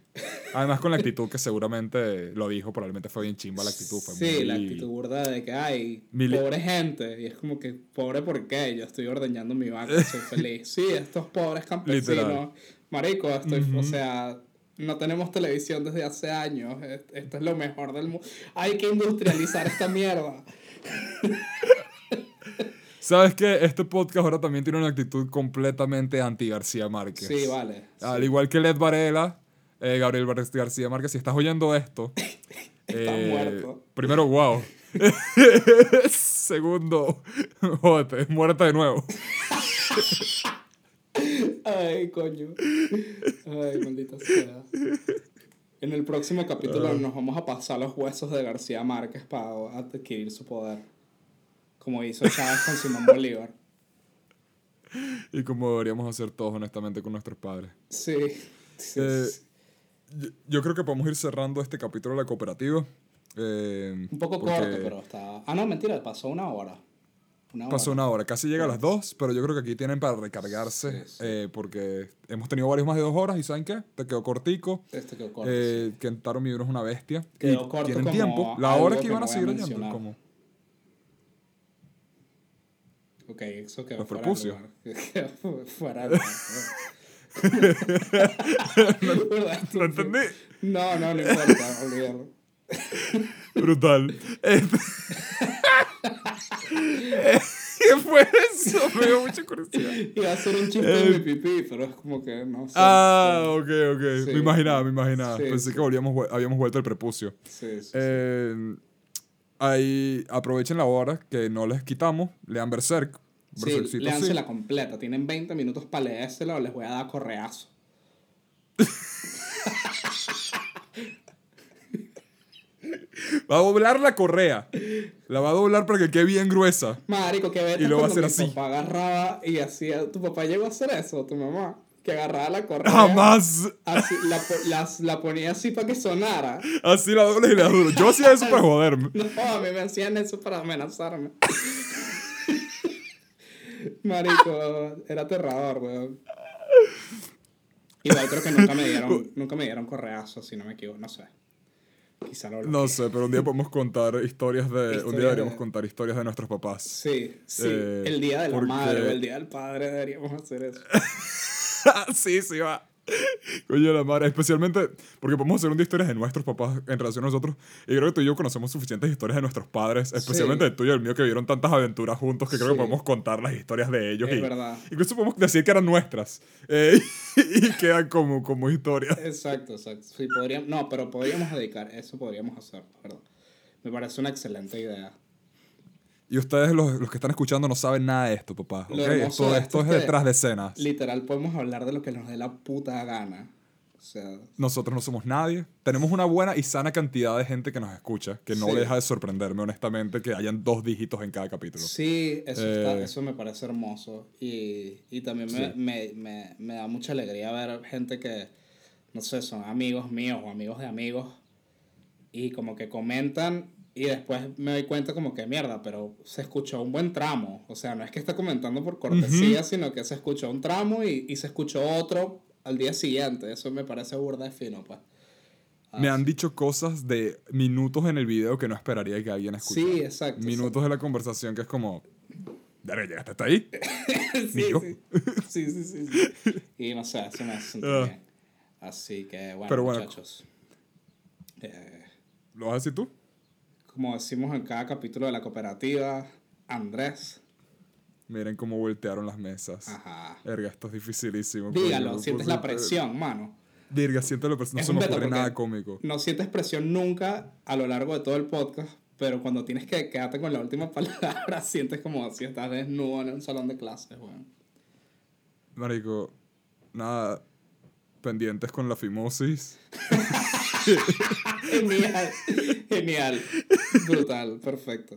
Además con la actitud que seguramente lo dijo, probablemente fue bien chimba la actitud. Fue Sí, muy- la actitud burda de que hay Mili- pobre gente. Y es como que, ¿pobre por qué? Yo estoy ordeñando mi vaca, soy feliz. Sí, estos pobres campesinos. Literal. Marico, estoy, o Ujú. sea, no tenemos televisión desde hace años. Es- Esto es lo mejor del mundo. Hay que industrializar esta mierda. ¿Sabes qué? Este podcast ahora también tiene una actitud completamente anti García Márquez. Sí, vale. Al igual que Led Varela, eh, Gabriel García Márquez, si estás oyendo esto. Está eh, muerto. Primero, wow. Segundo, jódete, muérete de nuevo. Ay, coño. Ay, maldita sea. En el próximo capítulo nos vamos a pasar los huesos de García Márquez para adquirir su poder. Como hizo Chávez con Simón Bolívar. Y como deberíamos hacer todos, honestamente, con nuestros padres. Sí. sí, Eh, sí. Yo, yo creo que podemos ir cerrando este capítulo de la cooperativa. eh, Un poco porque corto, pero está. Ah, no, mentira, pasó una hora. Una Pasó una hora, casi llega a las dos, pero yo creo que aquí tienen para recargarse, Sí, sí. eh, porque hemos tenido varios más de dos horas y ¿saben qué? Te quedó cortico. Este quedó corto. Eh, Kentaro Miura es una bestia. Quedó y corto tienen como tiempo. La hora que que iban a no seguir mencionar. Como, sí. Ok, eso quedó Los fuera de lugar. Quedó fuera de lugar. ¿Lo entendí? No, no, no importa, olvídalo. Brutal. Este- ¿Qué fue eso? Me dio mucha curiosidad. Iba a ser un chiste Eh, de mi pipí, pero es como que no sé. Ah, ok, ok. Sí. Me imaginaba, me imaginaba. Sí, Pensé sí. que volvíamos, habíamos vuelto al prepucio. Sí, sí, sí. Eh, ahí aprovechen la hora que no les quitamos. Lean Berserk. Sí, Berserkcito, léansela completa. Tienen 20 minutos para leérsela o les voy a dar correazo. Va a doblar la correa. La va a doblar para que quede bien gruesa. Marico, que vete Y lo va a hacer mi así. papá agarraba y hacía... ¿Tu papá llegó a hacer eso? ¿Tu mamá? Que agarraba la correa. Jamás. Así, la ponía así para que sonara. Así la doble y la duro. Yo hacía eso para joderme. No, a mí me hacían eso para amenazarme. Marico, era aterrador, weón. Igual creo que nunca me dieron, nunca me dieron correazo, si no me equivoco, no sé. Quizá lo No sé, pero un día podemos contar historias de. un Historias día deberíamos de- contar historias de nuestros papás. Sí, sí. Eh, el día de la porque- madre o el día del padre deberíamos hacer eso. sí, sí, va. Coño, la madre. Especialmente porque podemos hacer un día de historias de nuestros papás en relación a nosotros. Y creo que tú y yo conocemos suficientes historias de nuestros padres, especialmente Sí. el tuyo y el mío, que vivieron tantas aventuras juntos que creo Sí. que podemos contar las historias de ellos. Es y verdad. Incluso podemos decir que eran nuestras. eh, y quedan como, como historias. Exacto, exacto. Sí, podríamos, no, pero podríamos dedicar, eso podríamos hacer. Me parece una excelente idea. Y ustedes, los, los que están escuchando, no saben nada de esto, papá. Lo ¿ok? hermoso Esto, de esto esto es que- detrás de escenas. Literal, podemos hablar de lo que nos dé la puta gana. O sea, Nosotros no somos nadie. Tenemos una buena y sana cantidad de gente que nos escucha, que no Sí. deja de sorprenderme, honestamente, que hayan dos dígitos en cada capítulo. sí, eso, está- Eh. eso me parece hermoso. Y, y también me, Sí. me, me, me da mucha alegría ver gente que, no sé, son amigos míos o amigos de amigos. Y como que comentan y después me doy cuenta como que mierda, pero se escuchó un buen tramo. O sea, no es que está comentando por cortesía, sino que se escuchó un tramo y, y se escuchó otro al día siguiente. Eso me parece burda de fino, pues. Me han dicho cosas de minutos en el video que no esperaría que alguien escuchara. Sí, exacto. Minutos de la conversación que es como... Dale, llegaste hasta ahí. sí, sí. sí, sí, sí, sí. Y no sé, eso me hace Ah. bien. Así que, bueno, Pero bueno. muchachos. Eh, ¿Lo vas a decir tú? Como decimos en cada capítulo de la cooperativa, Andrés. Miren cómo voltearon las mesas. Ajá. Verga, esto es dificilísimo. Dígalo, coño. sientes la presión, mano. Verga, siento la presión. No Es se me ocurre nada cómico. No sientes presión nunca a lo largo de todo el podcast, pero cuando tienes que quedarte con la última palabra, sientes como si estás desnudo en un salón de clases, weón. Marico, nada. Pendientes con la fimosis. Genial, genial, brutal, perfecto.